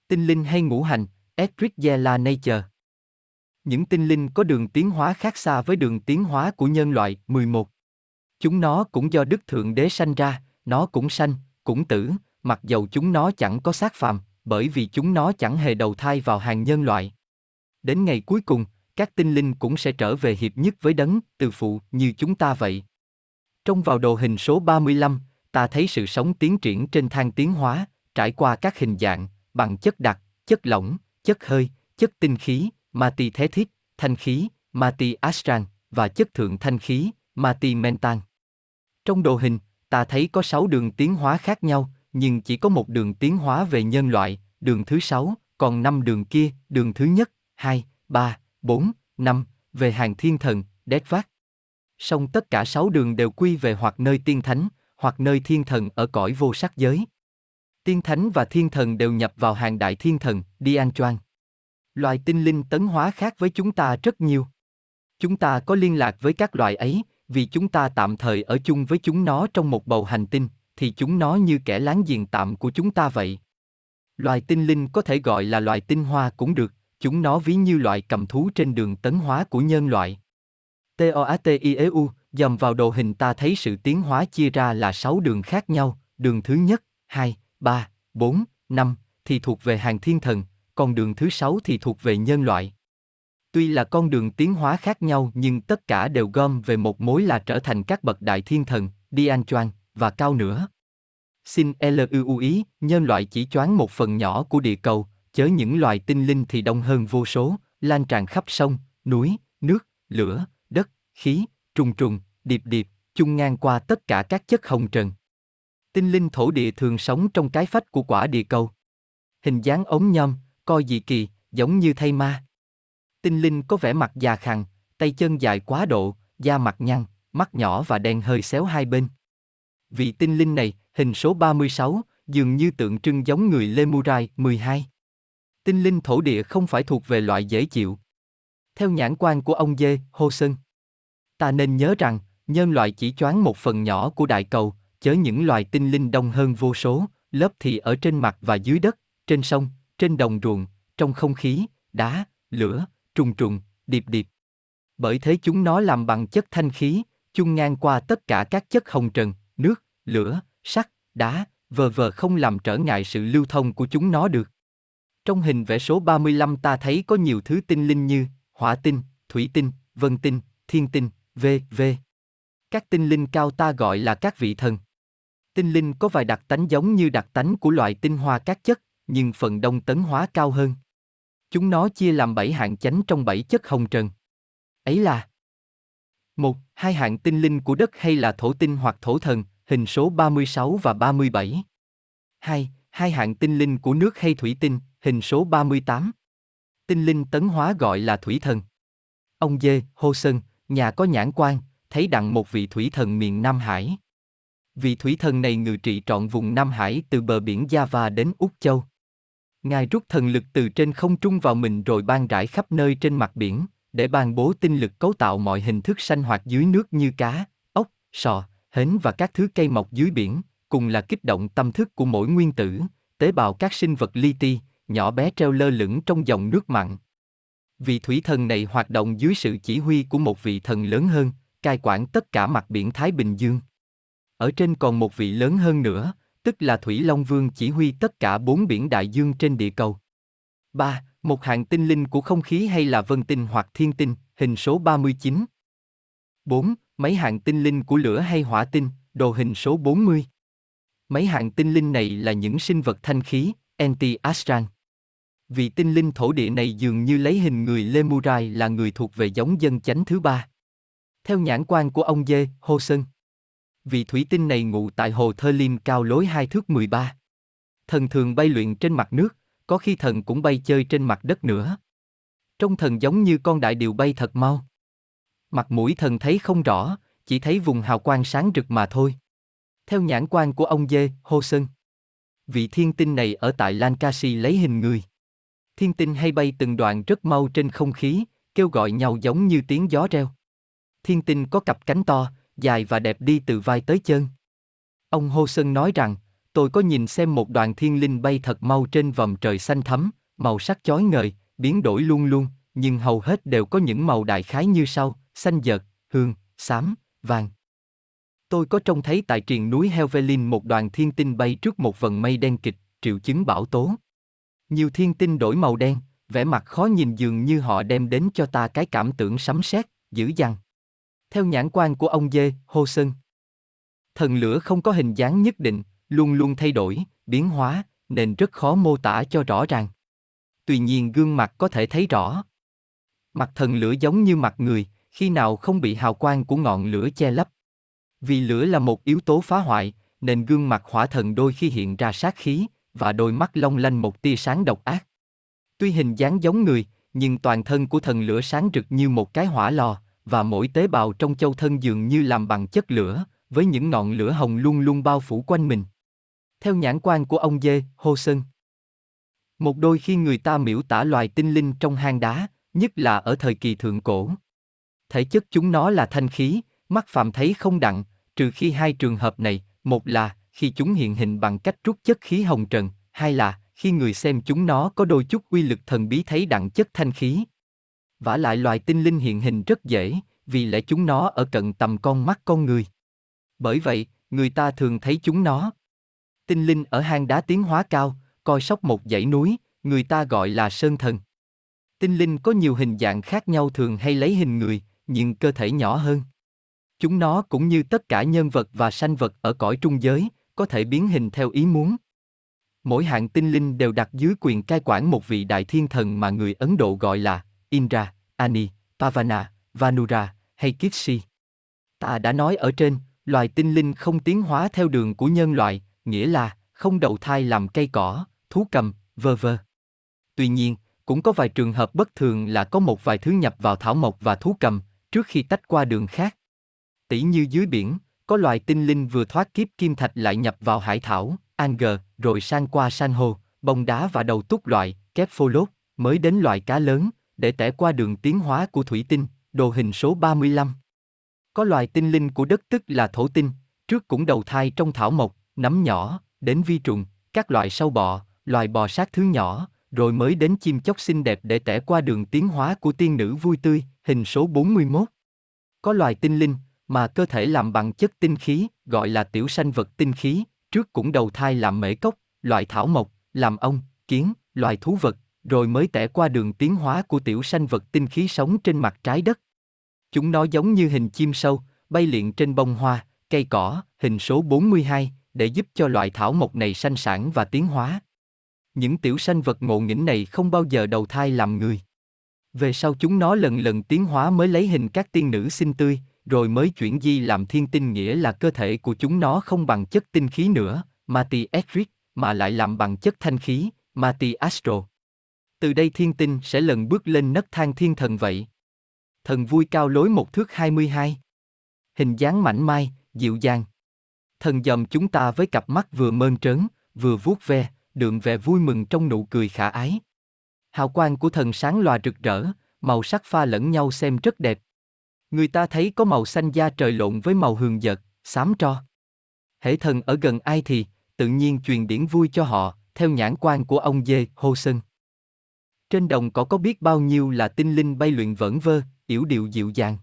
Tinh linh hay ngũ hành, Escherichia Nature. Những tinh linh có đường tiến hóa khác xa với đường tiến hóa của nhân loại. 11. Chúng nó cũng do Đức Thượng Đế sanh ra, nó cũng sanh, cũng tử, mặc dầu chúng nó chẳng có xác phàm, bởi vì chúng nó chẳng hề đầu thai vào hàng nhân loại. Đến ngày cuối cùng, các tinh linh cũng sẽ trở về hiệp nhất với đấng, từ phụ, như chúng ta vậy. Trong vào đồ hình số 35, ta thấy sự sống tiến triển trên thang tiến hóa, trải qua các hình dạng, bằng chất đặc, chất lỏng, chất hơi, chất tinh khí, mati thế thiết, thanh khí, mati astran, và chất thượng thanh khí, mati mentan. Trong đồ hình, ta thấy có sáu đường tiến hóa khác nhau, nhưng chỉ có một đường tiến hóa về nhân loại, đường thứ sáu. còn năm đường kia, đường thứ nhất, 2, 3, 4, 5, về hàng thiên thần, đét vác. Song tất cả sáu đường đều quy về hoặc nơi tiên thánh, hoặc nơi thiên thần ở cõi vô sắc giới. Tiên thánh và thiên thần đều nhập vào hàng đại thiên thần, đi an choang. Loài tinh linh tấn hóa khác với chúng ta rất nhiều. Chúng ta có liên lạc với các loài ấy, vì chúng ta tạm thời ở chung với chúng nó trong một bầu hành tinh, thì chúng nó như kẻ láng giềng tạm của chúng ta vậy. Loài tinh linh có thể gọi là loài tinh hoa cũng được, chúng nó ví như loại cầm thú trên đường tấn hóa của nhân loại. TOATIEU, dầm vào đồ hình ta thấy sự tiến hóa chia ra là 6 đường khác nhau, đường thứ nhất, 2, 3, 4, 5 thì thuộc về hàng thiên thần, còn đường thứ 6 thì thuộc về nhân loại. Tuy là con đường tiến hóa khác nhau nhưng tất cả đều gom về một mối là trở thành các bậc đại thiên thần, Dian Choan, và cao nữa. Xin lưu ý, nhân loại chỉ choáng một phần nhỏ của địa cầu, chớ những loài tinh linh thì đông hơn vô số, lan tràn khắp sông, núi, nước, lửa, đất, khí, trùng trùng, điệp điệp, chung ngang qua tất cả các chất hồng trần. Tinh linh thổ địa thường sống trong cái phách của quả địa cầu. Hình dáng ống nhom, coi dị kỳ, giống như thay ma. Tinh linh có vẻ mặt già khăn, tay chân dài quá độ, da mặt nhăn, mắt nhỏ và đen hơi xéo hai bên. Vị tinh linh này, hình số 36, dường như tượng trưng giống người Lemurai 12. Tinh linh thổ địa không phải thuộc về loại dễ chịu. Theo nhãn quan của ông Dê, Hô Sơn. Ta nên nhớ rằng, nhân loại chỉ choáng một phần nhỏ của đại cầu, chớ những loài tinh linh đông hơn vô số, lớp thì ở trên mặt và dưới đất, trên sông, trên đồng ruộng, trong không khí, đá, lửa, trùng trùng, điệp điệp. Bởi thế chúng nó làm bằng chất thanh khí, chung ngang qua tất cả các chất hồng trần, nước, lửa, sắt, đá, vờ vờ không làm trở ngại sự lưu thông của chúng nó được. Trong hình vẽ số 35 ta thấy có nhiều thứ tinh linh như hỏa tinh, thủy tinh, vân tinh, thiên tinh, v.v. Các tinh linh cao ta gọi là các vị thần. Tinh linh có vài đặc tánh giống như đặc tánh của loại tinh hoa các chất, nhưng phần đông tấn hóa cao hơn. Chúng nó chia làm bảy hạng chánh trong bảy chất hồng trần. Ấy là một, Hai hạng tinh linh của đất hay là thổ tinh hoặc thổ thần, hình số 36 và 37. 2. Hai hạng tinh linh của nước hay thủy tinh, hình số 38. Tinh linh tấn hóa gọi là thủy thần. Ông Dê, Hô Sơn, nhà có nhãn quan, thấy đặng một vị thủy thần miền Nam Hải. Vị thủy thần này ngự trị trọn vùng Nam Hải từ bờ biển Java đến Úc Châu. Ngài rút thần lực từ trên không trung vào mình rồi ban rải khắp nơi trên mặt biển, để ban bố tinh lực cấu tạo mọi hình thức sanh hoạt dưới nước như cá, ốc, sò, hến và các thứ cây mọc dưới biển, cùng là kích động tâm thức của mỗi nguyên tử, tế bào các sinh vật li ti, nhỏ bé treo lơ lửng trong dòng nước mặn. Vị thủy thần này hoạt động dưới sự chỉ huy của một vị thần lớn hơn, cai quản tất cả mặt biển Thái Bình Dương. Ở trên còn một vị lớn hơn nữa, tức là Thủy Long Vương chỉ huy tất cả bốn biển đại dương trên địa cầu. 3. Một hạng tinh linh của không khí hay là vân tinh hoặc thiên tinh, hình số 39. 4. Mấy hạng tinh linh của lửa hay hỏa tinh, đồ hình số 40. Mấy hạng tinh linh này là những sinh vật thanh khí, anti-astral. Vị tinh linh thổ địa này dường như lấy hình người Lemurai là người thuộc về giống dân chánh thứ ba. Theo nhãn quan của ông Dê, Hô Sơn. Vị thủy tinh này ngụ tại hồ Thơ Liêm cao lối hai thước 13. Thần thường bay luyện trên mặt nước, có khi thần cũng bay chơi trên mặt đất nữa. Trong thần giống như con đại điều bay thật mau. Mặt mũi thần thấy không rõ, chỉ thấy vùng hào quang sáng rực mà thôi. Theo nhãn quan của ông Dê, Hô Sơn. Vị thiên tinh này ở tại Lancashire lấy hình người. Thiên tinh hay bay từng đoạn rất mau trên không khí, kêu gọi nhau giống như tiếng gió reo. Thiên tinh có cặp cánh to, dài và đẹp đi từ vai tới chân. Ông Hô Sơn nói rằng, Tôi có nhìn xem một đoàn thiên linh bay thật mau trên vòng trời xanh thấm, màu sắc chói ngời, biến đổi luôn luôn, nhưng hầu hết đều có những màu đại khái như sau, xanh dợt, hương, xám, vàng. Tôi có trông thấy tại triền núi Helvellyn một đoàn thiên tinh bay trước một vần mây đen kịch, triệu chứng bão tố. Nhiều thiên tinh đổi màu đen, vẻ mặt khó nhìn dường như họ đem đến cho ta cái cảm tưởng sấm sét, dữ dằn. Theo nhãn quan của ông Dê, Hô Sơn. Thần lửa không có hình dáng nhất định, luôn luôn thay đổi, biến hóa, nên rất khó mô tả cho rõ ràng. Tuy nhiên gương mặt có thể thấy rõ. Mặt thần lửa giống như mặt người, khi nào không bị hào quang của ngọn lửa che lấp. Vì lửa là một yếu tố phá hoại, nên gương mặt hỏa thần đôi khi hiện ra sát khí, và đôi mắt long lanh một tia sáng độc ác. Tuy hình dáng giống người, nhưng toàn thân của thần lửa sáng rực như một cái hỏa lò, và mỗi tế bào trong châu thân dường như làm bằng chất lửa, với những ngọn lửa hồng luôn luôn bao phủ quanh mình. Theo nhãn quan của ông Dê, Hô Sơn. Một đôi khi người ta miễu tả loài tinh linh trong hang đá, nhất là ở thời kỳ thượng cổ. Thể chất chúng nó là thanh khí, mắt phàm thấy không đặng, trừ khi hai trường hợp này, một là khi chúng hiện hình bằng cách rút chất khí hồng trần, hai là khi người xem chúng nó có đôi chút uy lực thần bí thấy đặng chất thanh khí. Vả lại loài tinh linh hiện hình rất dễ, vì lẽ chúng nó ở cận tầm con mắt con người. Bởi vậy, người ta thường thấy chúng nó. Tinh linh ở hang đá tiến hóa cao, coi sóc một dãy núi, người ta gọi là sơn thần. Tinh linh có nhiều hình dạng khác nhau thường hay lấy hình người, nhưng cơ thể nhỏ hơn. Chúng nó cũng như tất cả nhân vật và sanh vật ở cõi trung giới, có thể biến hình theo ý muốn. Mỗi hạng tinh linh đều đặt dưới quyền cai quản một vị đại thiên thần mà người Ấn Độ gọi là Indra, Ani, Pavana, Vanura hay Kitsi. Ta đã nói ở trên, loài tinh linh không tiến hóa theo đường của nhân loại, nghĩa là không đầu thai làm cây cỏ, thú cầm, vơ vơ. Tuy nhiên, cũng có vài trường hợp bất thường là có một vài thứ nhập vào thảo mộc và thú cầm trước khi tách qua đường khác. Tỷ như dưới biển, có loài tinh linh vừa thoát kiếp kim thạch lại nhập vào hải thảo, anger, rồi sang qua san hô, bông đá và đầu túc loại, kép phô lốt, mới đến loài cá lớn, để tẻ qua đường tiến hóa của thủy tinh, đồ hình số 35. Có loài tinh linh của đất tức là thổ tinh, trước cũng đầu thai trong thảo mộc, nấm nhỏ, đến vi trùng, các loại sâu bọ, loài bò sát thứ nhỏ, rồi mới đến chim chóc xinh đẹp để tẻ qua đường tiến hóa của tiên nữ vui tươi, hình số 41. Có loài tinh linh, mà cơ thể làm bằng chất tinh khí, gọi là tiểu sanh vật tinh khí, trước cũng đầu thai làm mễ cốc, loại thảo mộc, làm ong, kiến, loài thú vật, rồi mới tẻ qua đường tiến hóa của tiểu sanh vật tinh khí sống trên mặt trái đất. Chúng nó giống như hình chim sâu, bay liện trên bông hoa, cây cỏ, hình số 42, để giúp cho loại thảo mộc này sanh sản và tiến hóa. Những tiểu sanh vật ngộ nghĩnh này không bao giờ đầu thai làm người. Về sau chúng nó lần lần tiến hóa mới lấy hình các tiên nữ xinh tươi, rồi mới chuyển di làm thiên tinh nghĩa là cơ thể của chúng nó không bằng chất tinh khí nữa, Mati Etric, mà lại làm bằng chất thanh khí, Mati Astro. Từ đây thiên tinh sẽ lần bước lên nấc thang thiên thần vậy. Thần vui cao lối một thước 22. Hình dáng mảnh mai, dịu dàng. Thần dòm chúng ta với cặp mắt vừa mơn trớn, vừa vuốt ve, đượm vẻ vui mừng trong nụ cười khả ái. Hào quang của thần sáng lòa rực rỡ, màu sắc pha lẫn nhau xem rất đẹp. Người ta thấy có màu xanh da trời lộn với màu hường dật, xám tro. Hễ thần ở gần ai thì, tự nhiên truyền điển vui cho họ, theo nhãn quan của ông dê, hô sân. Trên đồng cỏ có biết bao nhiêu là tinh linh bay luyện vẩn vơ, yểu điệu dịu dàng.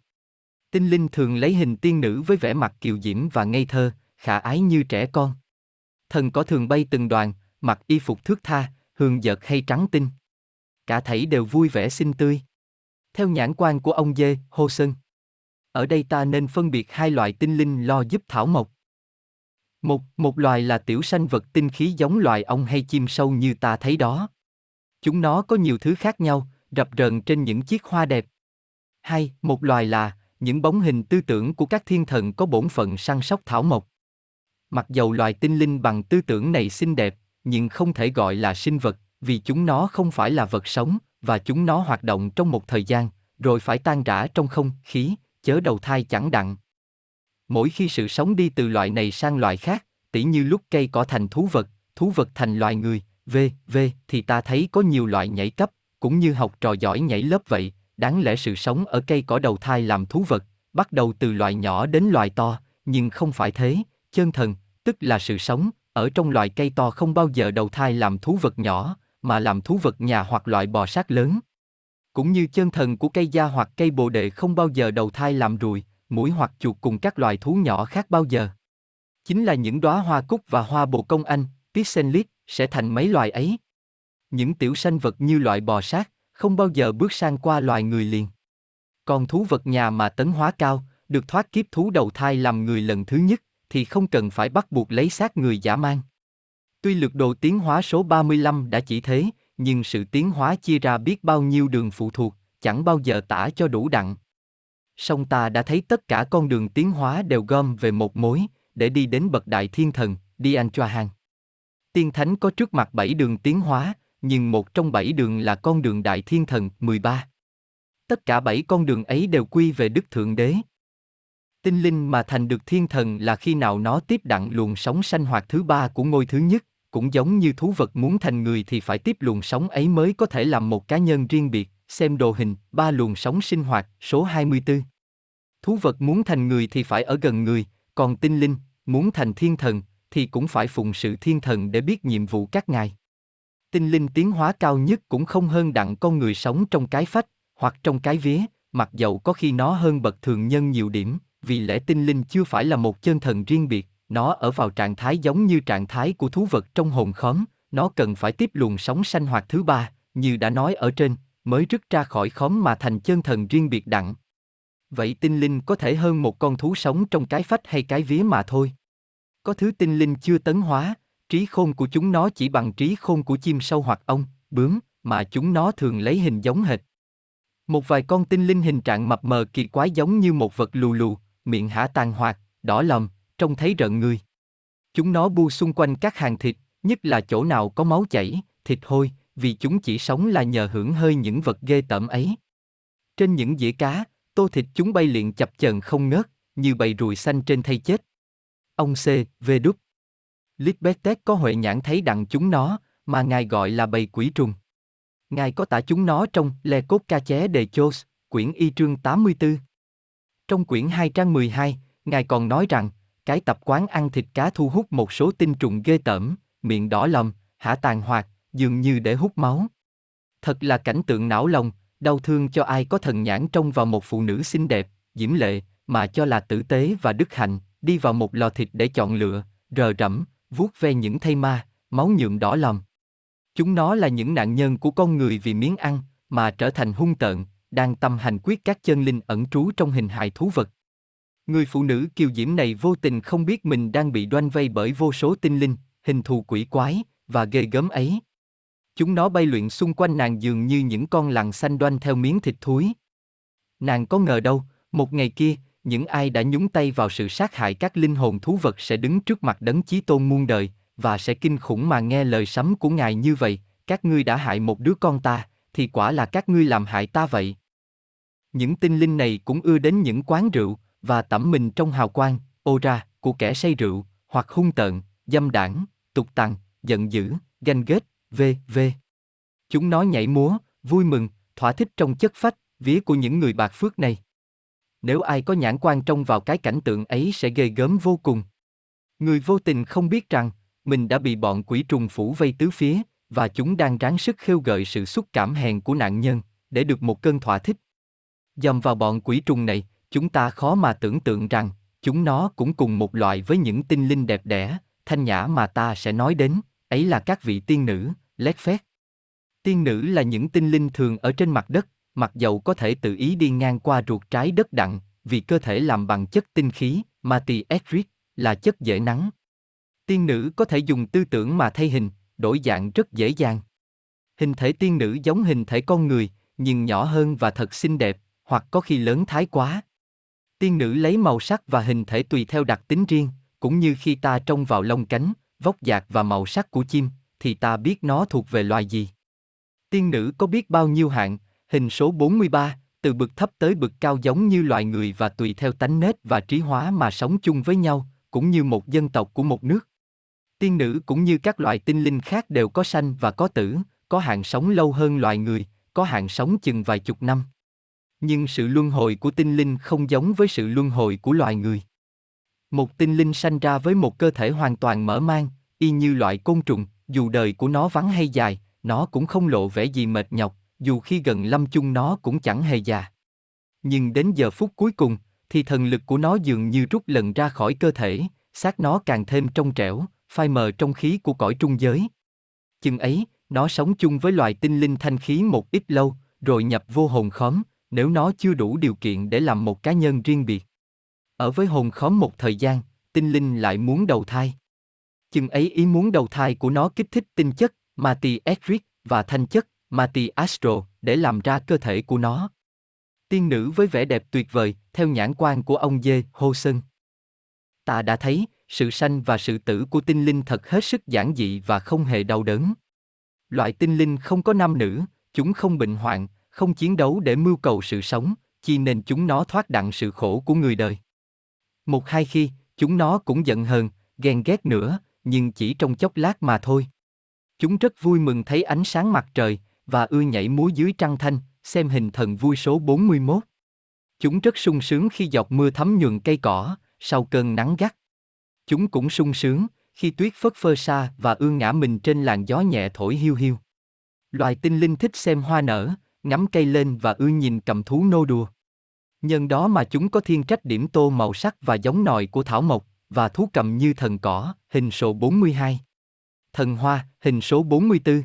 Tinh linh thường lấy hình tiên nữ với vẻ mặt kiều diễm và ngây thơ, khả ái như trẻ con. Thần có thường bay từng đoàn, mặc y phục thước tha, hường dợt hay trắng tinh. Cả thảy đều vui vẻ xinh tươi. Theo nhãn quan của ông dê, hô sơn. Ở đây ta nên phân biệt hai loại tinh linh lo giúp thảo mộc. Một, một loài là tiểu sanh vật tinh khí giống loài ong hay chim sâu như ta thấy đó. Chúng nó có nhiều thứ khác nhau, rập rờn trên những chiếc hoa đẹp. Hai, một loài là những bóng hình tư tưởng của các thiên thần có bổn phận săn sóc thảo mộc. Mặc dầu loài tinh linh bằng tư tưởng này xinh đẹp, nhưng không thể gọi là sinh vật, vì chúng nó không phải là vật sống, và chúng nó hoạt động trong một thời gian, rồi phải tan rã trong không khí, chớ đầu thai chẳng đặng. Mỗi khi sự sống đi từ loại này sang loại khác, tỉ như lúc cây cỏ thành thú vật, thú vật thành loài người, v, v, thì ta thấy có nhiều loại nhảy cấp, cũng như học trò giỏi nhảy lớp vậy, đáng lẽ sự sống ở cây cỏ đầu thai làm thú vật, bắt đầu từ loài nhỏ đến loài to, nhưng không phải thế, chân thần, tức là sự sống, ở trong loài cây to không bao giờ đầu thai làm thú vật nhỏ, mà làm thú vật nhà hoặc loại bò sát lớn. Cũng như chân thần của cây da hoặc cây bồ đề không bao giờ đầu thai làm ruồi, mũi hoặc chuột cùng các loài thú nhỏ khác bao giờ. Chính là những đóa hoa cúc và hoa bồ công anh, Pixenlit sẽ thành mấy loài ấy. Những tiểu sanh vật như loại bò sát, không bao giờ bước sang qua loài người liền. Còn thú vật nhà mà tấn hóa cao, được thoát kiếp thú đầu thai làm người lần thứ nhất, thì không cần phải bắt buộc lấy xác người giả mang. Tuy lực độ tiến hóa số 35 đã chỉ thế, nhưng sự tiến hóa chia ra biết bao nhiêu đường phụ thuộc, chẳng bao giờ tả cho đủ đặng. Song ta đã thấy tất cả con đường tiến hóa đều gom về một mối, để đi đến bậc đại thiên thần, đi anh cho hàng. Tiên Thánh có trước mặt bảy đường tiến hóa, nhưng một trong bảy đường là con đường đại thiên thần, 13. Tất cả bảy con đường ấy đều quy về Đức Thượng Đế. Tinh linh mà thành được thiên thần là khi nào nó tiếp đặng luồng sống sanh hoạt thứ ba của ngôi thứ nhất, cũng giống như thú vật muốn thành người thì phải tiếp luồng sống ấy mới có thể làm một cá nhân riêng biệt, xem đồ hình, ba luồng sống sinh hoạt, số 24. Thú vật muốn thành người thì phải ở gần người, còn tinh linh, muốn thành thiên thần, thì cũng phải phụng sự thiên thần để biết nhiệm vụ các ngài. Tinh linh tiến hóa cao nhất cũng không hơn đặng con người sống trong cái phách, hoặc trong cái vía, mặc dầu có khi nó hơn bậc thường nhân nhiều điểm, vì lẽ tinh linh chưa phải là một chân thần riêng biệt, nó ở vào trạng thái giống như trạng thái của thú vật trong hồn khóm, nó cần phải tiếp luồng sống sanh hoạt thứ ba, như đã nói ở trên, mới rứt ra khỏi khóm mà thành chân thần riêng biệt đặng. Vậy tinh linh có thể hơn một con thú sống trong cái phách hay cái vía mà thôi. Có thứ tinh linh chưa tấn hóa, trí khôn của chúng nó chỉ bằng trí khôn của chim sâu hoặc ong, bướm, mà chúng nó thường lấy hình giống hệt. Một vài con tinh linh hình trạng mập mờ kỳ quái giống như một vật lù lù, miệng hả tàn hoạt, đỏ lòm, trông thấy rợn người. Chúng nó bu xung quanh các hàng thịt, nhất là chỗ nào có máu chảy, thịt hôi, vì chúng chỉ sống là nhờ hưởng hơi những vật ghê tởm ấy. Trên những dĩa cá, tô thịt chúng bay liền chập chờn không ngớt, như bầy ruồi xanh trên thây chết. Ông C, V đúc. Lisbeth có huệ nhãn thấy đặng chúng nó, mà ngài gọi là bầy quỷ trùng. Ngài có tả chúng nó trong Le Cốt Ca Ché Đề Chos, quyển y trương 84. Trong quyển 2 trang 12, Ngài còn nói rằng, cái tập quán ăn thịt cá thu hút một số tinh trùng ghê tởm, miệng đỏ lòm, hả tàn hoạt, dường như để hút máu. Thật là cảnh tượng não lòng, đau thương cho ai có thần nhãn trông vào một phụ nữ xinh đẹp, diễm lệ, mà cho là tử tế và đức hạnh, đi vào một lò thịt để chọn lựa, rờ rẫm, vuốt ve những thây ma, máu nhuộm đỏ lòm. Chúng nó là những nạn nhân của con người vì miếng ăn, mà trở thành hung tợn, đang tâm hành quyết các chân linh ẩn trú trong hình hài thú vật. Người phụ nữ kiều diễm này vô tình không biết mình đang bị đoan vây bởi vô số tinh linh, hình thù quỷ quái, và ghê gớm ấy. Chúng nó bay luyện xung quanh nàng dường như những con lằn xanh đoan theo miếng thịt thúi. Nàng có ngờ đâu, một ngày kia, những ai đã nhúng tay vào sự sát hại các linh hồn thú vật sẽ đứng trước mặt đấng chí tôn muôn đời, và sẽ kinh khủng mà nghe lời sấm của ngài như vậy, các ngươi đã hại một đứa con ta, thì quả là các ngươi làm hại ta vậy. Những tinh linh này cũng ưa đến những quán rượu, và tẩm mình trong hào quang, ô ra, của kẻ say rượu, hoặc hung tợn, dâm đảng, tục tằng, giận dữ, ganh ghét, v.v. Chúng nó nhảy múa, vui mừng, thỏa thích trong chất phách, vía của những người bạc phước này. Nếu ai có nhãn quan trông vào cái cảnh tượng ấy sẽ ghê gớm vô cùng. Người vô tình không biết rằng, mình đã bị bọn quỷ trùng phủ vây tứ phía, và chúng đang ráng sức khêu gợi sự xúc cảm hèn của nạn nhân, để được một cơn thỏa thích. Dầm vào bọn quỷ trùng này, chúng ta khó mà tưởng tượng rằng, chúng nó cũng cùng một loại với những tinh linh đẹp đẽ, thanh nhã mà ta sẽ nói đến, ấy là các vị tiên nữ, lét phét. Tiên nữ là những tinh linh thường ở trên mặt đất, mặc dầu có thể tự ý đi ngang qua ruột trái đất đặng, vì cơ thể làm bằng chất tinh khí, Mati Etric, là chất dễ nắng. Tiên nữ có thể dùng tư tưởng mà thay hình, đổi dạng rất dễ dàng. Hình thể tiên nữ giống hình thể con người, nhưng nhỏ hơn và thật xinh đẹp, hoặc có khi lớn thái quá. Tiên nữ lấy màu sắc và hình thể tùy theo đặc tính riêng, cũng như khi ta trông vào lông cánh, vóc dạc và màu sắc của chim, thì ta biết nó thuộc về loài gì. Tiên nữ có biết bao nhiêu hạng, hình số 43, từ bực thấp tới bực cao giống như loài người và tùy theo tánh nết và trí hóa mà sống chung với nhau, cũng như một dân tộc của một nước. Tiên nữ cũng như các loại tinh linh khác đều có sanh và có tử, có hạn sống lâu hơn loài người, có hạn sống chừng vài chục năm. Nhưng sự luân hồi của tinh linh không giống với sự luân hồi của loài người. Một tinh linh sanh ra với một cơ thể hoàn toàn mở mang, y như loại côn trùng, dù đời của nó vắng hay dài, nó cũng không lộ vẻ gì mệt nhọc, dù khi gần lâm chung nó cũng chẳng hề già. Nhưng đến giờ phút cuối cùng, thì thần lực của nó dường như rút lần ra khỏi cơ thể, xác nó càng thêm trong trẻo, phai mờ trong khí của cõi trung giới. Chừng ấy, nó sống chung với loài tinh linh thanh khí một ít lâu, rồi nhập vô hồn khóm, nếu nó chưa đủ điều kiện để làm một cá nhân riêng biệt. Ở với hồn khóm một thời gian, tinh linh lại muốn đầu thai. Chừng ấy ý muốn đầu thai của nó kích thích tinh chất, mà tì Edric, và thanh chất, Mati Astro, để làm ra cơ thể của nó. Tiên nữ với vẻ đẹp tuyệt vời, theo nhãn quan của ông Dê, Hô Sơn. Ta đã thấy, sự sanh và sự tử của tinh linh thật hết sức giản dị và không hề đau đớn. Loại tinh linh không có nam nữ, chúng không bệnh hoạn, không chiến đấu để mưu cầu sự sống, chi nên chúng nó thoát đặng sự khổ của người đời. Một hai khi, chúng nó cũng giận hờn, ghen ghét nữa, nhưng chỉ trong chốc lát mà thôi. Chúng rất vui mừng thấy ánh sáng mặt trời, và ưa nhảy múa dưới trăng thanh, xem hình thần vui số 41. Chúng rất sung sướng khi giọt mưa thấm nhuần cây cỏ, sau cơn nắng gắt. Chúng cũng sung sướng, khi tuyết phất phơ xa và ương ngã mình trên làn gió nhẹ thổi hiu hiu. Loài tinh linh thích xem hoa nở, ngắm cây lên và ưa nhìn cầm thú nô đùa. Nhân đó mà chúng có thiên trách điểm tô màu sắc và giống nòi của thảo mộc, và thú cầm như thần cỏ, hình số 42. Thần hoa, hình số 44.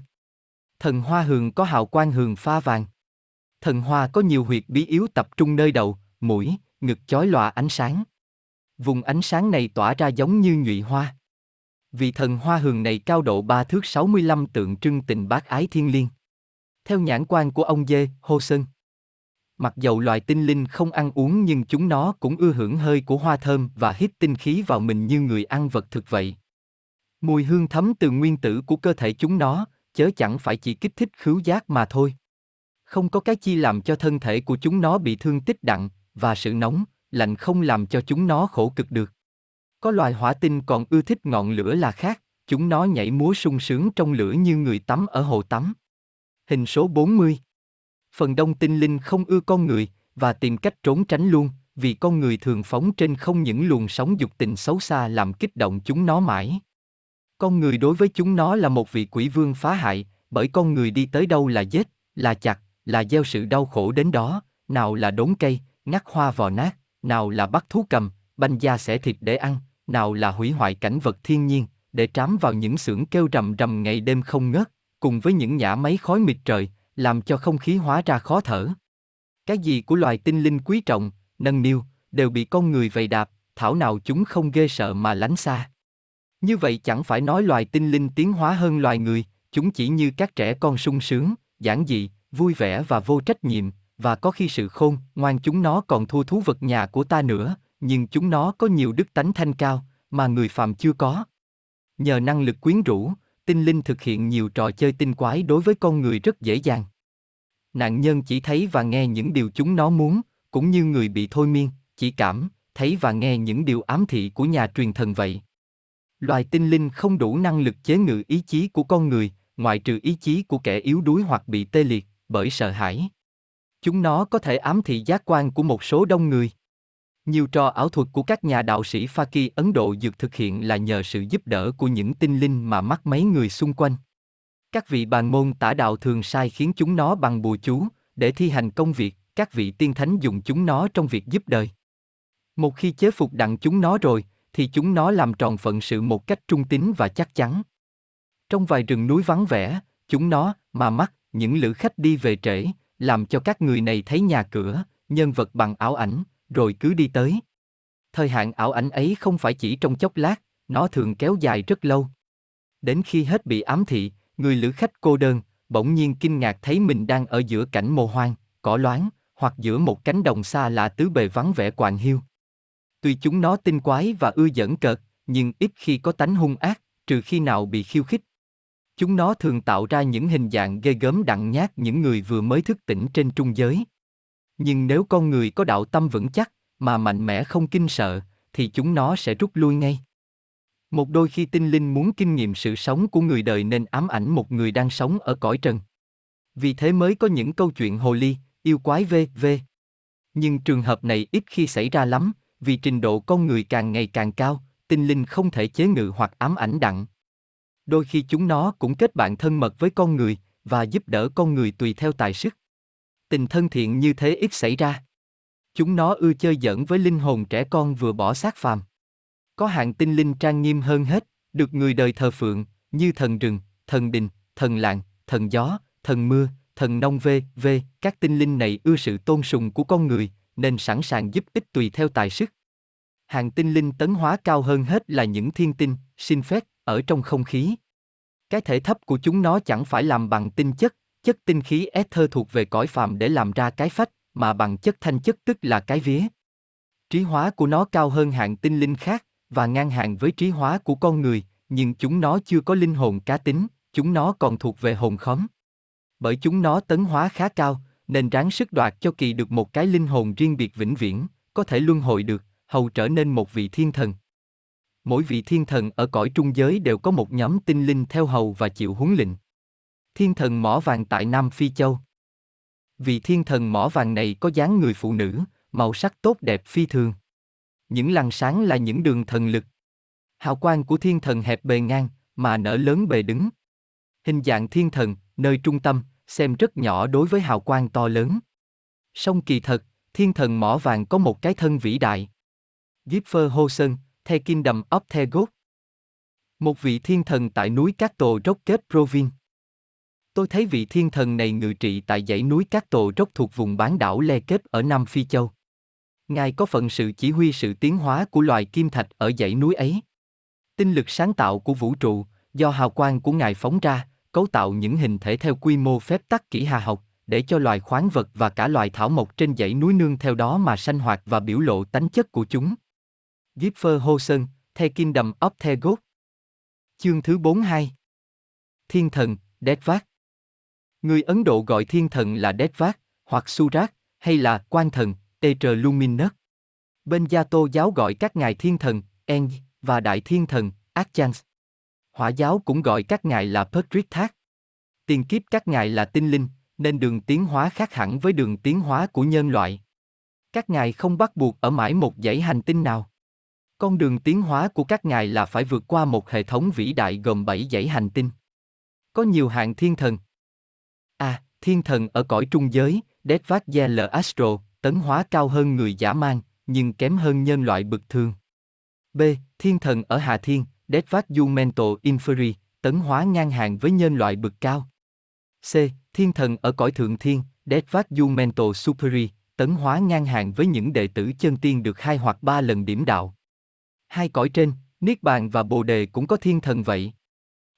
Thần hoa hường có hào quang hường pha vàng. Thần hoa có nhiều huyệt bí yếu tập trung nơi đầu, mũi, ngực chói lòa ánh sáng. Vùng ánh sáng này tỏa ra giống như nhụy hoa. Vị thần hoa hường này cao độ ba thước 65 tượng trưng tình bác ái thiên liêng. Theo nhãn quan của ông Dê, Hô Sơn. Mặc dầu loài tinh linh không ăn uống nhưng chúng nó cũng ưa hưởng hơi của hoa thơm và hít tinh khí vào mình như người ăn vật thực vậy. Mùi hương thấm từ nguyên tử của cơ thể chúng nó, chớ chẳng phải chỉ kích thích khứu giác mà thôi. Không có cái chi làm cho thân thể của chúng nó bị thương tích đặng, và sự nóng, lạnh không làm cho chúng nó khổ cực được. Có loài hỏa tinh còn ưa thích ngọn lửa là khác, chúng nó nhảy múa sung sướng trong lửa như người tắm ở hồ tắm. Hình số 40 Phần đông tinh linh không ưa con người, và tìm cách trốn tránh luôn, vì con người thường phóng trên không những luồng sóng dục tình xấu xa làm kích động chúng nó mãi. Con người đối với chúng nó là một vị quỷ vương phá hại, bởi con người đi tới đâu là giết, là chặt, là gieo sự đau khổ đến đó, nào là đốn cây, ngắt hoa vò nát, nào là bắt thú cầm, banh da xẻ thịt để ăn, nào là hủy hoại cảnh vật thiên nhiên, để trám vào những xưởng kêu rầm rầm ngày đêm không ngớt, cùng với những nhã máy khói mịt trời, làm cho không khí hóa ra khó thở. Cái gì của loài tinh linh quý trọng, nâng niu, đều bị con người vầy đạp, thảo nào chúng không ghê sợ mà lánh xa. Như vậy chẳng phải nói loài tinh linh tiến hóa hơn loài người, chúng chỉ như các trẻ con sung sướng, giản dị, vui vẻ và vô trách nhiệm, và có khi sự khôn, ngoan chúng nó còn thua thú vật nhà của ta nữa, nhưng chúng nó có nhiều đức tánh thanh cao, mà người phàm chưa có. Nhờ năng lực quyến rũ, tinh linh thực hiện nhiều trò chơi tinh quái đối với con người rất dễ dàng. Nạn nhân chỉ thấy và nghe những điều chúng nó muốn, cũng như người bị thôi miên, chỉ cảm, thấy và nghe những điều ám thị của nhà truyền thần vậy. Loài tinh linh không đủ năng lực chế ngự ý chí của con người, ngoại trừ ý chí của kẻ yếu đuối hoặc bị tê liệt bởi sợ hãi. Chúng nó có thể ám thị giác quan của một số đông người. Nhiều trò ảo thuật của các nhà đạo sĩ Faki Ấn Độ được thực hiện là nhờ sự giúp đỡ của những tinh linh mà mắt mấy người xung quanh. Các vị bàn môn tả đạo thường sai khiến chúng nó bằng bùa chú, để thi hành công việc, các vị tiên thánh dùng chúng nó trong việc giúp đời. Một khi chế phục đặng chúng nó rồi, thì chúng nó làm tròn phận sự một cách trung tín và chắc chắn. Trong vài rừng núi vắng vẻ, chúng nó, mà mắt, những lữ khách đi về trễ, làm cho các người này thấy nhà cửa, nhân vật bằng ảo ảnh, rồi cứ đi tới. Thời hạn ảo ảnh ấy không phải chỉ trong chốc lát, nó thường kéo dài rất lâu. Đến khi hết bị ám thị, người lữ khách cô đơn, bỗng nhiên kinh ngạc thấy mình đang ở giữa cảnh mồ hoang, cỏ loáng, hoặc giữa một cánh đồng xa lạ tứ bề vắng vẻ quạng hiu. Tuy chúng nó tinh quái và ưa dẫn cợt, nhưng ít khi có tánh hung ác, trừ khi nào bị khiêu khích. Chúng nó thường tạo ra những hình dạng ghê gớm đặng nhát những người vừa mới thức tỉnh trên trung giới. Nhưng nếu con người có đạo tâm vững chắc, mà mạnh mẽ không kinh sợ, thì chúng nó sẽ rút lui ngay. Một đôi khi tinh linh muốn kinh nghiệm sự sống của người đời nên ám ảnh một người đang sống ở cõi trần. Vì thế mới có những câu chuyện hồ ly, yêu quái v, v. Nhưng trường hợp này ít khi xảy ra lắm, vì trình độ con người càng ngày càng cao, tinh linh không thể chế ngự hoặc ám ảnh đặng. Đôi khi chúng nó cũng kết bạn thân mật với con người và giúp đỡ con người tùy theo tài sức. Tình thân thiện như thế ít xảy ra. Chúng nó ưa chơi giỡn với linh hồn trẻ con vừa bỏ xác phàm. Có hạng tinh linh trang nghiêm hơn hết, được người đời thờ phượng, như thần rừng, thần đình, thần làng, thần gió, thần mưa, thần nông v, v, các tinh linh này ưa sự tôn sùng của con người, nên sẵn sàng giúp ích tùy theo tài sức. Hàng tinh linh tấn hóa cao hơn hết là những thiên tinh, sinh phép, ở trong không khí. Cái thể thấp của chúng nó chẳng phải làm bằng tinh chất, chất tinh khí ether thuộc về cõi phàm để làm ra cái phách, mà bằng chất thanh chất tức là cái vía. Trí hóa của nó cao hơn hạng tinh linh khác, và ngang hàng với trí hóa của con người, nhưng chúng nó chưa có linh hồn cá tính, chúng nó còn thuộc về hồn khóm. Bởi chúng nó tấn hóa khá cao, nên ráng sức đoạt cho kỳ được một cái linh hồn riêng biệt vĩnh viễn, có thể luân hồi được, hầu trở nên một vị thiên thần. Mỗi vị thiên thần ở cõi trung giới đều có một nhóm tinh linh theo hầu và chịu huấn lệnh. Thiên thần mỏ vàng tại Nam Phi Châu. Vị thiên thần mỏ vàng này có dáng người phụ nữ, màu sắc tốt đẹp phi thường. Những làn sáng là những đường thần lực. Hào quang của thiên thần hẹp bề ngang, mà nở lớn bề đứng. Hình dạng thiên thần, nơi trung tâm, xem rất nhỏ đối với hào quang to lớn. Song kỳ thật, thiên thần mỏ vàng có một cái thân vĩ đại. Gipher Hosen, The Kingdom of the God. Một vị thiên thần tại núi Cát Tồ Rocket Provin. Tôi thấy vị thiên thần này ngự trị tại dãy núi Cát Tồ Rốc thuộc vùng bán đảo Le Kết ở Nam Phi Châu. Ngài có phận sự chỉ huy sự tiến hóa của loài kim thạch ở dãy núi ấy. Tinh lực sáng tạo của vũ trụ, do hào quang của Ngài phóng ra, cấu tạo những hình thể theo quy mô phép tắc kỹ hà học, để cho loài khoáng vật và cả loài thảo mộc trên dãy núi nương theo đó mà sanh hoạt và biểu lộ tánh chất của chúng. Gipfer Hosen, The Kingdom of the God. Chương thứ 42 Thiên thần, Detvat Người Ấn Độ gọi thiên thần là Detvat, hoặc Surat, hay là quan thần, Eter Bên Gia Tô giáo gọi các ngài thiên thần, Eng, và đại thiên thần, Archans. Hỏa giáo cũng gọi các ngài là Patrick Thác. Tiền kiếp các ngài là tinh linh, nên đường tiến hóa khác hẳn với đường tiến hóa của nhân loại. Các ngài không bắt buộc ở mãi một dãy hành tinh nào. Con đường tiến hóa của các ngài là phải vượt qua một hệ thống vĩ đại gồm 7 dãy hành tinh. Có nhiều hạng thiên thần. A. À, thiên thần ở cõi trung giới, Detvat L Astro, tấn hóa cao hơn người giả mang, nhưng kém hơn nhân loại bực thường. B. Thiên thần ở Hà Thiên, Detvat Jumento Inferi, tấn hóa ngang hàng với nhân loại bực cao. C. Thiên thần ở cõi Thượng Thiên, Detvat Jumento Superi, tấn hóa ngang hàng với những đệ tử chân tiên được hai hoặc ba lần điểm đạo. Hai cõi trên, Niết Bàn và Bồ Đề cũng có thiên thần vậy.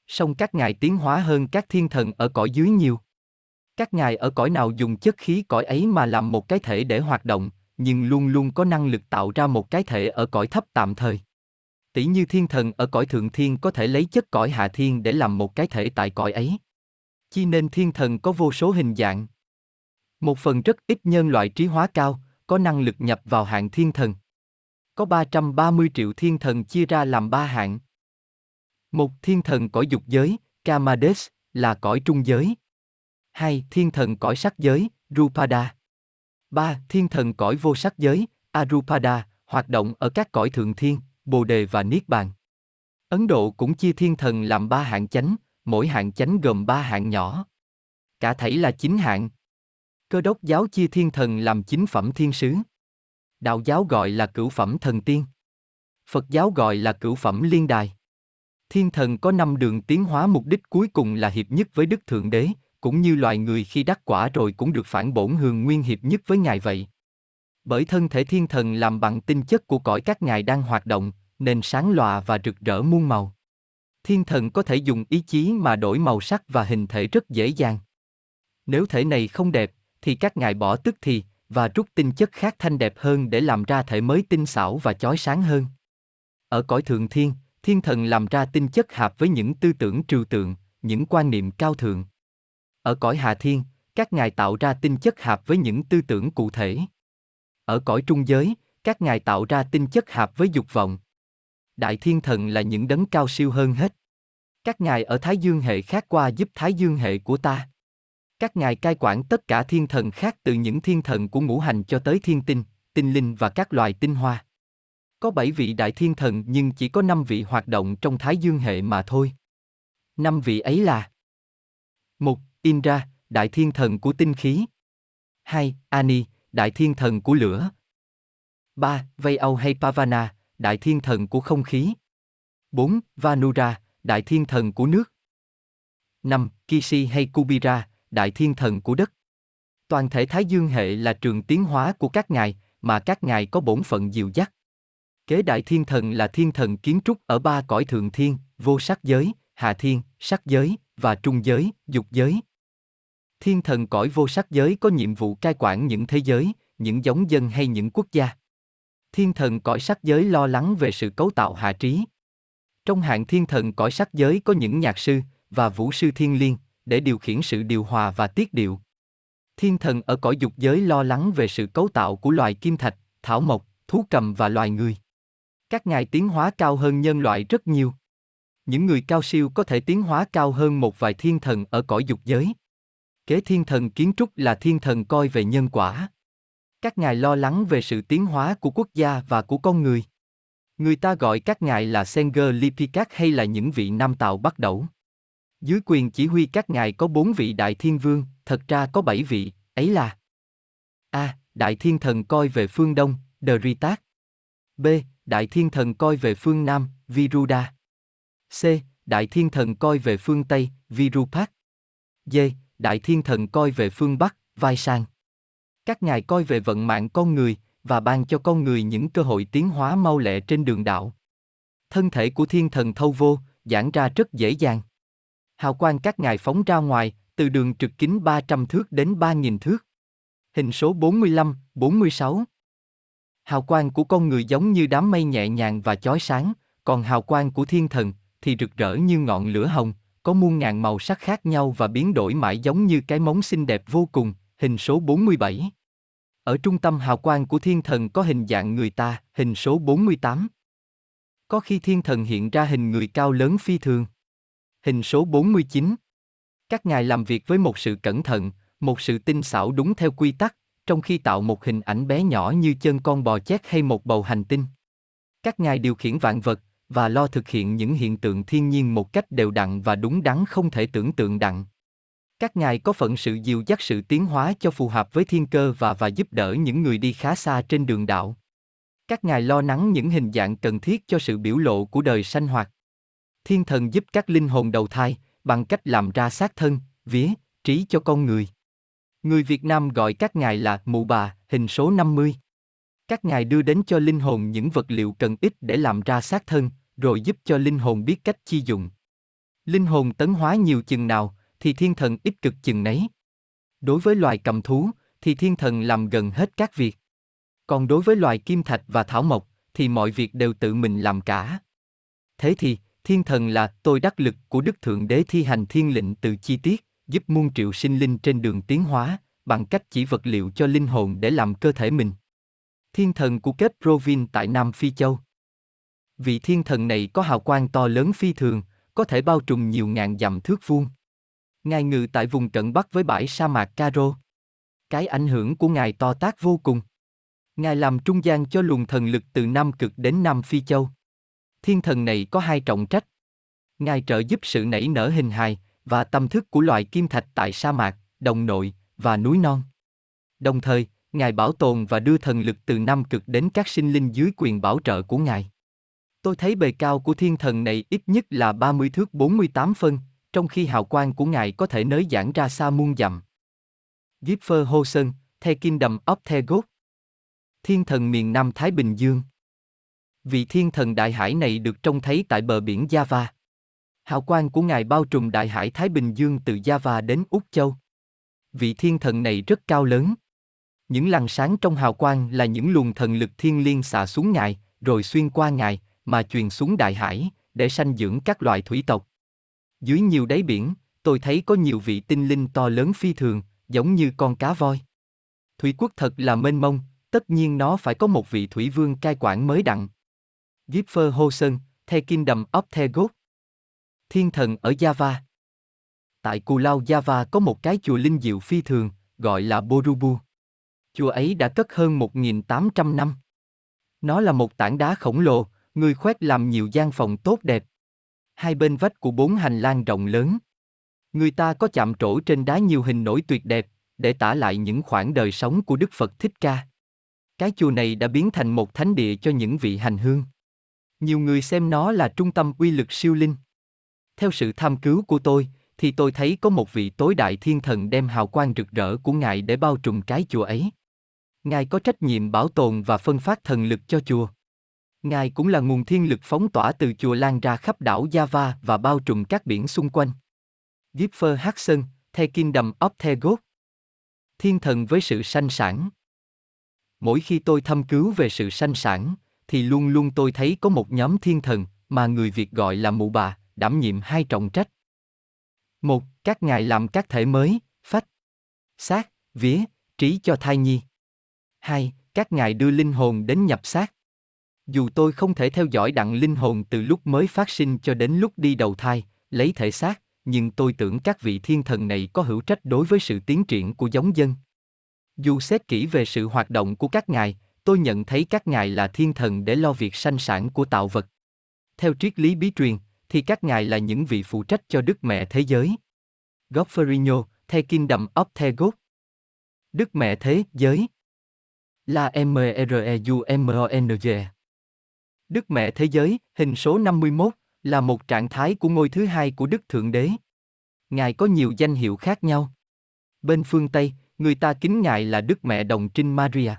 Song các ngài tiến hóa hơn các thiên thần ở cõi dưới nhiều. Các ngài ở cõi nào dùng chất khí cõi ấy mà làm một cái thể để hoạt động, nhưng luôn luôn có năng lực tạo ra một cái thể ở cõi thấp tạm thời. Tỷ như thiên thần ở cõi thượng thiên có thể lấy chất cõi hạ thiên để làm một cái thể tại cõi ấy. Chi nên thiên thần có vô số hình dạng. Một phần rất ít nhân loại trí hóa cao, có năng lực nhập vào hạng thiên thần. Có 330 triệu thiên thần chia ra làm ba hạng. Một thiên thần cõi dục giới, Kamades, là cõi trung giới. Hai thiên thần cõi sắc giới, Rupada. Ba thiên thần cõi vô sắc giới, Arupada, hoạt động ở các cõi thượng thiên, Bồ đề và Niết bàn. Ấn Độ cũng chia thiên thần làm ba hạng chánh, mỗi hạng chánh gồm ba hạng nhỏ. Cả thảy là chín hạng. Cơ đốc giáo chia thiên thần làm chín phẩm thiên sứ. Đạo giáo gọi là cửu phẩm thần tiên. Phật giáo gọi là cửu phẩm liên đài. Thiên thần có năm đường tiến hóa mục đích cuối cùng là hiệp nhất với Đức Thượng Đế, cũng như loài người khi đắc quả rồi cũng được phản bổn hường nguyên hiệp nhất với Ngài vậy. Bởi thân thể thiên thần làm bằng tinh chất của cõi các ngài đang hoạt động, nên sáng lòa và rực rỡ muôn màu. Thiên thần có thể dùng ý chí mà đổi màu sắc và hình thể rất dễ dàng. Nếu thể này không đẹp, thì các ngài bỏ tức thì, và rút tinh chất khác thanh đẹp hơn để làm ra thể mới tinh xảo và chói sáng hơn. Ở cõi thượng thiên, thiên thần làm ra tinh chất hợp với những tư tưởng trừu tượng, những quan niệm cao thượng. Ở cõi hạ thiên, các ngài tạo ra tinh chất hợp với những tư tưởng cụ thể. Ở cõi trung giới, các ngài tạo ra tinh chất hợp với dục vọng. Đại thiên thần là những đấng cao siêu hơn hết. Các ngài ở Thái Dương hệ khác qua giúp Thái Dương hệ của ta. Các ngài cai quản tất cả thiên thần khác từ những thiên thần của ngũ hành cho tới thiên tinh, tinh linh và các loài tinh hoa. Có bảy vị đại thiên thần nhưng chỉ có năm vị hoạt động trong Thái Dương hệ mà thôi. Năm vị ấy là một Indra, đại thiên thần của tinh khí 2. Ani, đại thiên thần của lửa 3. Vayau hay Pavana, đại thiên thần của không khí 4. Vanura, đại thiên thần của nước 5. Kishi hay Kubira, đại thiên thần của đất Toàn thể Thái Dương hệ là trường tiến hóa của các ngài, mà các ngài có bổn phận dìu dắt. Kế đại thiên thần là thiên thần kiến trúc ở ba cõi thượng thiên, vô sắc giới, hạ thiên, sắc giới, và trung giới, dục giới. Thiên thần cõi vô sắc giới có nhiệm vụ cai quản những thế giới, những giống dân hay những quốc gia. Thiên thần cõi sắc giới lo lắng về sự cấu tạo hạ trí. Trong hạng thiên thần cõi sắc giới có những nhạc sư và vũ sư thiên liên để điều khiển sự điều hòa và tiết điệu. Thiên thần ở cõi dục giới lo lắng về sự cấu tạo của loài kim thạch, thảo mộc, thú cầm và loài người. Các ngài tiến hóa cao hơn nhân loại rất nhiều. Những người cao siêu có thể tiến hóa cao hơn một vài thiên thần ở cõi dục giới. Kế thiên thần kiến trúc là thiên thần coi về nhân quả. Các ngài lo lắng về sự tiến hóa của quốc gia và của con người. Người ta gọi các ngài là Senger Lipikat hay là những vị nam tạo bắt đầu. Dưới quyền chỉ huy các ngài có bốn vị đại thiên vương, thật ra có bảy vị, ấy là A. Đại thiên thần coi về phương Đông, Deritat. B. Đại thiên thần coi về phương Nam, Viruda. C. Đại thiên thần coi về phương Tây, Virupat. D. Đại thiên thần coi về phương Bắc, Vai Sang. Các ngài coi về vận mạng con người và ban cho con người những cơ hội tiến hóa mau lẹ trên đường đạo. Thân thể của thiên thần thâu vô, giãn ra rất dễ dàng. Hào quang các ngài phóng ra ngoài, từ đường trực kính 300 thước đến 3.000 thước. Hình số 45, 46. Hào quang của con người giống như đám mây nhẹ nhàng và chói sáng, còn hào quang của thiên thần thì rực rỡ như ngọn lửa hồng, có muôn ngàn màu sắc khác nhau và biến đổi mãi giống như cái móng xinh đẹp vô cùng, hình số 47. Ở trung tâm hào quang của thiên thần có hình dạng người ta, hình số 48. Có khi thiên thần hiện ra hình người cao lớn phi thường. Hình số 49. Các ngài làm việc với một sự cẩn thận, một sự tinh xảo đúng theo quy tắc, trong khi tạo một hình ảnh bé nhỏ như chân con bò chét hay một bầu hành tinh. Các ngài điều khiển vạn vật và lo thực hiện những hiện tượng thiên nhiên một cách đều đặn và đúng đắn không thể tưởng tượng đặng. Các ngài có phận sự dìu dắt sự tiến hóa cho phù hợp với thiên cơ và và giúp đỡ những người đi khá xa trên đường đạo. Các ngài lo lắng những hình dạng cần thiết cho sự biểu lộ của đời sanh hoạt. Thiên thần giúp các linh hồn đầu thai bằng cách làm ra xác thân, vía, trí cho con người. Người Việt Nam gọi các ngài là mụ bà, hình số 50. Các ngài đưa đến cho linh hồn những vật liệu cần ít để làm ra xác thân, rồi giúp cho linh hồn biết cách chi dụng. Linh hồn tấn hóa nhiều chừng nào, thì thiên thần ít cực chừng nấy. Đối với loài cầm thú, thì thiên thần làm gần hết các việc. Còn đối với loài kim thạch và thảo mộc, thì mọi việc đều tự mình làm cả. Thế thì, thiên thần là tôi đắc lực của Đức Thượng Đế thi hành thiên lệnh từ chi tiết, giúp muôn triệu sinh linh trên đường tiến hóa, bằng cách chỉ vật liệu cho linh hồn để làm cơ thể mình. Thiên thần của kết Provin tại Nam Phi Châu. Vị thiên thần này có hào quang to lớn phi thường, có thể bao trùm nhiều ngàn dặm thước vuông. Ngài ngự tại vùng cận bắc với bãi sa mạc Caro. Cái ảnh hưởng của Ngài to tác vô cùng. Ngài làm trung gian cho luồng thần lực từ Nam Cực đến Nam Phi Châu. Thiên thần này có hai trọng trách. Ngài trợ giúp sự nảy nở hình hài và tâm thức của loài kim thạch tại sa mạc, đồng nội và núi non. Đồng thời, Ngài bảo tồn và đưa thần lực từ Nam Cực đến các sinh linh dưới quyền bảo trợ của Ngài. Tôi thấy bề cao của thiên thần này ít nhất là 30 thước 48 phân, trong khi hào quang của Ngài có thể nới giãn ra xa muôn dặm. Gipfer Hô Sơn, The Kingdom of The God Thiên thần miền Nam Thái Bình Dương Vị thiên thần đại hải này được trông thấy tại bờ biển Java. Hào quang của Ngài bao trùm đại hải Thái Bình Dương từ Java đến Úc Châu. Vị thiên thần này rất cao lớn. Những làn sáng trong hào quang là những luồng thần lực thiên liêng xả xuống Ngài, rồi xuyên qua Ngài, mà truyền xuống đại hải, để sanh dưỡng các loài thủy tộc. Dưới nhiều đáy biển, tôi thấy có nhiều vị tinh linh to lớn phi thường, giống như con cá voi. Thủy quốc thật là mênh mông, tất nhiên nó phải có một vị thủy vương cai quản mới đặng. Gipher Hosen, The Kingdom of The God. Thiên thần ở Java. Tại Cù Lao Java có một cái chùa linh diệu phi thường, gọi là Borubu. Chùa ấy đã cất hơn 1.800 năm. Nó là một tảng đá khổng lồ, người khoét làm nhiều gian phòng tốt đẹp. Hai bên vách của bốn hành lang rộng lớn. Người ta có chạm trổ trên đá nhiều hình nổi tuyệt đẹp, để tả lại những khoảng đời sống của Đức Phật Thích Ca. Cái chùa này đã biến thành một thánh địa cho những vị hành hương. Nhiều người xem nó là trung tâm uy lực siêu linh. Theo sự tham cứu của tôi, thì tôi thấy có một vị tối đại thiên thần đem hào quang rực rỡ của Ngài để bao trùm cái chùa ấy. Ngài có trách nhiệm bảo tồn và phân phát thần lực cho chùa. Ngài cũng là nguồn thiên lực phóng tỏa từ chùa lan ra khắp đảo Java và bao trùm các biển xung quanh. Gipfer Hudson, The Kingdom of the God. Thiên thần với sự sanh sản. Mỗi khi tôi thâm cứu về sự sanh sản, thì luôn luôn tôi thấy có một nhóm thiên thần, mà người Việt gọi là mụ bà, đảm nhiệm hai trọng trách. Một, các ngài làm các thể mới, phách, xác, vía, trí cho thai nhi. Hai, các ngài đưa linh hồn đến nhập xác. Dù tôi không thể theo dõi đặng linh hồn từ lúc mới phát sinh cho đến lúc đi đầu thai, lấy thể xác, nhưng tôi tưởng các vị thiên thần này có hữu trách đối với sự tiến triển của giống dân. Dù xét kỹ về sự hoạt động của các ngài, tôi nhận thấy các ngài là thiên thần để lo việc sanh sản của tạo vật. Theo triết lý bí truyền, thì các ngài là những vị phụ trách cho Đức Mẹ Thế Giới. Gofferino, The Kingdom of the God. Đức Mẹ Thế Giới. La M R E U M N G. Đức Mẹ Thế Giới, hình số 51, là một trạng thái của ngôi thứ hai của Đức Thượng Đế. Ngài có nhiều danh hiệu khác nhau. Bên phương Tây, người ta kính Ngài là Đức Mẹ Đồng Trinh Maria.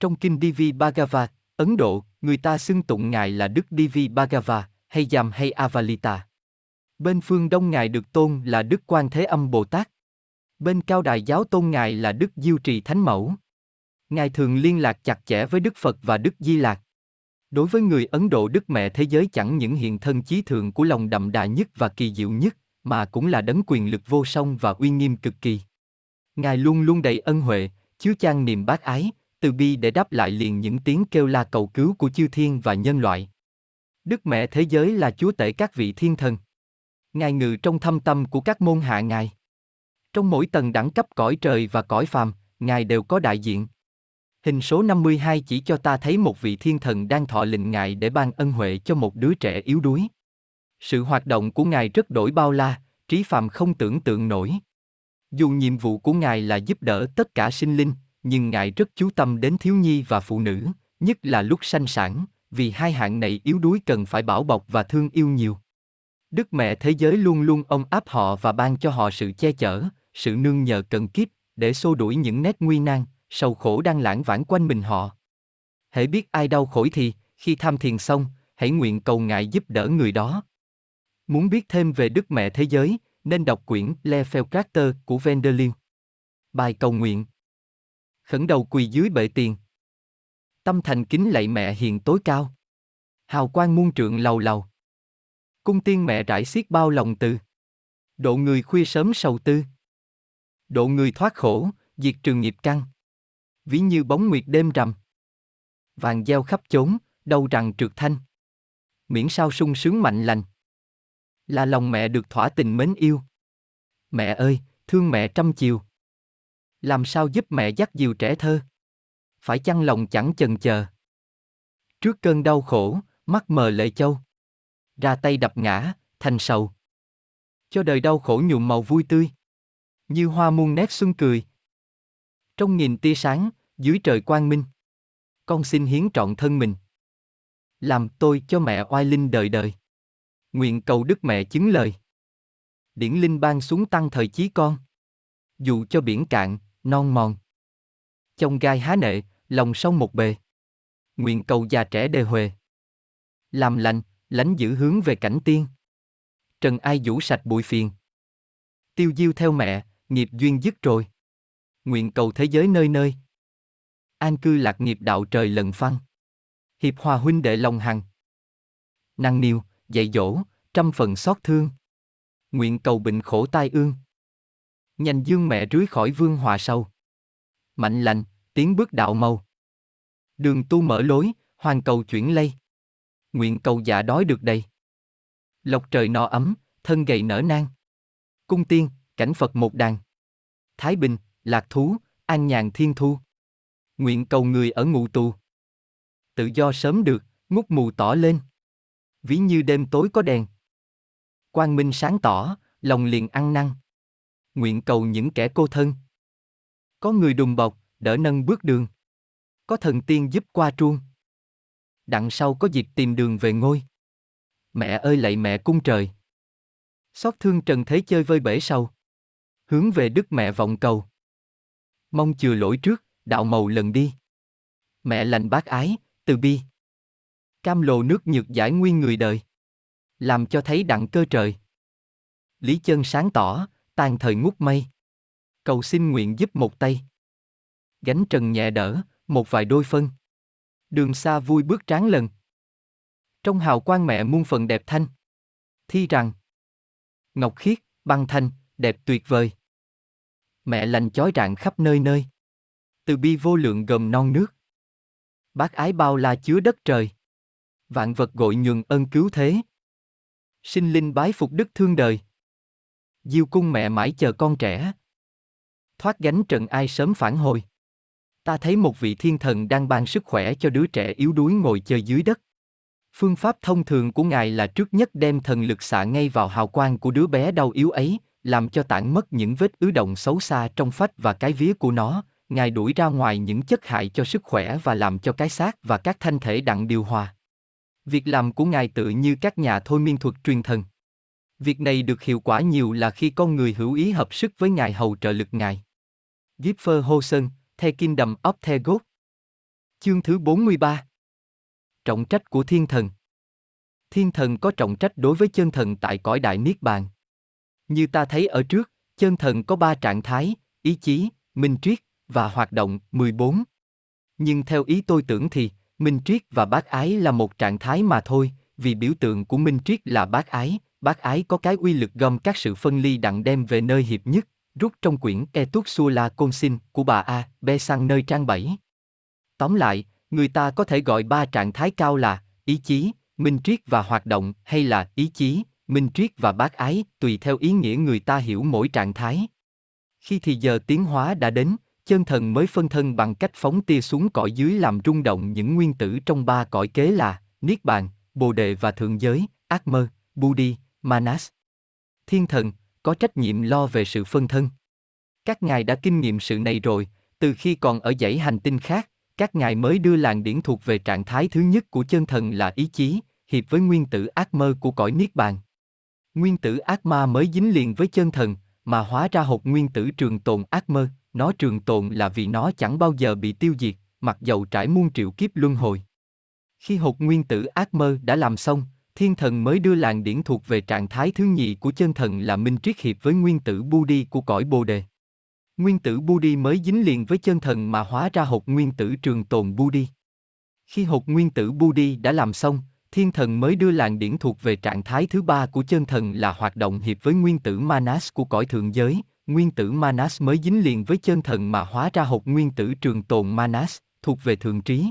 Trong kinh Divi Bhagavad, Ấn Độ, người ta xưng tụng Ngài là Đức Divi Bhagava, hay Giam hay Avalita. Bên phương Đông Ngài được tôn là Đức Quan Thế Âm Bồ Tát. Bên cao đài giáo tôn Ngài là Đức Diêu Trì Thánh Mẫu. Ngài thường liên lạc chặt chẽ với Đức Phật và Đức Di Lạc. Đối với người Ấn Độ Đức Mẹ Thế Giới chẳng những hiện thân chí thượng của lòng đậm đà nhất và kỳ diệu nhất, mà cũng là đấng quyền lực vô song và uy nghiêm cực kỳ. Ngài luôn luôn đầy ân huệ, chứa chan niềm bác ái, từ bi để đáp lại liền những tiếng kêu la cầu cứu của chư thiên và nhân loại. Đức Mẹ Thế Giới là chúa tể các vị thiên thần. Ngài ngự trong thâm tâm của các môn hạ Ngài. Trong mỗi tầng đẳng cấp cõi trời và cõi phàm, Ngài đều có đại diện. Hình số 52 chỉ cho ta thấy một vị thiên thần đang thọ lệnh Ngài để ban ân huệ cho một đứa trẻ yếu đuối. Sự hoạt động của Ngài rất đổi bao la, trí phàm không tưởng tượng nổi. Dù nhiệm vụ của Ngài là giúp đỡ tất cả sinh linh, nhưng Ngài rất chú tâm đến thiếu nhi và phụ nữ, nhất là lúc sanh sản, vì hai hạng này yếu đuối cần phải bảo bọc và thương yêu nhiều. Đức Mẹ Thế Giới luôn luôn ôm áp họ và ban cho họ sự che chở, sự nương nhờ cần kiếp, để xô đuổi những nét nguy nan, sầu khổ đang lãng vãng quanh mình họ. Hãy biết ai đau khổ thì, khi tham thiền xong, hãy nguyện cầu ngài giúp đỡ người đó. Muốn biết thêm về Đức Mẹ Thế Giới, nên đọc quyển Le Feucrater của Vendelin. Bài cầu nguyện Khẩn đầu quỳ dưới bệ tiền. Tâm thành kính lạy mẹ hiền tối cao. Hào quang muôn trượng lầu lầu. Cung tiên mẹ rải xiết bao lòng từ. Độ người khuya sớm sầu tư. Độ người thoát khổ, diệt trường nghiệp căn ví như bóng nguyệt đêm rằm. Vàng gieo khắp chốn, đâu rằng trượt thanh. Miễn sao sung sướng mạnh lành. Là lòng mẹ được thỏa tình mến yêu. Mẹ ơi, thương mẹ trăm chiều. Làm sao giúp mẹ dắt dìu trẻ thơ? Phải chăng lòng chẳng chần chờ? Trước cơn đau khổ, mắt mờ lệ châu. Ra tay đập ngã, thành sầu. Cho đời đau khổ nhuộm màu vui tươi. Như hoa muôn nét xuân cười. Trong nghìn tia sáng, dưới trời quang minh. Con xin hiến trọn thân mình. Làm tôi cho mẹ oai linh đời đời. Nguyện cầu Đức Mẹ chứng lời. Điển linh ban xuống tăng thời chí con. Dù cho biển cạn, non mòn. Trong gai há nệ, lòng sông một bề. Nguyện cầu già trẻ đề huề. Làm lành, lánh giữ hướng về cảnh tiên. Trần ai vũ sạch bụi phiền. Tiêu diêu theo mẹ, nghiệp duyên dứt rồi. Nguyện cầu thế giới nơi nơi, an cư lạc nghiệp đạo trời lần phăng. Hiệp hòa huynh đệ lòng hằng. Năng niêu, dạy dỗ, trăm phần xót thương. Nguyện cầu bệnh khổ tai ương. Nhanh dương mẹ rưới khỏi vương hòa sâu. Mạnh lành, tiến bước đạo màu Đường tu mở lối, hoàn cầu chuyển lây. Nguyện cầu dạ đói được đầy. Lộc trời no ấm, thân gầy nở nang. Cung tiên, cảnh Phật một đàn. Thái Bình, lạc thú, an nhàn thiên thu. Nguyện cầu người ở ngụ tù. Tự do sớm được, ngút mù tỏ lên. Ví như đêm tối có đèn. quang minh sáng tỏ, lòng liền ăn năn. Nguyện cầu những kẻ cô thân. Có người đùm bọc, đỡ nâng bước đường. Có thần tiên giúp qua truông. Đặng sau có dịp tìm đường về ngôi. Mẹ ơi lạy mẹ cung trời. Xót thương trần thế chơi vơi bể sau Hướng về đức mẹ vọng cầu. Mong chừa lỗi trước, đạo màu lần đi. Mẹ lành bác ái, từ bi. Cam lồ nước nhược giải nguyên người đời. Làm cho thấy đặng cơ trời. Lý chân sáng tỏ, tàn thời ngút mây. Cầu xin nguyện giúp một tay. Gánh trần nhẹ đỡ, một vài đôi phân. Đường xa vui bước tráng lần. Trong hào quang mẹ muôn phần đẹp thanh. Thi rằng. Ngọc khiết, băng thanh, đẹp tuyệt vời. Mẹ lành chói rạng khắp nơi nơi. Từ bi vô lượng gồm non nước. Bác ái bao la chứa đất trời. Vạn vật gội nhường ân cứu thế. Sinh linh bái phục đức thương đời. Diêu cung mẹ mãi chờ con trẻ. Thoát gánh trận ai sớm phản hồi. Ta thấy một vị thiên thần đang ban sức khỏe cho đứa trẻ yếu đuối ngồi chơi dưới đất. Phương pháp thông thường của ngài là trước nhất đem thần lực xạ ngay vào hào quang của đứa bé đau yếu ấy, làm cho tản mất những vết ứ động xấu xa trong phách và cái vía của nó, ngài đuổi ra ngoài những chất hại cho sức khỏe và làm cho cái xác và các thanh thể đặng điều hòa. Việc làm của ngài tự như các nhà thôi miên thuật truyền thần. Việc này được hiệu quả nhiều là khi con người hữu ý hợp sức với ngài hầu trợ lực ngài. Gipfer Hô Sơn, The Kingdom of the God. Chương thứ 43 Trọng trách của thiên thần Thiên thần có trọng trách đối với chân thần tại cõi đại Niết Bàn. Như ta thấy ở trước, chân thần có ba trạng thái, ý chí, minh triết và hoạt động 14. Nhưng theo ý tôi tưởng thì, minh triết và bác ái là một trạng thái mà thôi, vì biểu tượng của minh triết là bác ái, bác ái có cái uy lực gom các sự phân ly đặng đem về nơi hiệp nhất, rút trong quyển Etuc Sula Consin của bà A. B. sang nơi trang 7. Tóm lại, người ta có thể gọi ba trạng thái cao là ý chí, minh triết và hoạt động hay là ý chí, minh triết và bác ái, tùy theo ý nghĩa người ta hiểu mỗi trạng thái. Khi thì giờ tiến hóa đã đến, chân thần mới phân thân bằng cách phóng tia xuống cõi dưới làm rung động những nguyên tử trong ba cõi kế là Niết Bàn, Bồ Đề và Thượng Giới, Ác Mơ, Budi, Manas. Thiên thần, có trách nhiệm lo về sự phân thân. Các ngài đã kinh nghiệm sự này rồi, từ khi còn ở dãy hành tinh khác, các ngài mới đưa làng điển thuộc về trạng thái thứ nhất của chân thần là ý chí, hiệp với nguyên tử ác mơ của cõi Niết Bàn. Nguyên tử ác ma mới dính liền với chân thần, mà hóa ra hột nguyên tử trường tồn ác mơ, nó trường tồn là vì nó chẳng bao giờ bị tiêu diệt, mặc dầu trải muôn triệu kiếp luân hồi. Khi hột nguyên tử ác mơ đã làm xong, thiên thần mới đưa làng điển thuộc về trạng thái thứ nhị của chân thần là minh triết hiệp với nguyên tử Budi của cõi Bồ Đề. Nguyên tử Budi mới dính liền với chân thần mà hóa ra hột nguyên tử trường tồn Budi. Khi hột nguyên tử Budi đã làm xong, thiên thần mới đưa làng điển thuộc về trạng thái thứ ba của chân thần là hoạt động hiệp với nguyên tử Manas của cõi thượng giới, nguyên tử Manas mới dính liền với chân thần mà hóa ra hột nguyên tử trường tồn Manas, thuộc về thượng trí.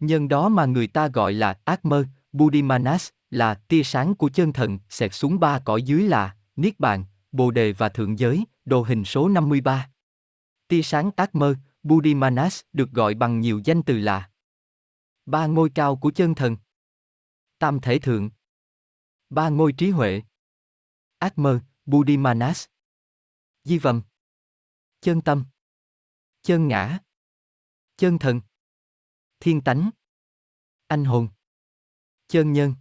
Nhân đó mà người ta gọi là ác mơ, Budi Manas, là tia sáng của chân thần xẹt xuống ba cõi dưới là Niết Bàn, Bồ Đề và Thượng Giới, đồ hình số 53. Tia sáng ác mơ, Budi Manas được gọi bằng nhiều danh từ là Ba ngôi cao của chân thần Tam thể thượng Ba ngôi trí huệ Ác mơ, Budi Manas Di vầm. Chân tâm. Chân ngã. Chân thần. Thiên tánh. Anh hồn. Chân nhân.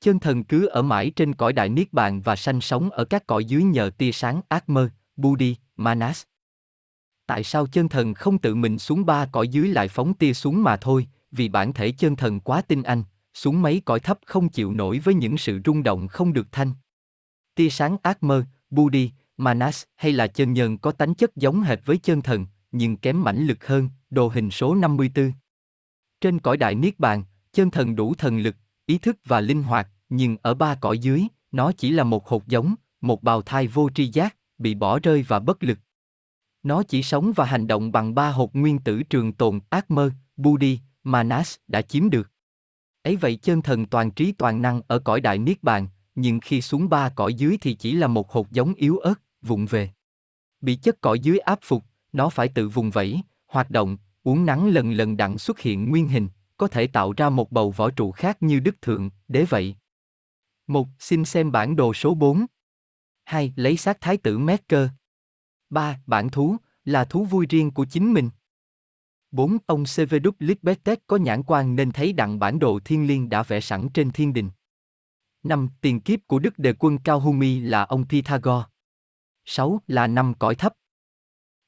Chân thần cứ ở mãi trên cõi đại niết bàn và sanh sống ở các cõi dưới nhờ tia sáng ác mơ, Budi, Manas. Tại sao chân thần không tự mình xuống ba cõi dưới lại phóng tia xuống mà thôi, vì bản thể chân thần quá tinh anh, xuống mấy cõi thấp không chịu nổi với những sự rung động không được thanh. Tia sáng ác mơ, Budi, Manas hay là chân nhân có tánh chất giống hệt với chân thần, nhưng kém mãnh lực hơn, đồ hình số 54. Trên cõi đại niết bàn, chân thần đủ thần lực, ý thức và linh hoạt, nhưng ở ba cõi dưới, nó chỉ là một hột giống, một bào thai vô tri giác, bị bỏ rơi và bất lực. Nó chỉ sống và hành động bằng ba hột nguyên tử trường tồn, ác mơ, Budi, Manas đã chiếm được. Ấy vậy chân thần toàn trí toàn năng ở cõi đại niết bàn, nhưng khi xuống ba cõi dưới thì chỉ là một hột giống yếu ớt, vụng về. Bị chất cỏ dưới áp phục, nó phải tự vùng vẫy, hoạt động, uống nắng lần lần đặng xuất hiện nguyên hình, có thể tạo ra một bầu vỏ trụ khác như đức thượng, đế vậy. 1. Xin xem bản đồ số 4. 2. Lấy xác thái tử Merker. 3. Bản thú, là thú vui riêng của chính mình. 4. Ông Severus Littbetet có nhãn quan nên thấy đặng bản đồ thiên liêng đã vẽ sẵn trên thiên đình. 5. Tiền kiếp của đức đề quân Cao Humi là ông Pythagore. 6. Là năm cõi thấp.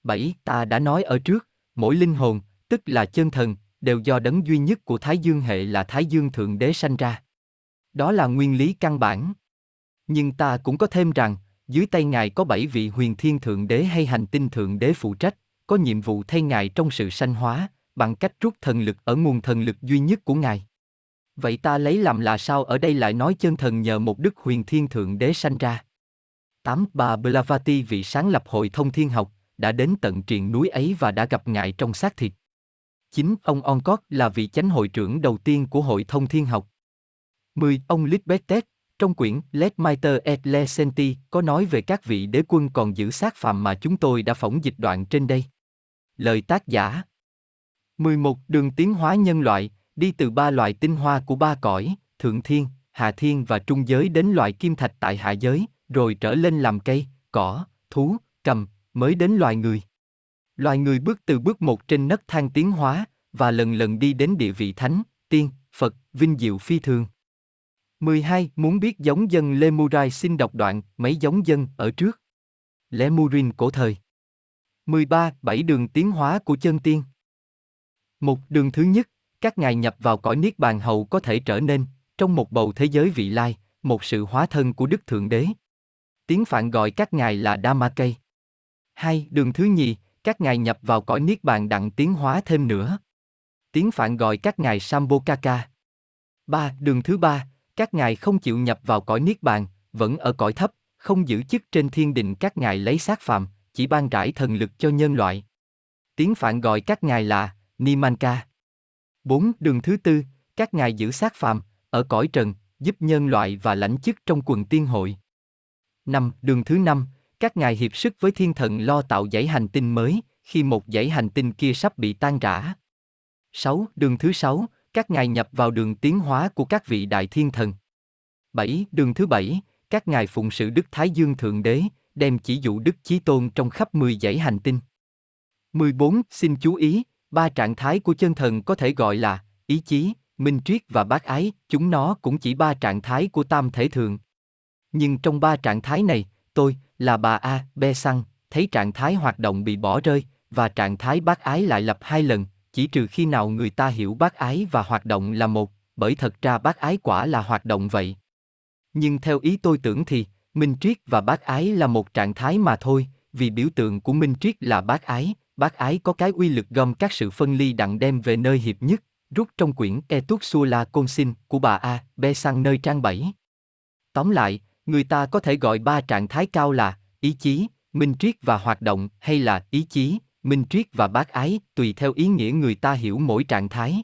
7. Ta đã nói ở trước, mỗi linh hồn, tức là chân thần, đều do đấng duy nhất của Thái Dương hệ là Thái Dương Thượng Đế sanh ra. Đó là nguyên lý căn bản. Nhưng ta cũng có thêm rằng, dưới tay Ngài có bảy vị huyền thiên thượng đế hay hành tinh thượng đế phụ trách, có nhiệm vụ thay Ngài trong sự sanh hóa, bằng cách rút thần lực ở nguồn thần lực duy nhất của Ngài. Vậy ta lấy làm là sao ở đây lại nói chân thần nhờ một đức huyền thiên thượng đế sanh ra? 8. Bà Blavati vị sáng lập hội thông thiên học, đã đến tận triền núi ấy và đã gặp ngại trong xác thịt. 9. Ông Onkot là vị chánh hội trưởng đầu tiên của hội thông thiên học. 10. Ông Lisbeth trong quyển Let Mater et Le Senti có nói về các vị đế quân còn giữ xác phàm mà chúng tôi đã phỏng dịch đoạn trên đây. Lời tác giả 11. Đường tiến hóa nhân loại, đi từ ba loại tinh hoa của ba cõi, thượng thiên, hạ thiên và trung giới đến loại kim thạch tại hạ giới, rồi trở lên làm cây, cỏ, thú, cầm, mới đến loài người. Loài người bước từ bước một trên nấc thang tiến hóa, và lần lần đi đến địa vị thánh, tiên, Phật, vinh diệu phi thường. 12. Muốn biết giống dân Lemurai xin đọc đoạn mấy giống dân ở trước. Lemurin cổ thời. 13. Bảy đường tiến hóa của chân tiên. Một đường thứ nhất, các ngài nhập vào cõi niết bàn hậu có thể trở nên, trong một bầu thế giới vị lai, một sự hóa thân của Đức Thượng Đế. Tiếng Phạn gọi các ngài là Damakay. Hai, đường thứ nhì, các ngài nhập vào cõi niết bàn đặng tiến hóa thêm nữa. Tiếng Phạn gọi các ngài Sambokaka. Ba, đường thứ ba, các ngài không chịu nhập vào cõi niết bàn, vẫn ở cõi thấp, không giữ chức trên thiên đình các ngài lấy xác phàm, chỉ ban rải thần lực cho nhân loại. Tiếng Phạn gọi các ngài là Nimanka. Bốn, Đường thứ tư, các ngài giữ xác phàm, ở cõi trần, giúp nhân loại và lãnh chức trong quần tiên hội. Năm, Đường thứ năm, các ngài hiệp sức với thiên thần lo tạo dãy hành tinh mới, khi một dãy hành tinh kia sắp bị tan rã. 6. Đường thứ sáu, các ngài nhập vào đường tiến hóa của các vị đại thiên thần. 7. Đường thứ bảy, các ngài phụng sự Đức Thái Dương Thượng Đế, đem chỉ dụ Đức Chí Tôn trong khắp 10 dãy hành tinh. 14. Xin chú ý, ba trạng thái của chân thần có thể gọi là ý chí, minh triết và bác ái, chúng nó cũng chỉ ba trạng thái của tam thể thường. Nhưng trong ba trạng thái này, tôi, là bà A, B Xăng, thấy trạng thái hoạt động bị bỏ rơi, và trạng thái bác ái lại lập hai lần, chỉ trừ khi nào người ta hiểu bác ái và hoạt động là một, bởi thật ra bác ái quả là hoạt động vậy. Nhưng theo ý tôi tưởng thì, minh triết và bác ái là một trạng thái mà thôi, vì biểu tượng của minh triết là bác ái, bác ái có cái uy lực gom các sự phân ly đặng đem về nơi hiệp nhất, rút trong quyển Etuc Sula Consin của bà A, B sang nơi trang 7. Tóm lại, người ta có thể gọi ba trạng thái cao là ý chí, minh triết và hoạt động hay là ý chí, minh triết và bác ái, tùy theo ý nghĩa người ta hiểu mỗi trạng thái.